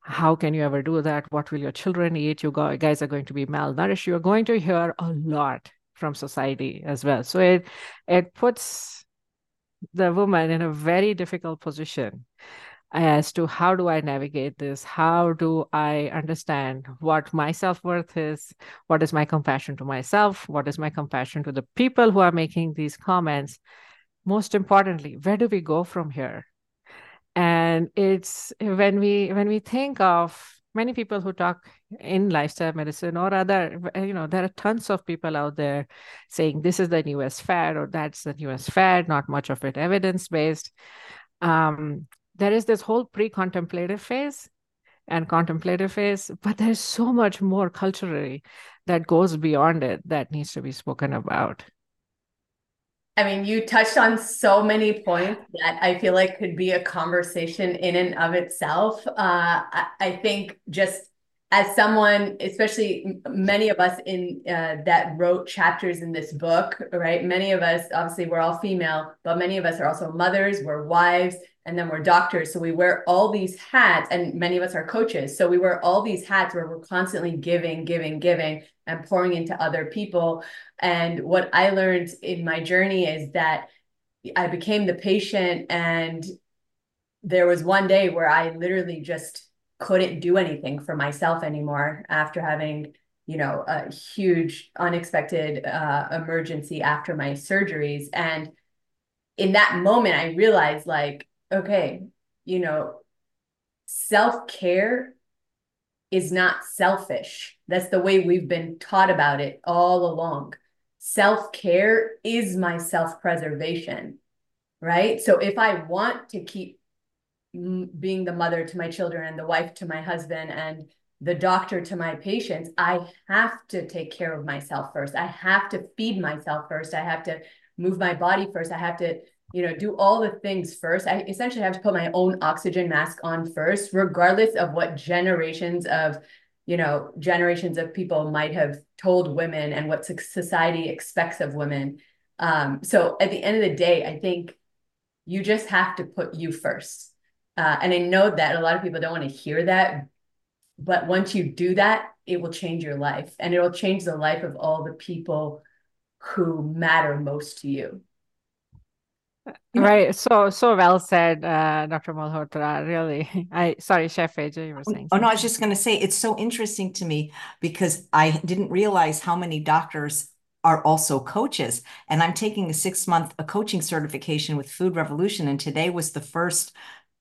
How can you ever do that? What will your children eat? You guys are going to be malnourished. You're going to hear a lot from society as well. So it it puts the woman in a very difficult position as to how do I navigate this? How do I understand what my self worth is? What is my compassion to myself? What is my compassion to the people who are making these comments? Most importantly, where do we go from here? And it's when we when we think of many people who talk in lifestyle medicine or other you know there are tons of people out there saying this is the newest fad or that's the newest fad not much of it evidence based um, there is this whole pre-contemplative phase and contemplative phase but there's so much more culturally that goes beyond it that needs to be spoken about I mean, you touched on so many points that I feel like could be a conversation in and of itself. Uh, I, I, think just as someone, especially many of us in uh, that wrote chapters in this book, right? Many of us, obviously, we're all female, but many of us are also mothers, we're wives, and then we're doctors. So we wear all these hats, and many of us are coaches. So we wear all these hats where we're constantly giving, giving, giving, and pouring into other people. And what I learned in my journey is that I became the patient, and there was one day where I literally just couldn't do anything for myself anymore after having you know a huge unexpected uh, emergency after my surgeries. And in that moment i realized like okay you know self-care is not selfish. That's the way we've been taught about it all along. Self-care is my self-preservation right? So if i want to keep being the mother to my children and the wife to my husband and the doctor to my patients, I have to take care of myself first. I have to feed myself first. I have to move my body first. I have to, you know, do all the things first. I essentially have to put my own oxygen mask on first, regardless of what generations of, you know, generations of people might have told women and what society expects of women. Um, so at the end of the day, I think you just have to put you first uh, and I know that a lot of people don't want to hear that. But once you do that, it will change your life and it'll change the life of all the people who matter most to you. Right. So so well said, uh, Dr. Malhotra. Really. I sorry, Chef AJ, you were saying. Oh, no, I was just going to say it's so interesting to me because I didn't realize how many doctors are also coaches. And I'm taking a six month a coaching certification with Food Revolution. And today was the first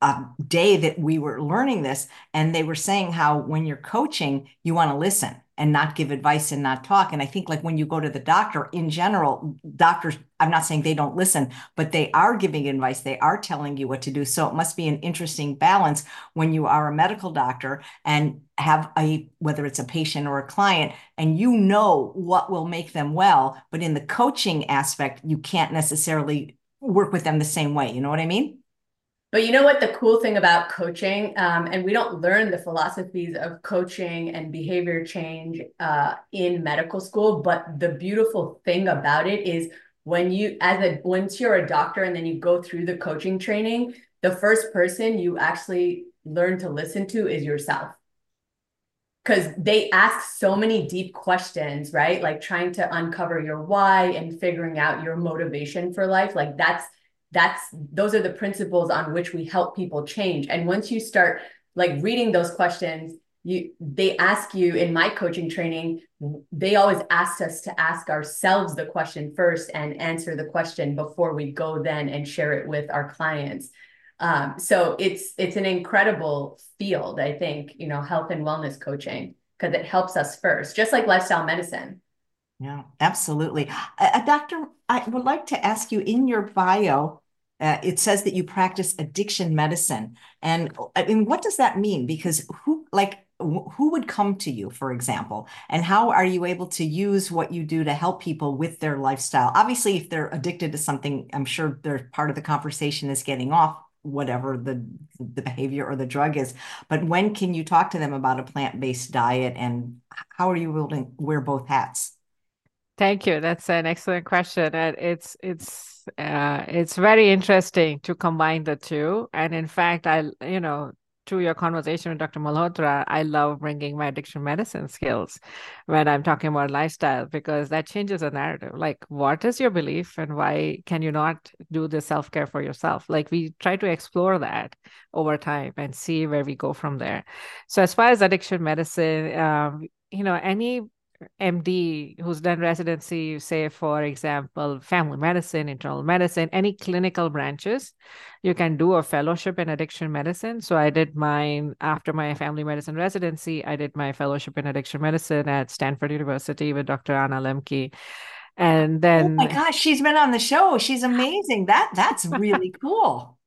a day that we were learning this and they were saying how when you're coaching you want to listen and not give advice and not talk. And i think like when you go to the doctor in general doctors i'm not saying they don't listen but they are giving advice. They are telling you what to do. So it must be an interesting balance when you are a medical doctor and have a whether it's a patient or a client and you know what will make them well. But in the coaching aspect you can't necessarily work with them the same way. You know what i mean but you know what the cool thing about coaching, um, and we don't learn the philosophies of coaching and behavior change uh, in medical school. But the beautiful thing about it is when you, as a once you're a doctor and then you go through the coaching training, the first person you actually learn to listen to is yourself. because they ask so many deep questions, right? Like trying to uncover your why and figuring out your motivation for life. Like that's that's those are the principles on which we help people change. And once you start like reading those questions, you they ask you in my coaching training, they always asked us to ask ourselves the question first and answer the question before we go then and share it with our clients. Um, so it's it's an incredible field, I think, you know, health and wellness coaching because it helps us first, just like lifestyle medicine. Yeah, absolutely. Uh, uh, doctor, I would like to ask you in your bio, uh, it says that you practice addiction medicine. And I mean, what does that mean? Because who, like, who would come to you, for example, and how are you able to use what you do to help people with their lifestyle? Obviously, if they're addicted to something, I'm sure they're part of the conversation is getting off whatever the the behavior or the drug is but when can you talk to them about a plant-based diet and how are you to wear both hats thank you that's an excellent question and it's it's uh, it's very interesting to combine the two and in fact i you know to your conversation with Dr. Malhotra, I love bringing my addiction medicine skills when I'm talking about lifestyle because that changes the narrative. Like, what is your belief and why can you not do the self care for yourself? Like, we try to explore that over time and see where we go from there. So, as far as addiction medicine, um, you know, any MD who's done residency, say, for example, family medicine, internal medicine, any clinical branches, you can do a fellowship in addiction medicine. So I did mine after my family medicine residency. I did my fellowship in addiction medicine at Stanford University with Dr. Anna Lembke. And then, oh my gosh, she's been on the show. She's amazing. That that's really cool.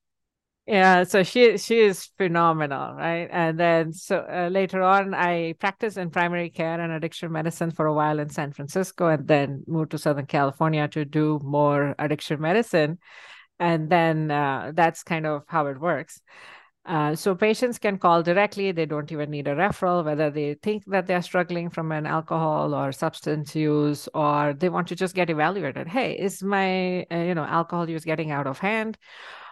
Yeah, so she she is phenomenal, right? And then so uh, later on, I practiced in primary care and addiction medicine for a while in San Francisco, and then moved to Southern California to do more addiction medicine, and then uh, that's kind of how it works. Uh, so patients can call directly; they don't even need a referral, whether they think that they're struggling from an alcohol or substance use, or they want to just get evaluated. Hey, is my uh, you know alcohol use getting out of hand?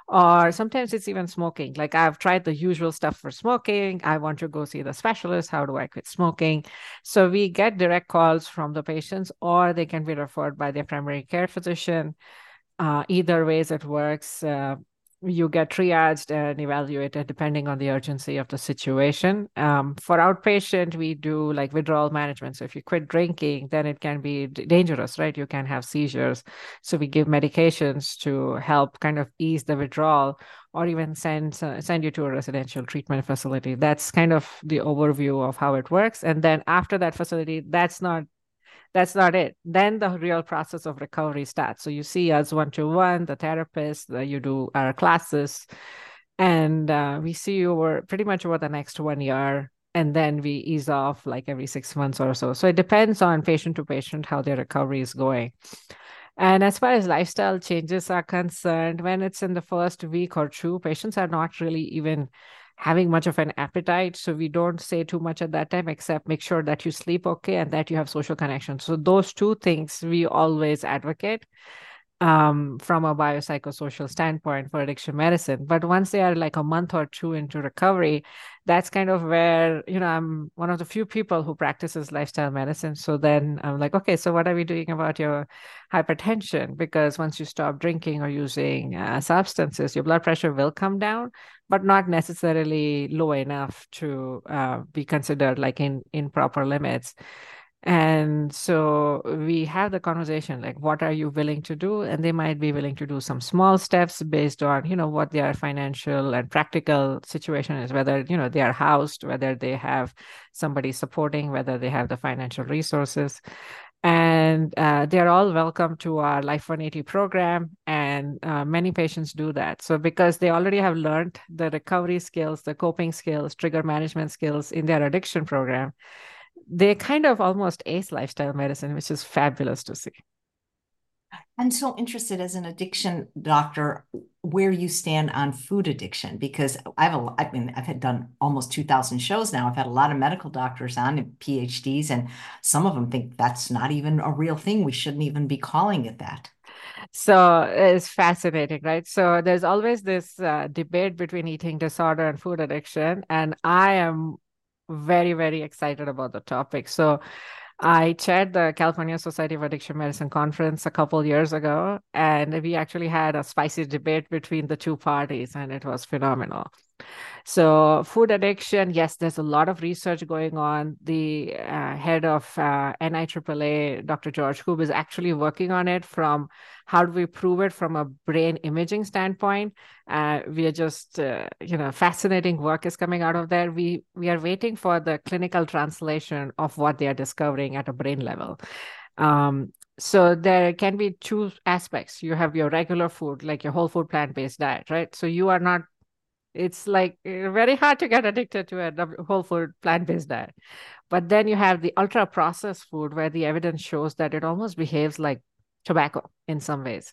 Or sometimes it's even smoking. Like I've tried the usual stuff for smoking. I want to go see the specialist. How do I quit smoking? So we get direct calls from the patients, or they can be referred by their primary care physician. Uh, either ways it works. Uh, you get triaged and evaluated depending on the urgency of the situation. Um, for outpatient, we do like withdrawal management. So if you quit drinking, then it can be dangerous, right? You can have seizures. So we give medications to help kind of ease the withdrawal or even send uh, send you to a residential treatment facility. That's kind of the overview of how it works. And then after that facility, that's not that's not it. Then the real process of recovery starts. So you see us one to one, the therapist, the, you do our classes, and uh, we see you over pretty much over the next one year. And then we ease off like every six months or so. So it depends on patient to patient how their recovery is going. And as far as lifestyle changes are concerned, when it's in the first week or two, patients are not really even having much of an appetite. So we don't say too much at that time, except make sure that you sleep okay and that you have social connections. So those two things we always advocate um, from a biopsychosocial standpoint for addiction medicine. But once they are like a month or two into recovery, that's kind of where, you know, I'm one of the few people who practices lifestyle medicine. So then I'm like, okay, so what are we doing about your hypertension? Because once you stop drinking or using uh, substances, your blood pressure will come down, but not necessarily low enough to uh, be considered like in, in proper limits. And so we have the conversation like, what are you willing to do? And they might be willing to do some small steps based on, you know, what their financial and practical situation is, whether, you know, they are housed, whether they have somebody supporting, whether they have the financial resources. And uh, they're all welcome to our Life 180 program. And uh, many patients do that. So, because they already have learned the recovery skills, the coping skills, trigger management skills in their addiction program, they kind of almost ace lifestyle medicine, which is fabulous to see. I'm so interested as an addiction doctor where you stand on food addiction because I've a, I mean I've had done almost 2000 shows now. I've had a lot of medical doctors on and PhDs and some of them think that's not even a real thing. We shouldn't even be calling it that. So it's fascinating, right? So there's always this uh, debate between eating disorder and food addiction and I am very, very excited about the topic. So I chaired the California Society of Addiction Medicine conference a couple years ago, and we actually had a spicy debate between the two parties, and it was phenomenal. So, food addiction, yes, there's a lot of research going on. The uh, head of uh, NIAAA, Dr. George Koob, is actually working on it from how do we prove it from a brain imaging standpoint. Uh, we are just, uh, you know, fascinating work is coming out of there. We we are waiting for the clinical translation of what they are discovering at a brain level. Um, so there can be two aspects. You have your regular food, like your whole food plant based diet, right? So you are not it's like eh, very hard to get addicted to a whole food plant-based diet. But then you have the ultra processed food where the evidence shows that it almost behaves like tobacco in some ways.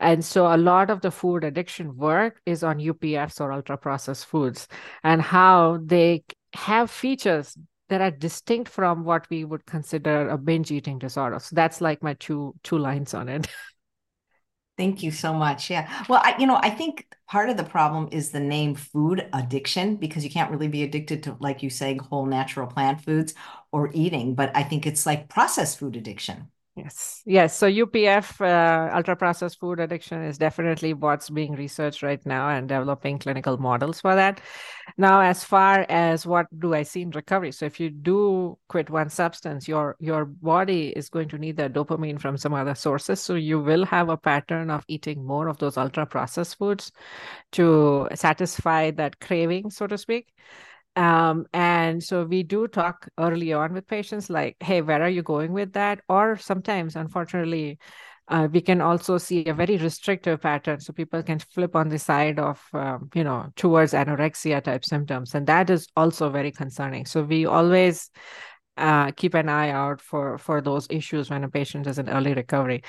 And so a lot of the food addiction work is on UPFs or ultra processed foods and how they have features that are distinct from what we would consider a binge eating disorder. So that's like my two two lines on it. Thank you so much. Yeah. Well, I, you know, I think part of the problem is the name food addiction because you can't really be addicted to, like you say, whole natural plant foods or eating. But I think it's like processed food addiction. Yes, yes. So UPF, uh, ultra processed food addiction, is definitely what's being researched right now and developing clinical models for that. Now, as far as what do I see in recovery? So, if you do quit one substance, your your body is going to need that dopamine from some other sources. So, you will have a pattern of eating more of those ultra processed foods to satisfy that craving, so to speak. Um, and so we do talk early on with patients like, hey, where are you going with that? Or sometimes, unfortunately, uh, we can also see a very restrictive pattern. So people can flip on the side of, um, you know, towards anorexia type symptoms. And that is also very concerning. So we always uh, keep an eye out for, for those issues when a patient is in early recovery.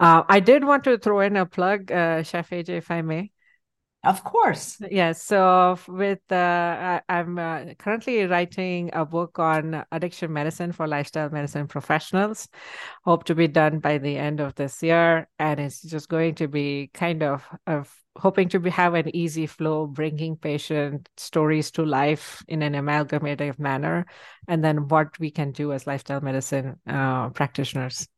Uh, I did want to throw in a plug, uh, Chef AJ, if I may. Of course. Yes. So with uh, I, am uh, currently writing a book on addiction medicine for lifestyle medicine professionals. Hope to be done by the end of this year, and it's just going to be kind of of hoping to be, have an easy flow, bringing patient stories to life in an amalgamative manner, and then what we can do as lifestyle medicine uh, practitioners.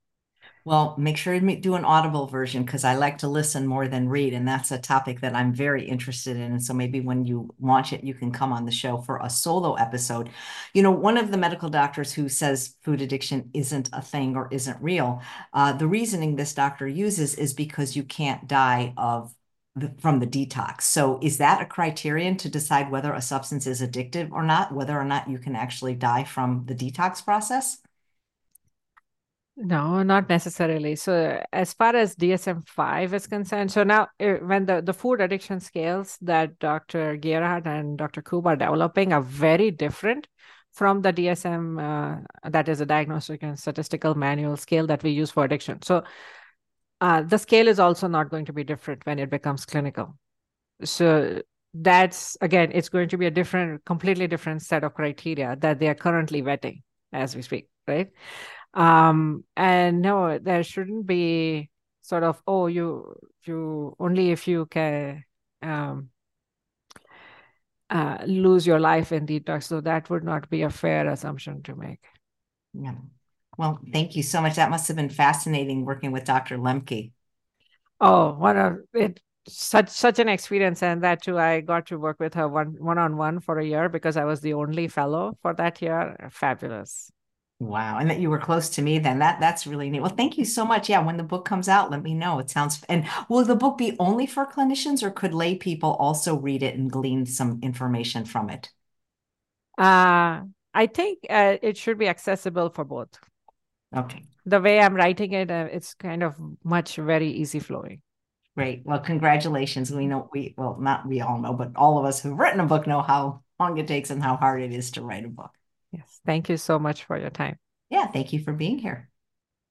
Well, make sure to do an audible version because I like to listen more than read. And that's a topic that I'm very interested in. And so maybe when you launch it, you can come on the show for a solo episode. You know, one of the medical doctors who says food addiction isn't a thing or isn't real, uh, the reasoning this doctor uses is because you can't die of the, from the detox. So is that a criterion to decide whether a substance is addictive or not, whether or not you can actually die from the detox process? No, not necessarily. So, as far as DSM 5 is concerned, so now eh, when the, the food addiction scales that Dr. Gearhardt and Dr. Koob are developing are very different from the DSM, uh, that is a diagnostic and statistical manual scale that we use for addiction. So, uh, the scale is also not going to be different when it becomes clinical. So, that's again, it's going to be a different, completely different set of criteria that they are currently vetting as we speak, right? Um and no there shouldn't be sort of oh you you only if you can um uh, lose your life in detox. So that would not be a fair assumption to make. Yeah. Well thank you so much. That must have been fascinating working with dr lembke. Oh what a it such such an experience. And that too i got to work with her one one on one for a year because i was the only fellow for that year. Fabulous Wow. And that you were close to me then. That that's really neat. Well, thank you so much. Yeah, when the book comes out, let me know. It sounds and will the book be only for clinicians or could lay people also read it and glean some information from it? Uh I think uh, it should be accessible for both. Okay. The way I'm writing it, uh, it's kind of much very easy flowing. Great. Well, congratulations. We know we well, not we all know, but all of us who've written a book know how long it takes and how hard it is to write a book. Yes. Thank you so much for your time. Yeah. Thank you for being here.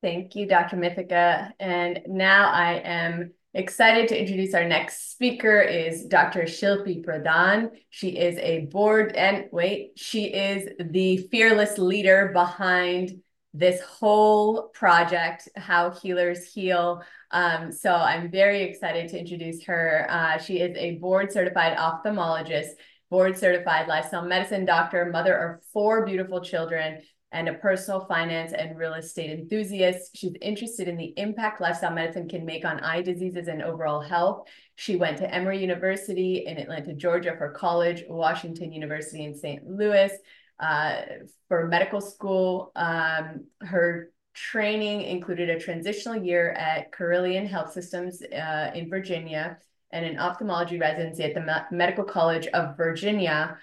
Thank you, Dr. Mithika. And now I am excited to introduce our next speaker is Dr. Shilpi Pradhan. She is a board and wait, she is the fearless leader behind this whole project, How Healers Heal. Um, so I'm very excited to introduce her. Uh, she is a board certified ophthalmologist board certified lifestyle medicine doctor, mother of four beautiful children, and a personal finance and real estate enthusiast. She's interested in the impact lifestyle medicine can make on eye diseases and overall health. She went to Emory University in Atlanta, Georgia for college, Washington University in St. Louis uh, for medical school. Um, her training included a transitional year at Carilion Health Systems uh, in Virginia and an ophthalmology residency at the Medical College of Virginia,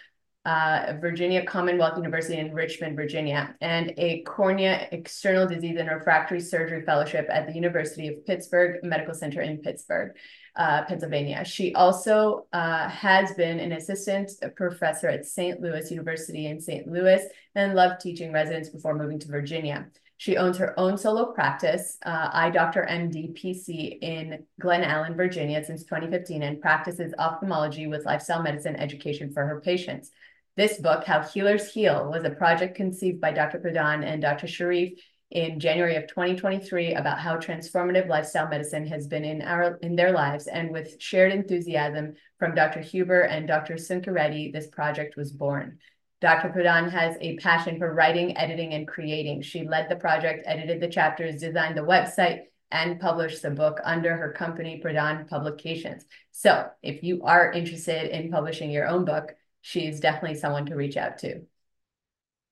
uh, Virginia Commonwealth University in Richmond, Virginia, and a cornea external disease and refractory surgery fellowship at the University of Pittsburgh Medical Center in Pittsburgh, uh, Pennsylvania. She also uh, has been an assistant professor at St. Louis University in St. Louis and loved teaching residents before moving to Virginia. She owns her own solo practice, uh, Eye Doctor MD PC in Glen Allen, Virginia since 2015 and practices ophthalmology with lifestyle medicine education for her patients. This book, How Healers Heal, was a project conceived by Dr. Pradhan and Dr. Sharif in January of 2023 about how transformative lifestyle medicine has been in our in their lives. And with shared enthusiasm from Dr. Huber and Dr. Sunkareddy, this project was born. Dr. Pradhan has a passion for writing, editing, and creating. She led the project, edited the chapters, designed the website, and published the book under her company, Pradhan Publications. So if you are interested in publishing your own book, she's definitely someone to reach out to.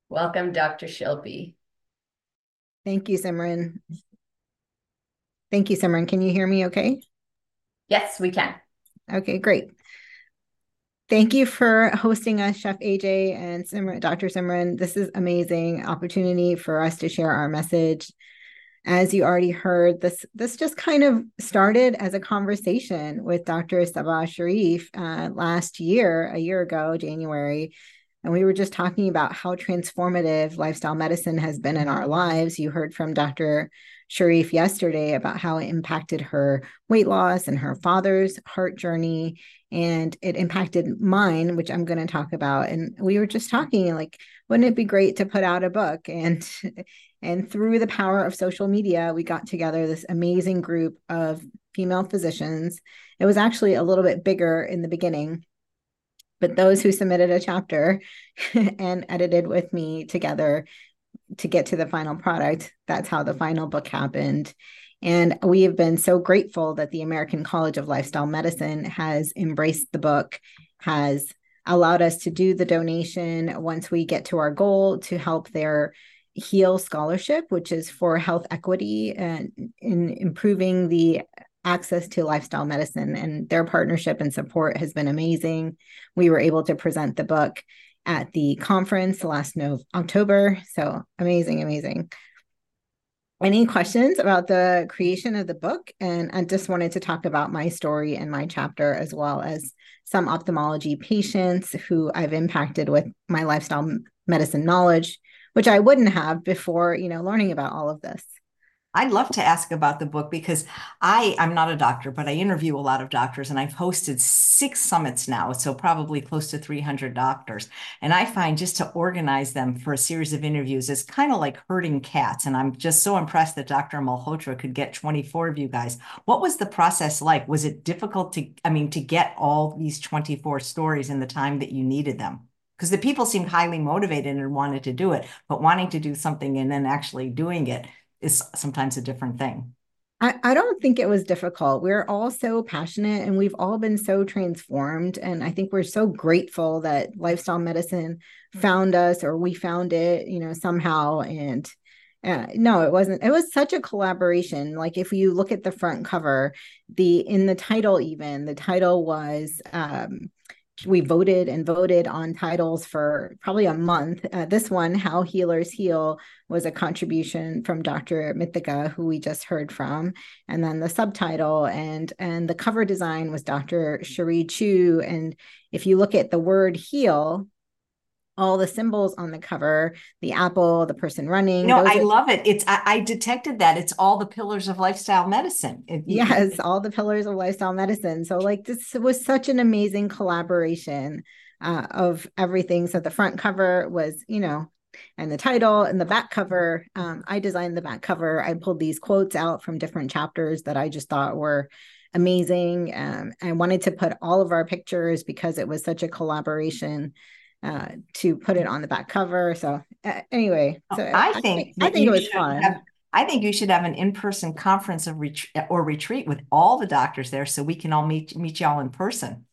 Welcome, Dr. Shilpi. Thank you, Simran. Thank you, Simran. Can you hear me okay? Yes, we can. Okay, great. Thank you for hosting us, Chef AJ and Simran, Dr. Simran. This is amazing opportunity for us to share our message. As you already heard, this this just kind of started as a conversation with Dr. Sabah Sharif uh, last year, a year ago, January, and we were just talking about how transformative lifestyle medicine has been in our lives. You heard from Dr. Sharif yesterday about how it impacted her weight loss and her father's heart journey and it impacted mine which i'm going to talk about. And we were just talking like wouldn't it be great to put out a book? And and through the power of social media we got together this amazing group of female physicians. It was actually a little bit bigger in the beginning but those who submitted a chapter and edited with me together to get to the final product that's how the final book happened and we have been so grateful that the American College of Lifestyle Medicine has embraced the book, has allowed us to do the donation once we get to our goal to help their HEAL scholarship, which is for health equity and in improving the access to lifestyle medicine. And their partnership and support has been amazing. We were able to present the book at the conference last no- October. So amazing, amazing any questions about the creation of the book. And I just wanted to talk about my story and my chapter, as well as some ophthalmology patients who I've impacted with my lifestyle medicine knowledge, which I wouldn't have before, you know, learning about all of this. I'd love to ask about the book because I I'm not a doctor, but I interview a lot of doctors and I've hosted six summits now, so probably close to 300 doctors. And I find just to organize them for a series of interviews is kind of like herding cats. And I'm just so impressed that Dr. Malhotra could get 24 of you guys. What was the process like? Was it difficult to, I mean, to get all these 24 stories in the time that you needed them? because the people seemed highly motivated and wanted to do it, but wanting to do something and then actually doing it is sometimes a different thing. I, I don't think it was difficult. We're all so passionate and we've all been so transformed. And I think we're so grateful that lifestyle medicine found us or we found it, you know, somehow. And uh, no, it wasn't. It was such a collaboration. Like if you look at the front cover, the in the title, even the title was um, we voted and voted on titles for probably a month. Uh, this one, How Healers Heal, was a contribution from Dr. Mithika, who we just heard from. And then the subtitle and and the cover design was Dr. Cherie Chu. And if you look at the word heal, all the symbols on the cover the apple the person running no i are... love it. It's I, I, detected that. It's all the pillars of lifestyle medicine. It, yes all the pillars of lifestyle medicine. So like this was such an amazing collaboration uh, of everything. So the front cover was you know and the title and the back cover. Um, i designed the back cover. I pulled these quotes out from different chapters that i just thought were amazing. Um, I wanted to put all of our pictures because it was such a collaboration uh, to put it on the back cover. So uh, anyway, so I think I, I think it was fun. Have, I think you should have an in-person conference of ret- or retreat with all the doctors there, so we can all meet meet y'all in person.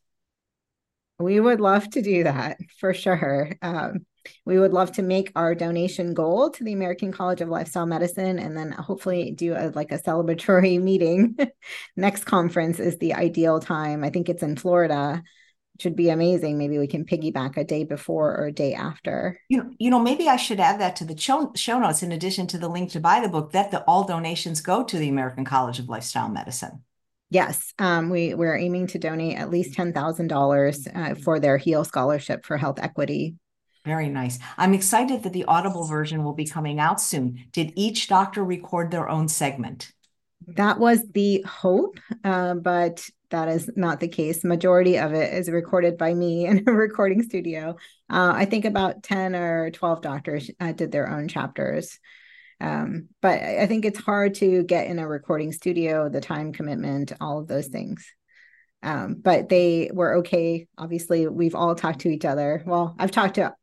We would love to do that for sure. Um, we would love to make our donation goal to the American College of Lifestyle Medicine and then hopefully do a, like a celebratory meeting. Next conference is the ideal time. I think it's in Florida. Should be amazing. Maybe we can piggyback a day before or a day after. You know, you know, maybe I should add that to the show, show notes in addition to the link to buy the book that the all donations go to the American College of Lifestyle Medicine. Yes, um, we we're aiming to donate at least ten thousand uh, dollars for their HEAL scholarship for health equity. Very nice. I'm excited that the Audible version will be coming out soon. Did each doctor record their own segment? That was the hope, uh, but that is not the case. Majority of it is recorded by me in a recording studio. Uh, I think about 10 or 12 doctors uh, did their own chapters. Um, but I think it's hard to get in a recording studio, the time commitment, all of those things. Um, but they were okay. Obviously, we've all talked to each other. Well, I've talked to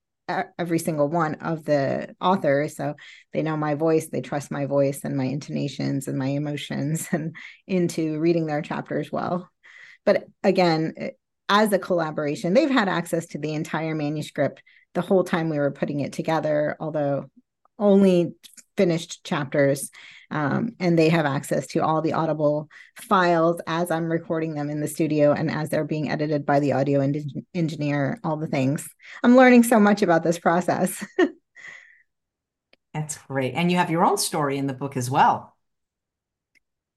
every single one of the authors so they know my voice they trust my voice and my intonations and my emotions and into reading their chapters well but again as a collaboration they've had access to the entire manuscript the whole time we were putting it together although only finished chapters. Um, and they have access to all the audible files as i'm recording them in the studio and as they're being edited by the audio engineer all the things. I'm learning so much about this process. That's great. And you have your own story in the book as well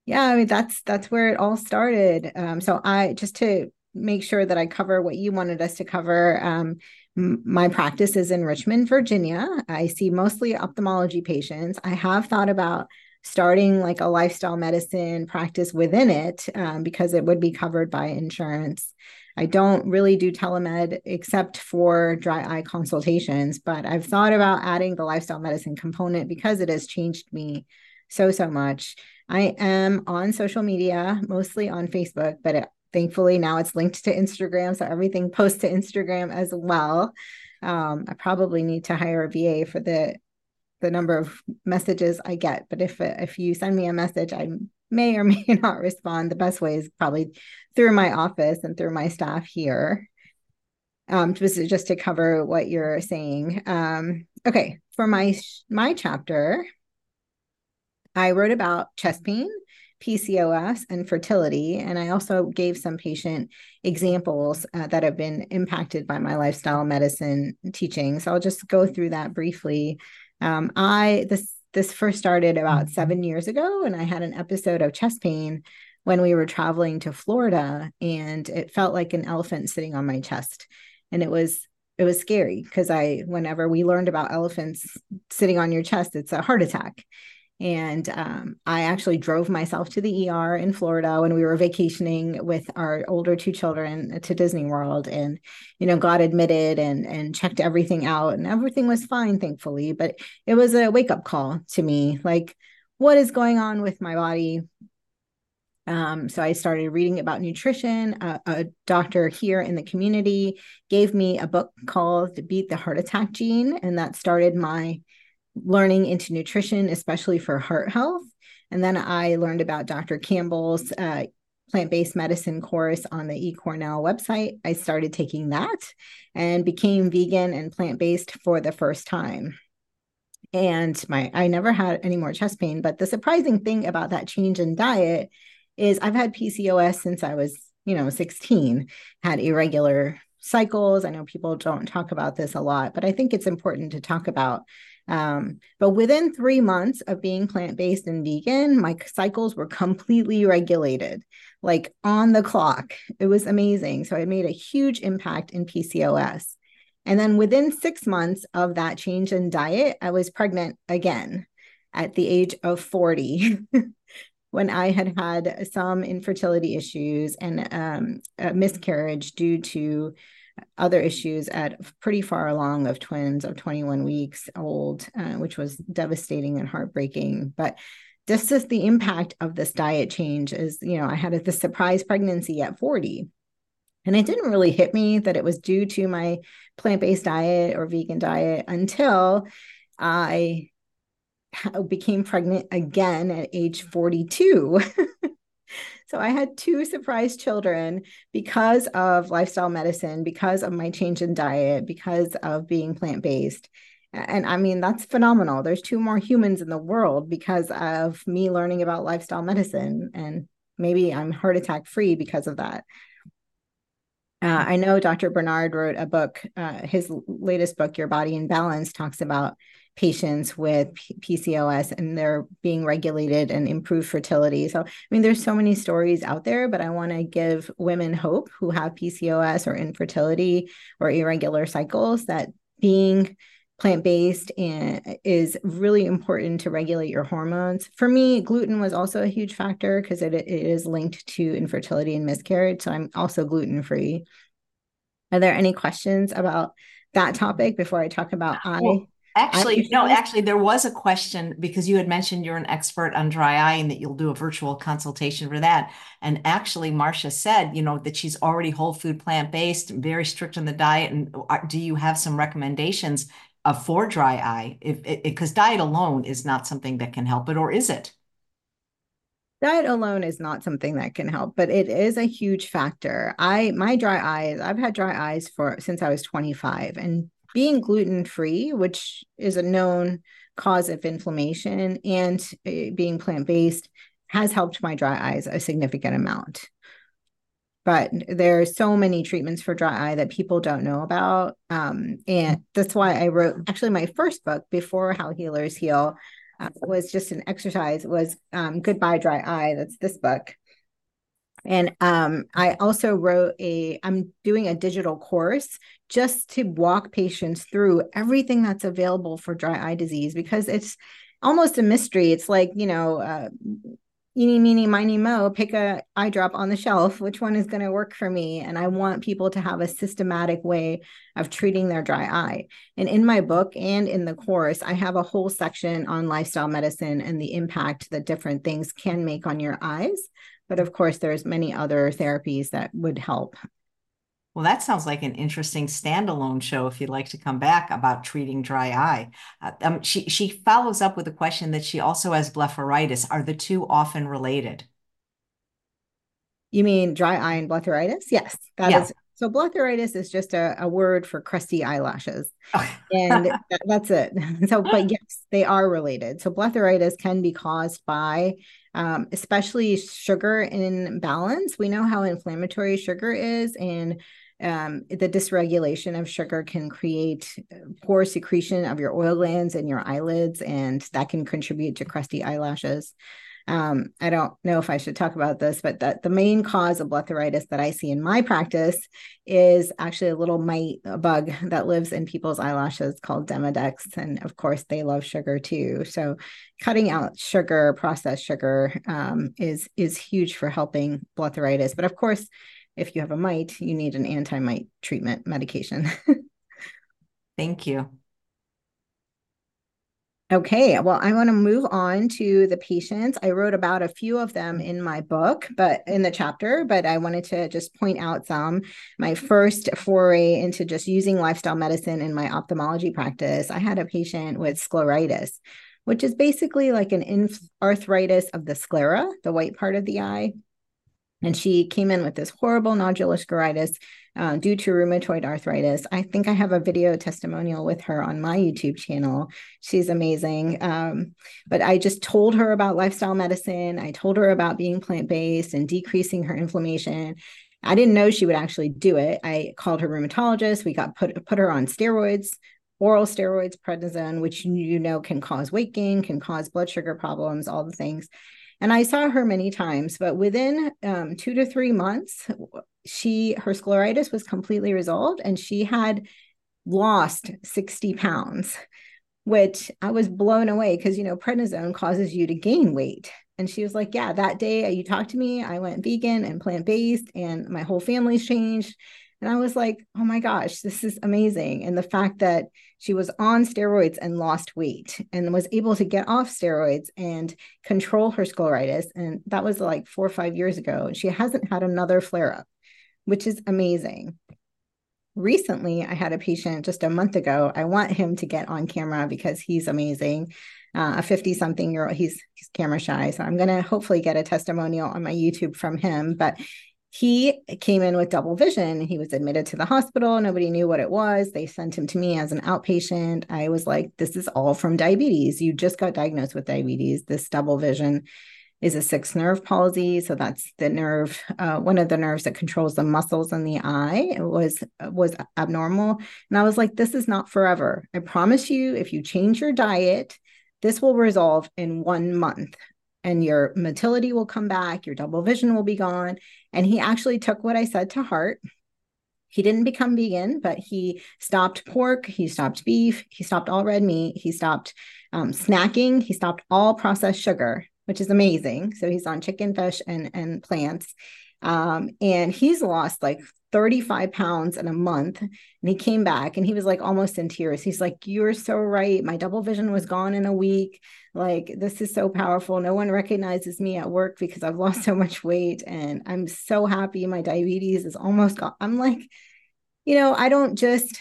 yeah i mean that's that's where it all started um, so i just to make sure that i cover what you wanted us to cover um, my practice is in Richmond, Virginia. I see mostly ophthalmology patients. I have thought about starting like a lifestyle medicine practice within it um, because it would be covered by insurance. I don't really do telemed except for dry eye consultations, but I've thought about adding the lifestyle medicine component because it has changed me so, so much. I am on social media, mostly on Facebook, but it, thankfully now it's linked to Instagram. So everything posts to Instagram as well. Um, I probably need to hire a VA for the the number of messages I get. But if if you send me a message, I may or may not respond. The best way is probably through my office and through my staff here. Um, just just to cover what you're saying. Um, okay, for my my chapter, I wrote about chest pain PCOS and fertility. And I also gave some patient examples uh, that have been impacted by my lifestyle medicine teaching. So I'll just go through that briefly. Um, I this this first started about mm-hmm. seven years ago, and I had an episode of chest pain when we were traveling to Florida, and it felt like an elephant sitting on my chest, and it was it was scary because I whenever we learned about elephants sitting on your chest, it's a heart attack. And um, I actually drove myself to the ER in Florida when we were vacationing with our older two children to Disney World, and you know, got admitted and and checked everything out, and everything was fine, thankfully. But it was a wake up call to me, like, what is going on with my body? Um, so I started reading about nutrition. Uh, a doctor here in the community gave me a book called "Beat the Heart Attack Gene," and that started my learning into nutrition, especially for heart health. And then I learned about Dr. Campbell's uh, plant based medicine course on the eCornell website. I started taking that and became vegan and plant based for the first time. And my I never had any more chest pain. But the surprising thing about that change in diet is I've had PCOS since I was, you know, 16, had irregular cycles. I know people don't talk about this a lot, but I think it's important to talk about um, but within three months of being plant based and vegan, my cycles were completely regulated, like on the clock. It was amazing. So it made a huge impact in PCOS. And then within six months of that change in diet, I was pregnant again at the age of 40. when I had had some infertility issues and um, a miscarriage due to other issues at pretty far along of twins of 21 weeks old, uh, which was devastating and heartbreaking. But just as the impact of this diet change is, you know, I had a, surprise pregnancy at 40. And it didn't really hit me that it was due to my plant based diet or vegan diet until I became pregnant again at age 42. so I had two surprise children because of lifestyle medicine, because of my change in diet, because of being plant based. And I mean, that's phenomenal. There's two more humans in the world because of me learning about lifestyle medicine. And maybe I'm heart attack free because of that. Uh, I know Dr. Barnard wrote a book, uh, his latest book, Your Body in Balance, talks about patients with P- PCOS and they're being regulated and improved fertility. So, I mean, there's so many stories out there, but I want to give women hope who have PCOS or infertility or irregular cycles that being plant-based and is really important to regulate your hormones. For me, gluten was also a huge factor because it, it is linked to infertility and miscarriage. So I'm also gluten-free. Are there any questions about that topic before I talk about well, Actually, no, actually, there was a question because you had mentioned you're an expert on dry eye and that you'll do a virtual consultation for that. And actually, Marcia said, you know, that she's already whole food plant based, very strict on the diet. And uh, do you have some recommendations uh, for dry eye? If because diet alone is not something that can help it, or is it? Diet alone is not something that can help, but it is a huge factor. I my dry eyes, I've had dry eyes for since I was 25, and being gluten free, which is a known cause of inflammation, and eh, being plant based has helped my dry eyes a significant amount. But there are so many treatments for dry eye that people don't know about. Um, and that's why I wrote actually my first book before How Healers Heal uh, was just an exercise was um, Goodbye Dry Eye. That's this book. And um, I also wrote a, I'm doing a digital course just to walk patients through everything that's available for dry eye disease because it's almost a mystery. It's like, you know, uh, eeny, meeny, miny, mo, pick a eye drop on the shelf. Which one is going to work for me? And I want people to have a systematic way of treating their dry eye. And in my book and in the course, I have a whole section on lifestyle medicine and the impact that different things can make on your eyes. But of course, there's many other therapies that would help. Well, that sounds like an interesting standalone show if you'd like to come back about treating dry eye. Uh, um, she, she follows up with a question that she also has blepharitis. Are the two often related? You mean dry eye and blepharitis? Yes, that yeah. is. So blepharitis is just a, a word for crusty eyelashes. and that, that's it. So, but yes, they are related. So blepharitis can be caused by um, especially sugar in balance. We know how inflammatory sugar is, and um, the dysregulation of sugar can create poor secretion of your oil glands and your eyelids, and that can contribute to crusty eyelashes. Um, I don't know if I should talk about this, but that the main cause of blepharitis that I see in my practice is actually a little mite, a bug that lives in people's eyelashes called Demodex. And of course, they love sugar too. So cutting out sugar, processed sugar, um, is is huge for helping blepharitis. But of course, if you have a mite, you need an anti-mite treatment medication. Thank you. Okay, well, I want to move on to the patients. I wrote about a few of them in my book, but in the chapter, but I wanted to just point out some. My first foray into just using lifestyle medicine in my ophthalmology practice, I had a patient with scleritis, which is basically like an arthritis of the sclera, the white part of the eye. And she came in with this horrible nodular scleritis uh, due to rheumatoid arthritis. I think I have a video testimonial with her on my YouTube channel. She's amazing. Um, but I just told her about lifestyle medicine. I told her about being plant based and decreasing her inflammation. I didn't know she would actually do it. I called her rheumatologist. We got put put her on steroids, oral steroids, prednisone, which you know can cause weight gain, can cause blood sugar problems, all the things. And I saw her many times, but within um, two to three months, she her scleritis was completely resolved, and she had lost 60 pounds, which I was blown away because you know prednisone causes you to gain weight. And she was like, "Yeah, that day you talked to me, I went vegan and plant based, and my whole family's changed." And I was like, oh my gosh, this is amazing. And the fact that she was on steroids and lost weight and was able to get off steroids and control her scleritis. And that was like four or five years ago. She hasn't had another flare up, which is amazing. Recently, I had a patient just a month ago. I want him to get on camera because he's amazing. Uh, a 50 something year old, he's, he's camera shy. So I'm going to hopefully get a testimonial on my YouTube from him. But he came in with double vision. He was admitted to the hospital. Nobody knew what it was. They sent him to me as an outpatient. I was like, this is all from diabetes. You just got diagnosed with diabetes. This double vision is a sixth nerve palsy. So that's the nerve, uh, one of the nerves that controls the muscles in the eye. It was was abnormal. And I was like, this is not forever. I promise you, if you change your diet, this will resolve in one month and your motility will come back, your double vision will be gone. And he actually took what I said to heart. He didn't become vegan, but he stopped pork, he stopped beef, he stopped all red meat, he stopped um, snacking, he stopped all processed sugar, which is amazing. So he's on chicken, fish, and and plants. Um, and he's lost like 35 pounds in a month. And he came back and he was like almost in tears. He's like, You're so right. My double vision was gone in a week. Like, this is so powerful. No one recognizes me at work because I've lost so much weight. And I'm so happy. My diabetes is almost gone. I'm like, you know, I don't just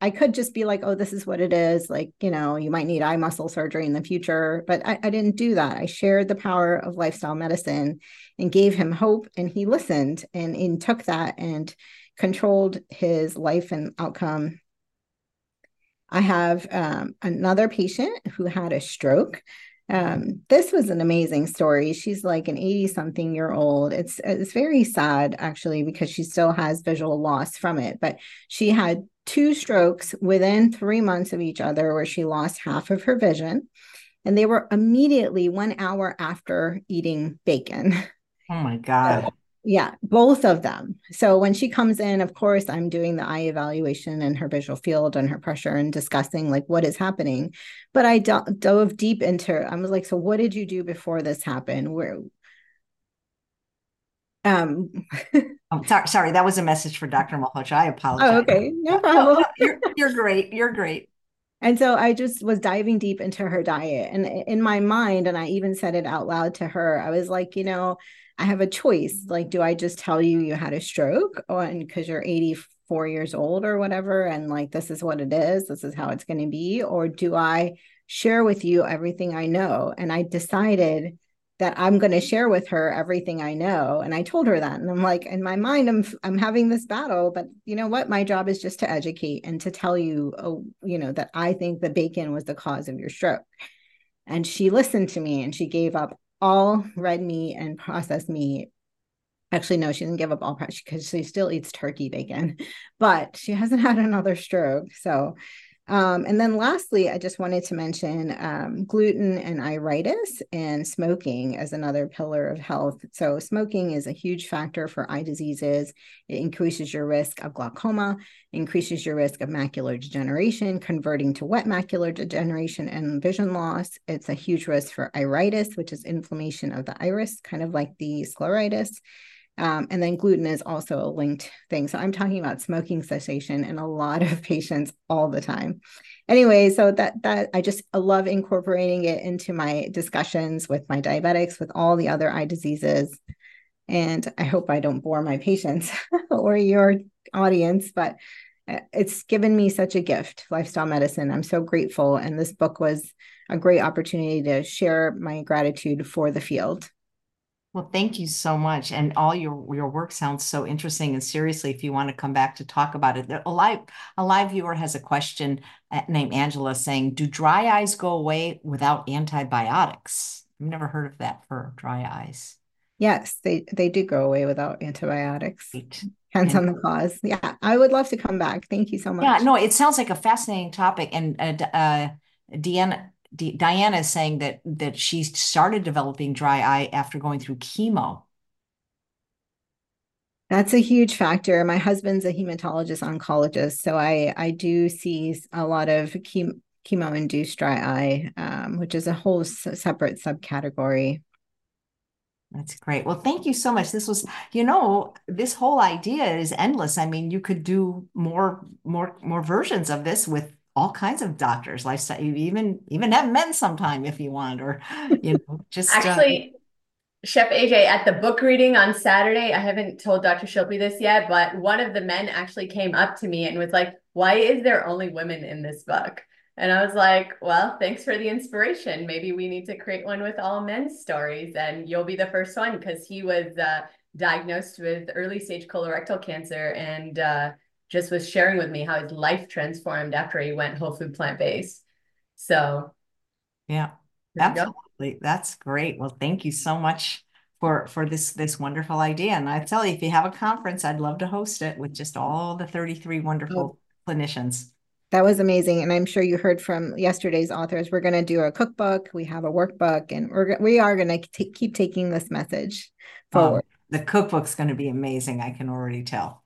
I could just be like, oh, this is what it is. Like, you know, you might need eye muscle surgery in the future. But I, I, didn't do that. I shared the power of lifestyle medicine and gave him hope. And he listened and, and took that and controlled his life and outcome. I have um, another patient who had a stroke. Um, this was an amazing story. She's like an 80 something year old. It's it's very sad actually because she still has visual loss from it, but she had two strokes within three months of each other where she lost half of her vision. And they were immediately one hour after eating bacon. Oh my God. yeah, both of them. So when she comes in, of course, I'm doing the eye evaluation and her visual field and her pressure and discussing like what is happening. But I do- dove deep into, I was like, so what did you do before this happened? Where um, I'm sorry, sorry, that was a message for Dr. Malhotra. I apologize. Oh, okay, no problem. you're, you're great. You're great. And so I just was diving deep into her diet. And in my mind, and I even said it out loud to her, I was like, you know, I have a choice. Mm-hmm. Like, do I just tell you you had a stroke or and because you're 84 years old or whatever, and like this is what it is, this is how it's going to be, or do I share with you everything I know? And I decided that I'm going to share with her everything I know. And I told her that. And I'm like, in my mind, I'm I'm having this battle, but you know what? My job is just to educate and to tell you, oh, you know, that I think the bacon was the cause of your stroke. And she listened to me and she gave up all red meat and processed meat. Actually, no, she didn't give up all because she still eats turkey bacon, but she hasn't had another stroke. So um, and then lastly, I just wanted to mention um, gluten and iritis and smoking as another pillar of health. So, smoking is a huge factor for eye diseases. It increases your risk of glaucoma, increases your risk of macular degeneration, converting to wet macular degeneration and vision loss. It's a huge risk for iritis, which is inflammation of the iris, kind of like the scleritis. Um, and then gluten is also a linked thing. So I'm talking about smoking cessation in a lot of patients all the time. Anyway, so that that I just love incorporating it into my discussions with my diabetics, with all the other eye diseases. And I hope I don't bore my patients or your audience, but uh, it's given me such a gift, lifestyle medicine. I'm so grateful. And this book was a great opportunity to share my gratitude for the field. Well, thank you so much. And all your your work sounds so interesting. And seriously, if you want to come back to talk about it, a live a live viewer has a question uh, named Angela saying, "Do dry eyes go away without antibiotics?" I've never heard of that for dry eyes. Yes, they they do go away without antibiotics. Right. Depends and, on the cause. Yeah, I would love to come back. Thank you so much. Yeah, no, it sounds like a fascinating topic. And uh, uh, Deanna D- Diana is saying that that she started developing dry eye after going through chemo. That's a huge factor. My husband's a hematologist oncologist, so I I do see a lot of chemo chemo induced dry eye, um, which is a whole s- separate subcategory. That's great. Well, thank you so much. This was, you know, this whole idea is endless. I mean, you could do more, more, more versions of this with all kinds of doctors, lifestyle, even even have men sometime if you want, or you know, just uh, actually. Uh, Chef AJ, at the book reading on Saturday, I haven't told Dr. Shilpi this yet, but one of the men actually came up to me and was like, Why is there only women in this book? And I was like, well, thanks for the inspiration. Maybe we need to create one with all men's stories, and you'll be the first one because he was uh, diagnosed with early stage colorectal cancer and uh, just was sharing with me how his life transformed after he went whole food plant based. So, yeah, absolutely. That's great. Well, thank you so much for for this this wonderful idea. And I tell you, if you have a conference, I'd love to host it with just all the 33 wonderful oh. clinicians. That was amazing, and I'm sure you heard from yesterday's authors. We're going to do a cookbook. We have a workbook, and we're we are going to keep taking this message oh, forward. Um, the cookbook's going to be amazing. I can already tell.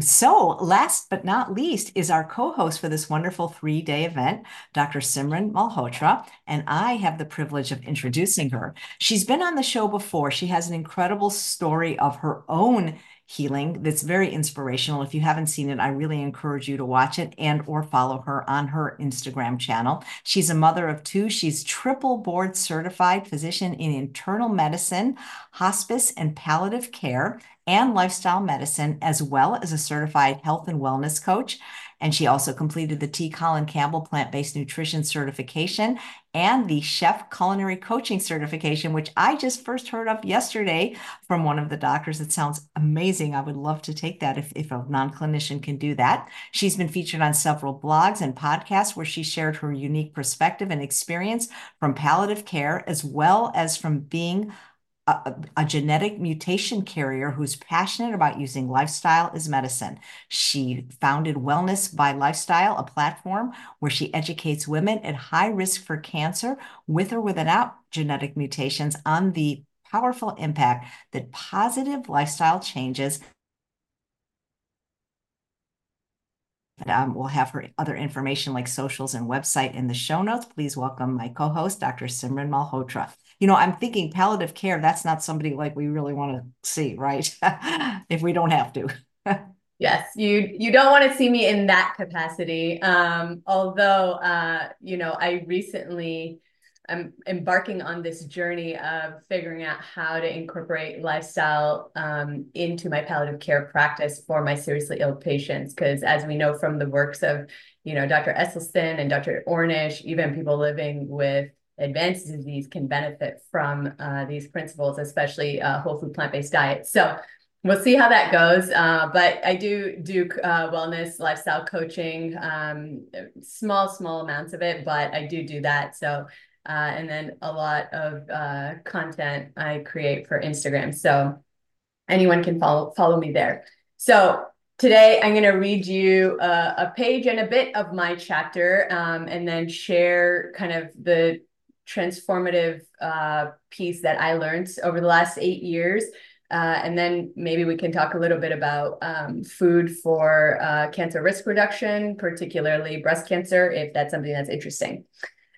So, last but not least, is our co host for this wonderful three day event, Dr. Simran Malhotra, and I have the privilege of introducing her. She's been on the show before. She has an incredible story of her own healing that's very inspirational if you haven't seen it i really encourage you to watch it and or follow her on her instagram channel she's a mother of two she's triple board certified physician in internal medicine hospice and palliative care and lifestyle medicine, as well as a certified health and wellness coach. And she also completed the T. Colin Campbell plant based nutrition certification and the chef culinary coaching certification, which I just first heard of yesterday from one of the doctors. It sounds amazing. I would love to take that if, if a non clinician can do that. She's been featured on several blogs and podcasts where she shared her unique perspective and experience from palliative care, as well as from being a, a, genetic mutation carrier who's passionate about using lifestyle as medicine. She founded Wellness by Lifestyle, a platform where she educates women at high risk for cancer with or without genetic mutations on the powerful impact that positive lifestyle changes Um, we'll have her other information like socials and website in the show notes. Please welcome my co-host, Dr. Simran Malhotra you know, I'm thinking palliative care, that's not somebody like we really want to see, right? if we don't have to. yes, you you don't want to see me in that capacity. Um, although uh, you know, I recently I'm embarking on this journey of figuring out how to incorporate lifestyle um, into my palliative care practice for my seriously ill patients. Because as we know from the works of, you know, Dr. Esselstyn and Dr. Ornish, even people living with advanced disease can benefit from uh, these principles, especially uh, whole food plant-based diet. So we'll see how that goes. Uh, but I do do uh, wellness lifestyle coaching, um, small, small amounts of it, but I do do that. So, uh, and then a lot of uh, content I create for Instagram. So anyone can follow, follow me there. So Today, I'm going to read you uh, a page and a bit of my chapter um, and then share kind of the transformative uh, piece that I learned over the last eight years. Uh, and then maybe we can talk a little bit about um, food for uh, cancer risk reduction, particularly breast cancer, if that's something that's interesting.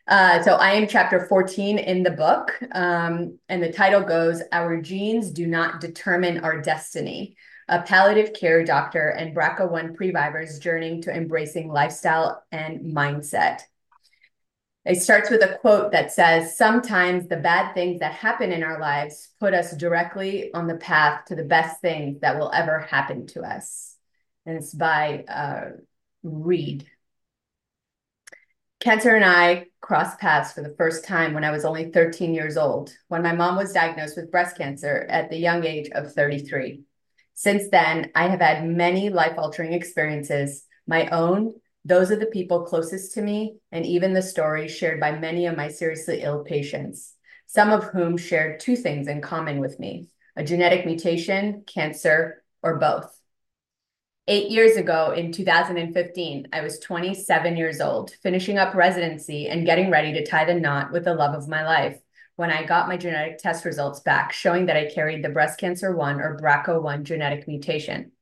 Uh, so I am chapter 14 in the book, um, and the title goes, Our Genes Do Not Determine Our Destiny, a palliative care doctor and BRCA1 previvors journeying to embracing lifestyle and mindset. It starts with a quote that says, Sometimes the bad things that happen in our lives put us directly on the path to the best things that will ever happen to us. And it's by uh, Reed. Cancer and I crossed paths for the first time when I was only 13 years old, when my mom was diagnosed with breast cancer at the young age of 33. Since then, I have had many life altering experiences, my own those are the people closest to me, and even the stories shared by many of my seriously ill patients, some of whom shared two things in common with me a genetic mutation, cancer, or both. Eight years ago, in 2015, I was 27 years old, finishing up residency and getting ready to tie the knot with the love of my life when I got my genetic test results back showing that I carried the breast cancer 1 or BRCA1 genetic mutation.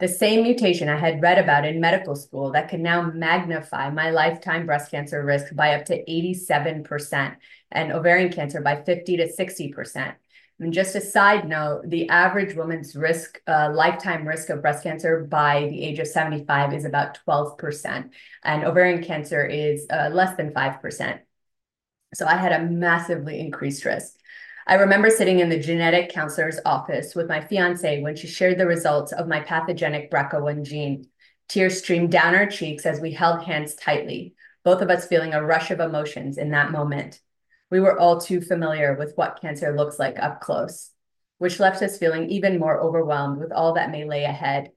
The same mutation I had read about in medical school that could now magnify my lifetime breast cancer risk by up to 87% and ovarian cancer by 50 to 60%. And just a side note, the average woman's risk, uh, lifetime risk of breast cancer by the age of 75 is about 12%, and ovarian cancer is uh, less than 5%. So I had a massively increased risk. I remember sitting in the genetic counselor's office with my fiance when she shared the results of my pathogenic BRCA1 gene. Tears streamed down our cheeks as we held hands tightly, both of us feeling a rush of emotions in that moment. We were all too familiar with what cancer looks like up close, which left us feeling even more overwhelmed with all that may lay ahead.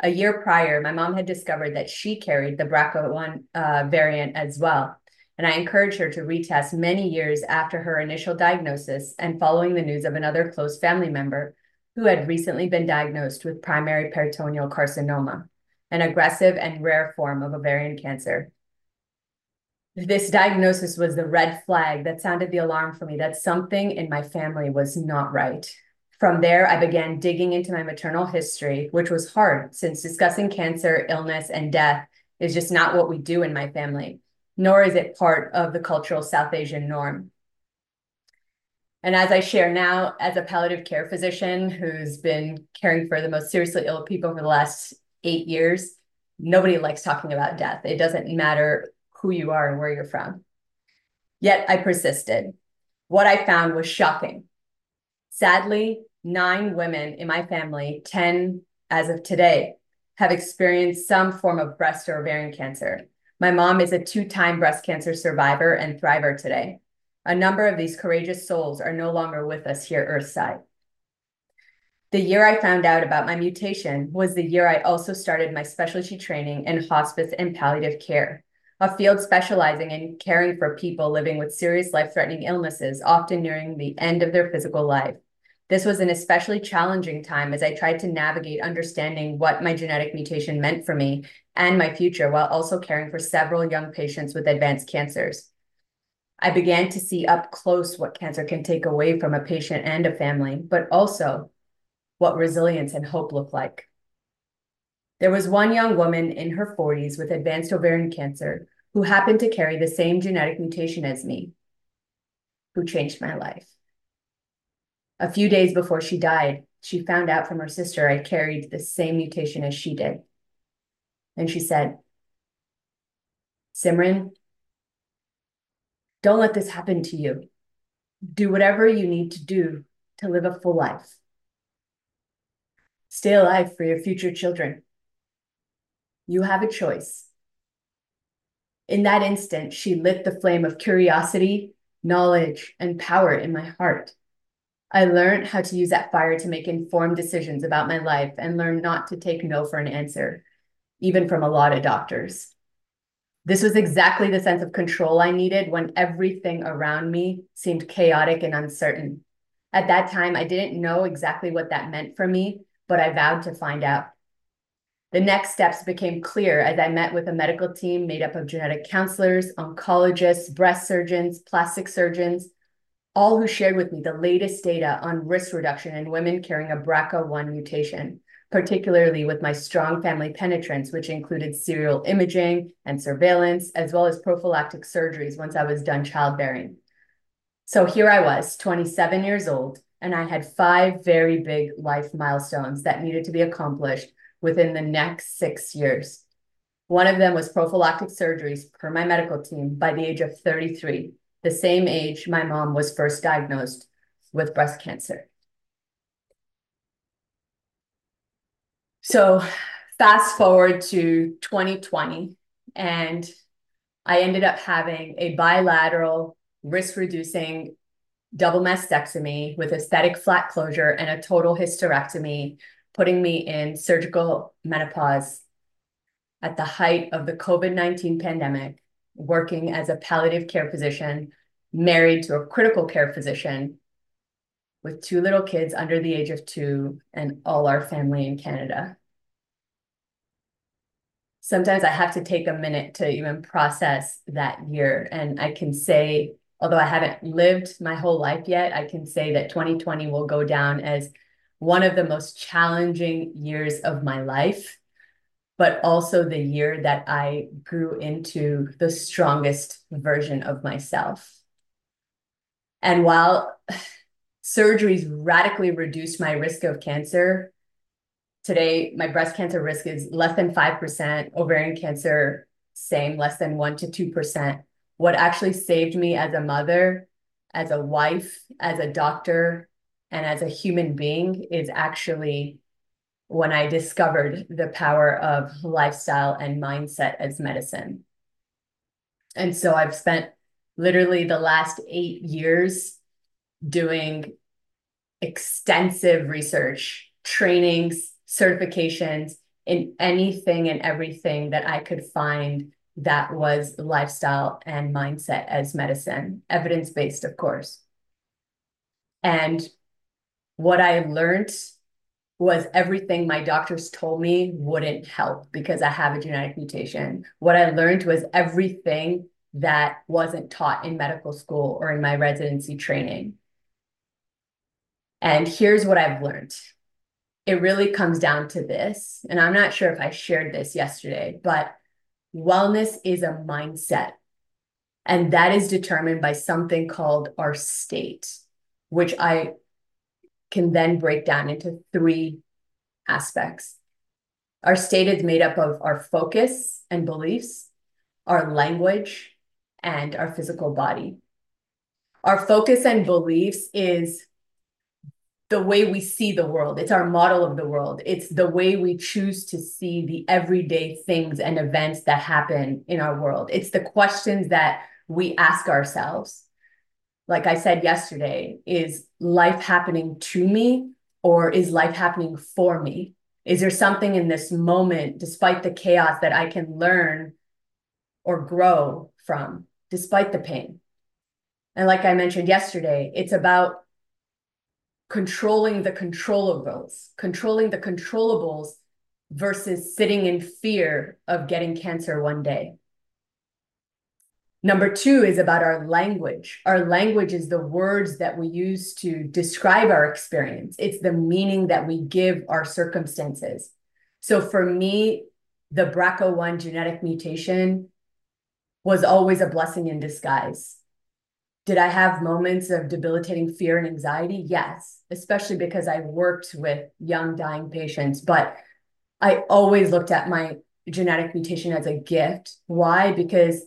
A year prior, my mom had discovered that she carried the BRCA1 uh, variant as well. And I encouraged her to retest many years after her initial diagnosis and following the news of another close family member who had recently been diagnosed with primary peritoneal carcinoma, an aggressive and rare form of ovarian cancer this diagnosis was the red flag that sounded the alarm for me that something in my family was not right. From there, I began digging into my maternal history, which was hard since discussing cancer, illness, and death is just not what we do in my family, nor is it part of the cultural South Asian norm. And as I share now, as a palliative care physician who's been caring for the most seriously ill people for the last eight years, nobody likes talking about death. It doesn't matter who you are and where you're from. Yet I persisted. What I found was shocking. Sadly, nine women in my family, 10 as of today, have experienced some form of breast or ovarian cancer. My mom is a two time breast cancer survivor and thriver today. A number of these courageous souls are no longer with us here Earthside. The year I found out about my mutation was the year I also started my specialty training in hospice and palliative care a field specializing in caring for people living with serious life-threatening illnesses, often nearing the end of their physical life. This was an especially challenging time as I tried to navigate understanding what my genetic mutation meant for me and my future while also caring for several young patients with advanced cancers. I began to see up close what cancer can take away from a patient and a family, but also what resilience and hope look like. There was one young woman in her 40s with advanced ovarian cancer who happened to carry the same genetic mutation as me, who changed my life. A few days before she died, she found out from her sister I carried the same mutation as she did. And she said, Simran, don't let this happen to you. Do whatever you need to do to live a full life. Stay alive for your future children. You have a choice. In that instant, she lit the flame of curiosity, knowledge, and power in my heart. I learned how to use that fire to make informed decisions about my life and learn not to take no for an answer, even from a lot of doctors. This was exactly the sense of control I needed when everything around me seemed chaotic and uncertain. At that time, I didn't know exactly what that meant for me, but I vowed to find out. The next steps became clear as I met with a medical team made up of genetic counselors, oncologists, breast surgeons, plastic surgeons, all who shared with me the latest data on risk reduction in women carrying a BRCA1 mutation, particularly with my strong family penetrance, which included serial imaging and surveillance, as well as prophylactic surgeries once I was done childbearing. So here I was, 27 years old, and I had five very big life milestones that needed to be accomplished within the next six years. One of them was prophylactic surgeries per my medical team by the age of 33, the same age my mom was first diagnosed with breast cancer. So fast forward to 2020, and I ended up having a bilateral risk reducing double mastectomy with aesthetic flat closure and a total hysterectomy putting me in surgical menopause at the height of the COVID 19 pandemic, working as a palliative care physician, married to a critical care physician with two little kids under the age of two and all our family in Canada. Sometimes I have to take a minute to even process that year. And I can say, although I haven't lived my whole life yet, I can say that 2020 will go down as one of the most challenging years of my life, but also the year that I grew into the strongest version of myself. And while surgeries radically reduced my risk of cancer, today my breast cancer risk is less than 5%, ovarian cancer, same, less than 1% to 2%. What actually saved me as a mother, as a wife, as a doctor, and as a human being is actually when I discovered the power of lifestyle and mindset as medicine. And so I've spent literally the last eight years doing extensive research, trainings, certifications in anything and everything that I could find that was lifestyle and mindset as medicine, evidence based, of course. And what I learned was everything my doctors told me wouldn't help because I have a genetic mutation. What I learned was everything that wasn't taught in medical school or in my residency training. And here's what I've learned. It really comes down to this. And I'm not sure if I shared this yesterday, but wellness is a mindset. And that is determined by something called our state, which I can then break down into three aspects. Our state is made up of our focus and beliefs, our language, and our physical body. Our focus and beliefs is the way we see the world. It's our model of the world. It's the way we choose to see the everyday things and events that happen in our world. It's the questions that we ask ourselves. Like I said yesterday, is life happening to me or is life happening for me? Is there something in this moment, despite the chaos, that I can learn or grow from, despite the pain? And like I mentioned yesterday, it's about controlling the controllables, controlling the controllables versus sitting in fear of getting cancer one day. Number two is about our language. Our language is the words that we use to describe our experience. It's the meaning that we give our circumstances. So for me, the BRCA1 genetic mutation was always a blessing in disguise. Did I have moments of debilitating fear and anxiety? Yes, especially because I worked with young dying patients. But I always looked at my genetic mutation as a gift. Why? Because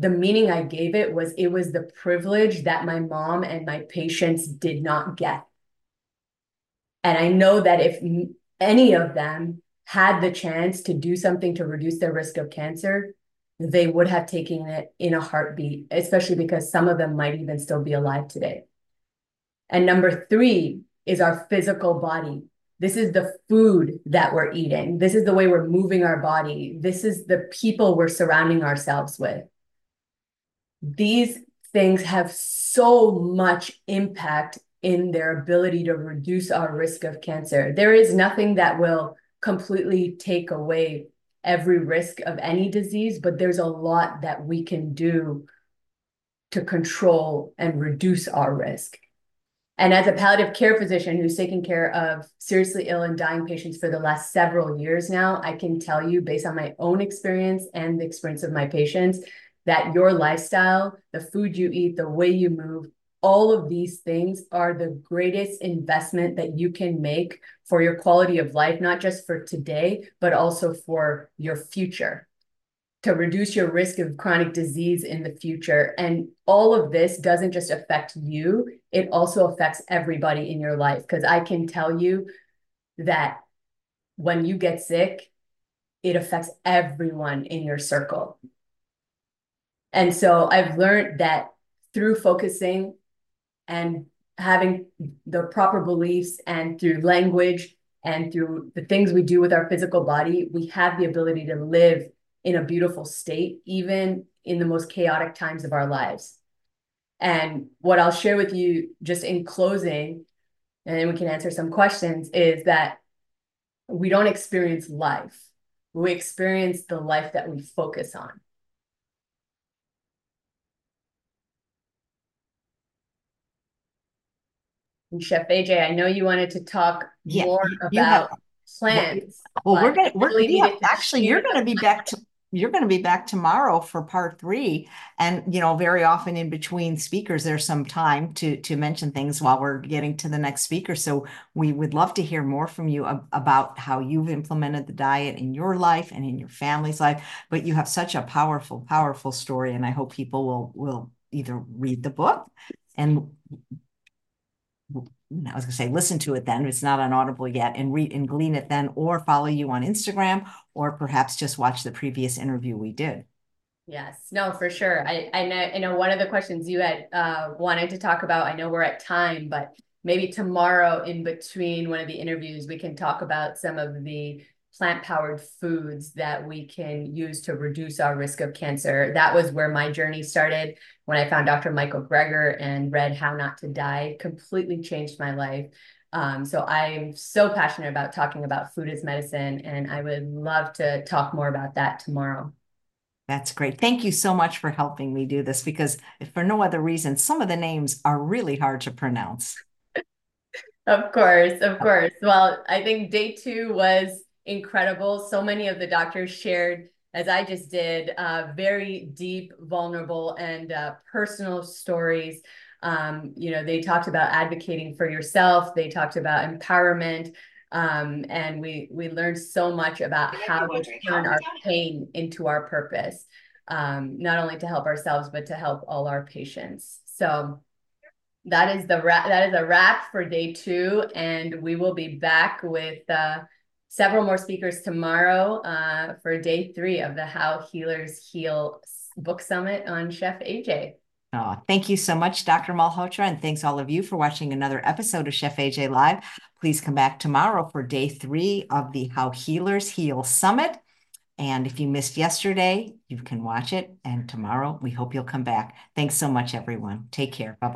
the meaning I gave it was it was the privilege that my mom and my patients did not get. And I know that if any of them had the chance to do something to reduce their risk of cancer, they would have taken it in a heartbeat, especially because some of them might even still be alive today. And number three is our physical body. This is the food that we're eating. This is the way we're moving our body. This is the people we're surrounding ourselves with. These things have so much impact in their ability to reduce our risk of cancer. There is nothing that will completely take away every risk of any disease, but there's a lot that we can do to control and reduce our risk. And as a palliative care physician who's taken care of seriously ill and dying patients for the last several years now, I can tell you, based on my own experience and the experience of my patients, that your lifestyle, the food you eat, the way you move, all of these things are the greatest investment that you can make for your quality of life, not just for today, but also for your future to reduce your risk of chronic disease in the future. And all of this doesn't just affect you, it also affects everybody in your life. Because I can tell you that when you get sick, it affects everyone in your circle. And so I've learned that through focusing and having the proper beliefs and through language and through the things we do with our physical body, we have the ability to live in a beautiful state, even in the most chaotic times of our lives. And what I'll share with you just in closing, and then we can answer some questions, is that we don't experience life. We experience the life that we focus on. And Chef AJ, I know you wanted to talk Yeah, more you have- about plants. Well, we're gonna, we're, really yeah, actually, you're gonna be back to, you're gonna be back tomorrow for part three. And, you know, very often in between speakers, there's some time to, to mention things while we're getting to the next speaker. So we would love to hear more from you ab- about how you've implemented the diet in your life and in your family's life. But you have such a powerful, powerful story, and I hope people will, will either read the book and I was gonna say, listen to it then, it's not on Audible yet, and read and glean it then, or follow you on Instagram, or perhaps just watch the previous interview we did. Yes, no, for sure. I, I know, I know one of the questions you had uh, wanted to talk about, I know we're at time, but maybe tomorrow in between one of the interviews, we can talk about some of the plant-powered foods that we can use to reduce our risk of cancer. That was where my journey started when I found Dr. Michael Greger and read How Not to Die, completely changed my life. Um, so I'm so passionate about talking about food as medicine, and I would love to talk more about that tomorrow. That's great. Thank you so much for helping me do this because if for no other reason, some of the names are really hard to pronounce. Of course, of course. Well, I think day two was incredible. So many of the doctors shared, as I just did, uh, very deep, vulnerable, and uh, personal stories. Um, you know, they talked about advocating for yourself. They talked about empowerment. Um, and we we learned so much about how to turn our pain into our purpose, um, not only to help ourselves but to help all our patients. So that is the wrap. That is a wrap for day two, and we will be back with uh, several more speakers tomorrow uh, for day three of the How Healers Heal book summit on Chef AJ. Oh, thank you so much, Dr. Malhotra, and thanks all of you for watching another episode of Chef AJ Live. Please come back tomorrow for day three of the How Healers Heal Summit. And if you missed yesterday, you can watch it. And tomorrow, we hope you'll come back. Thanks so much, everyone. Take care. Bye bye.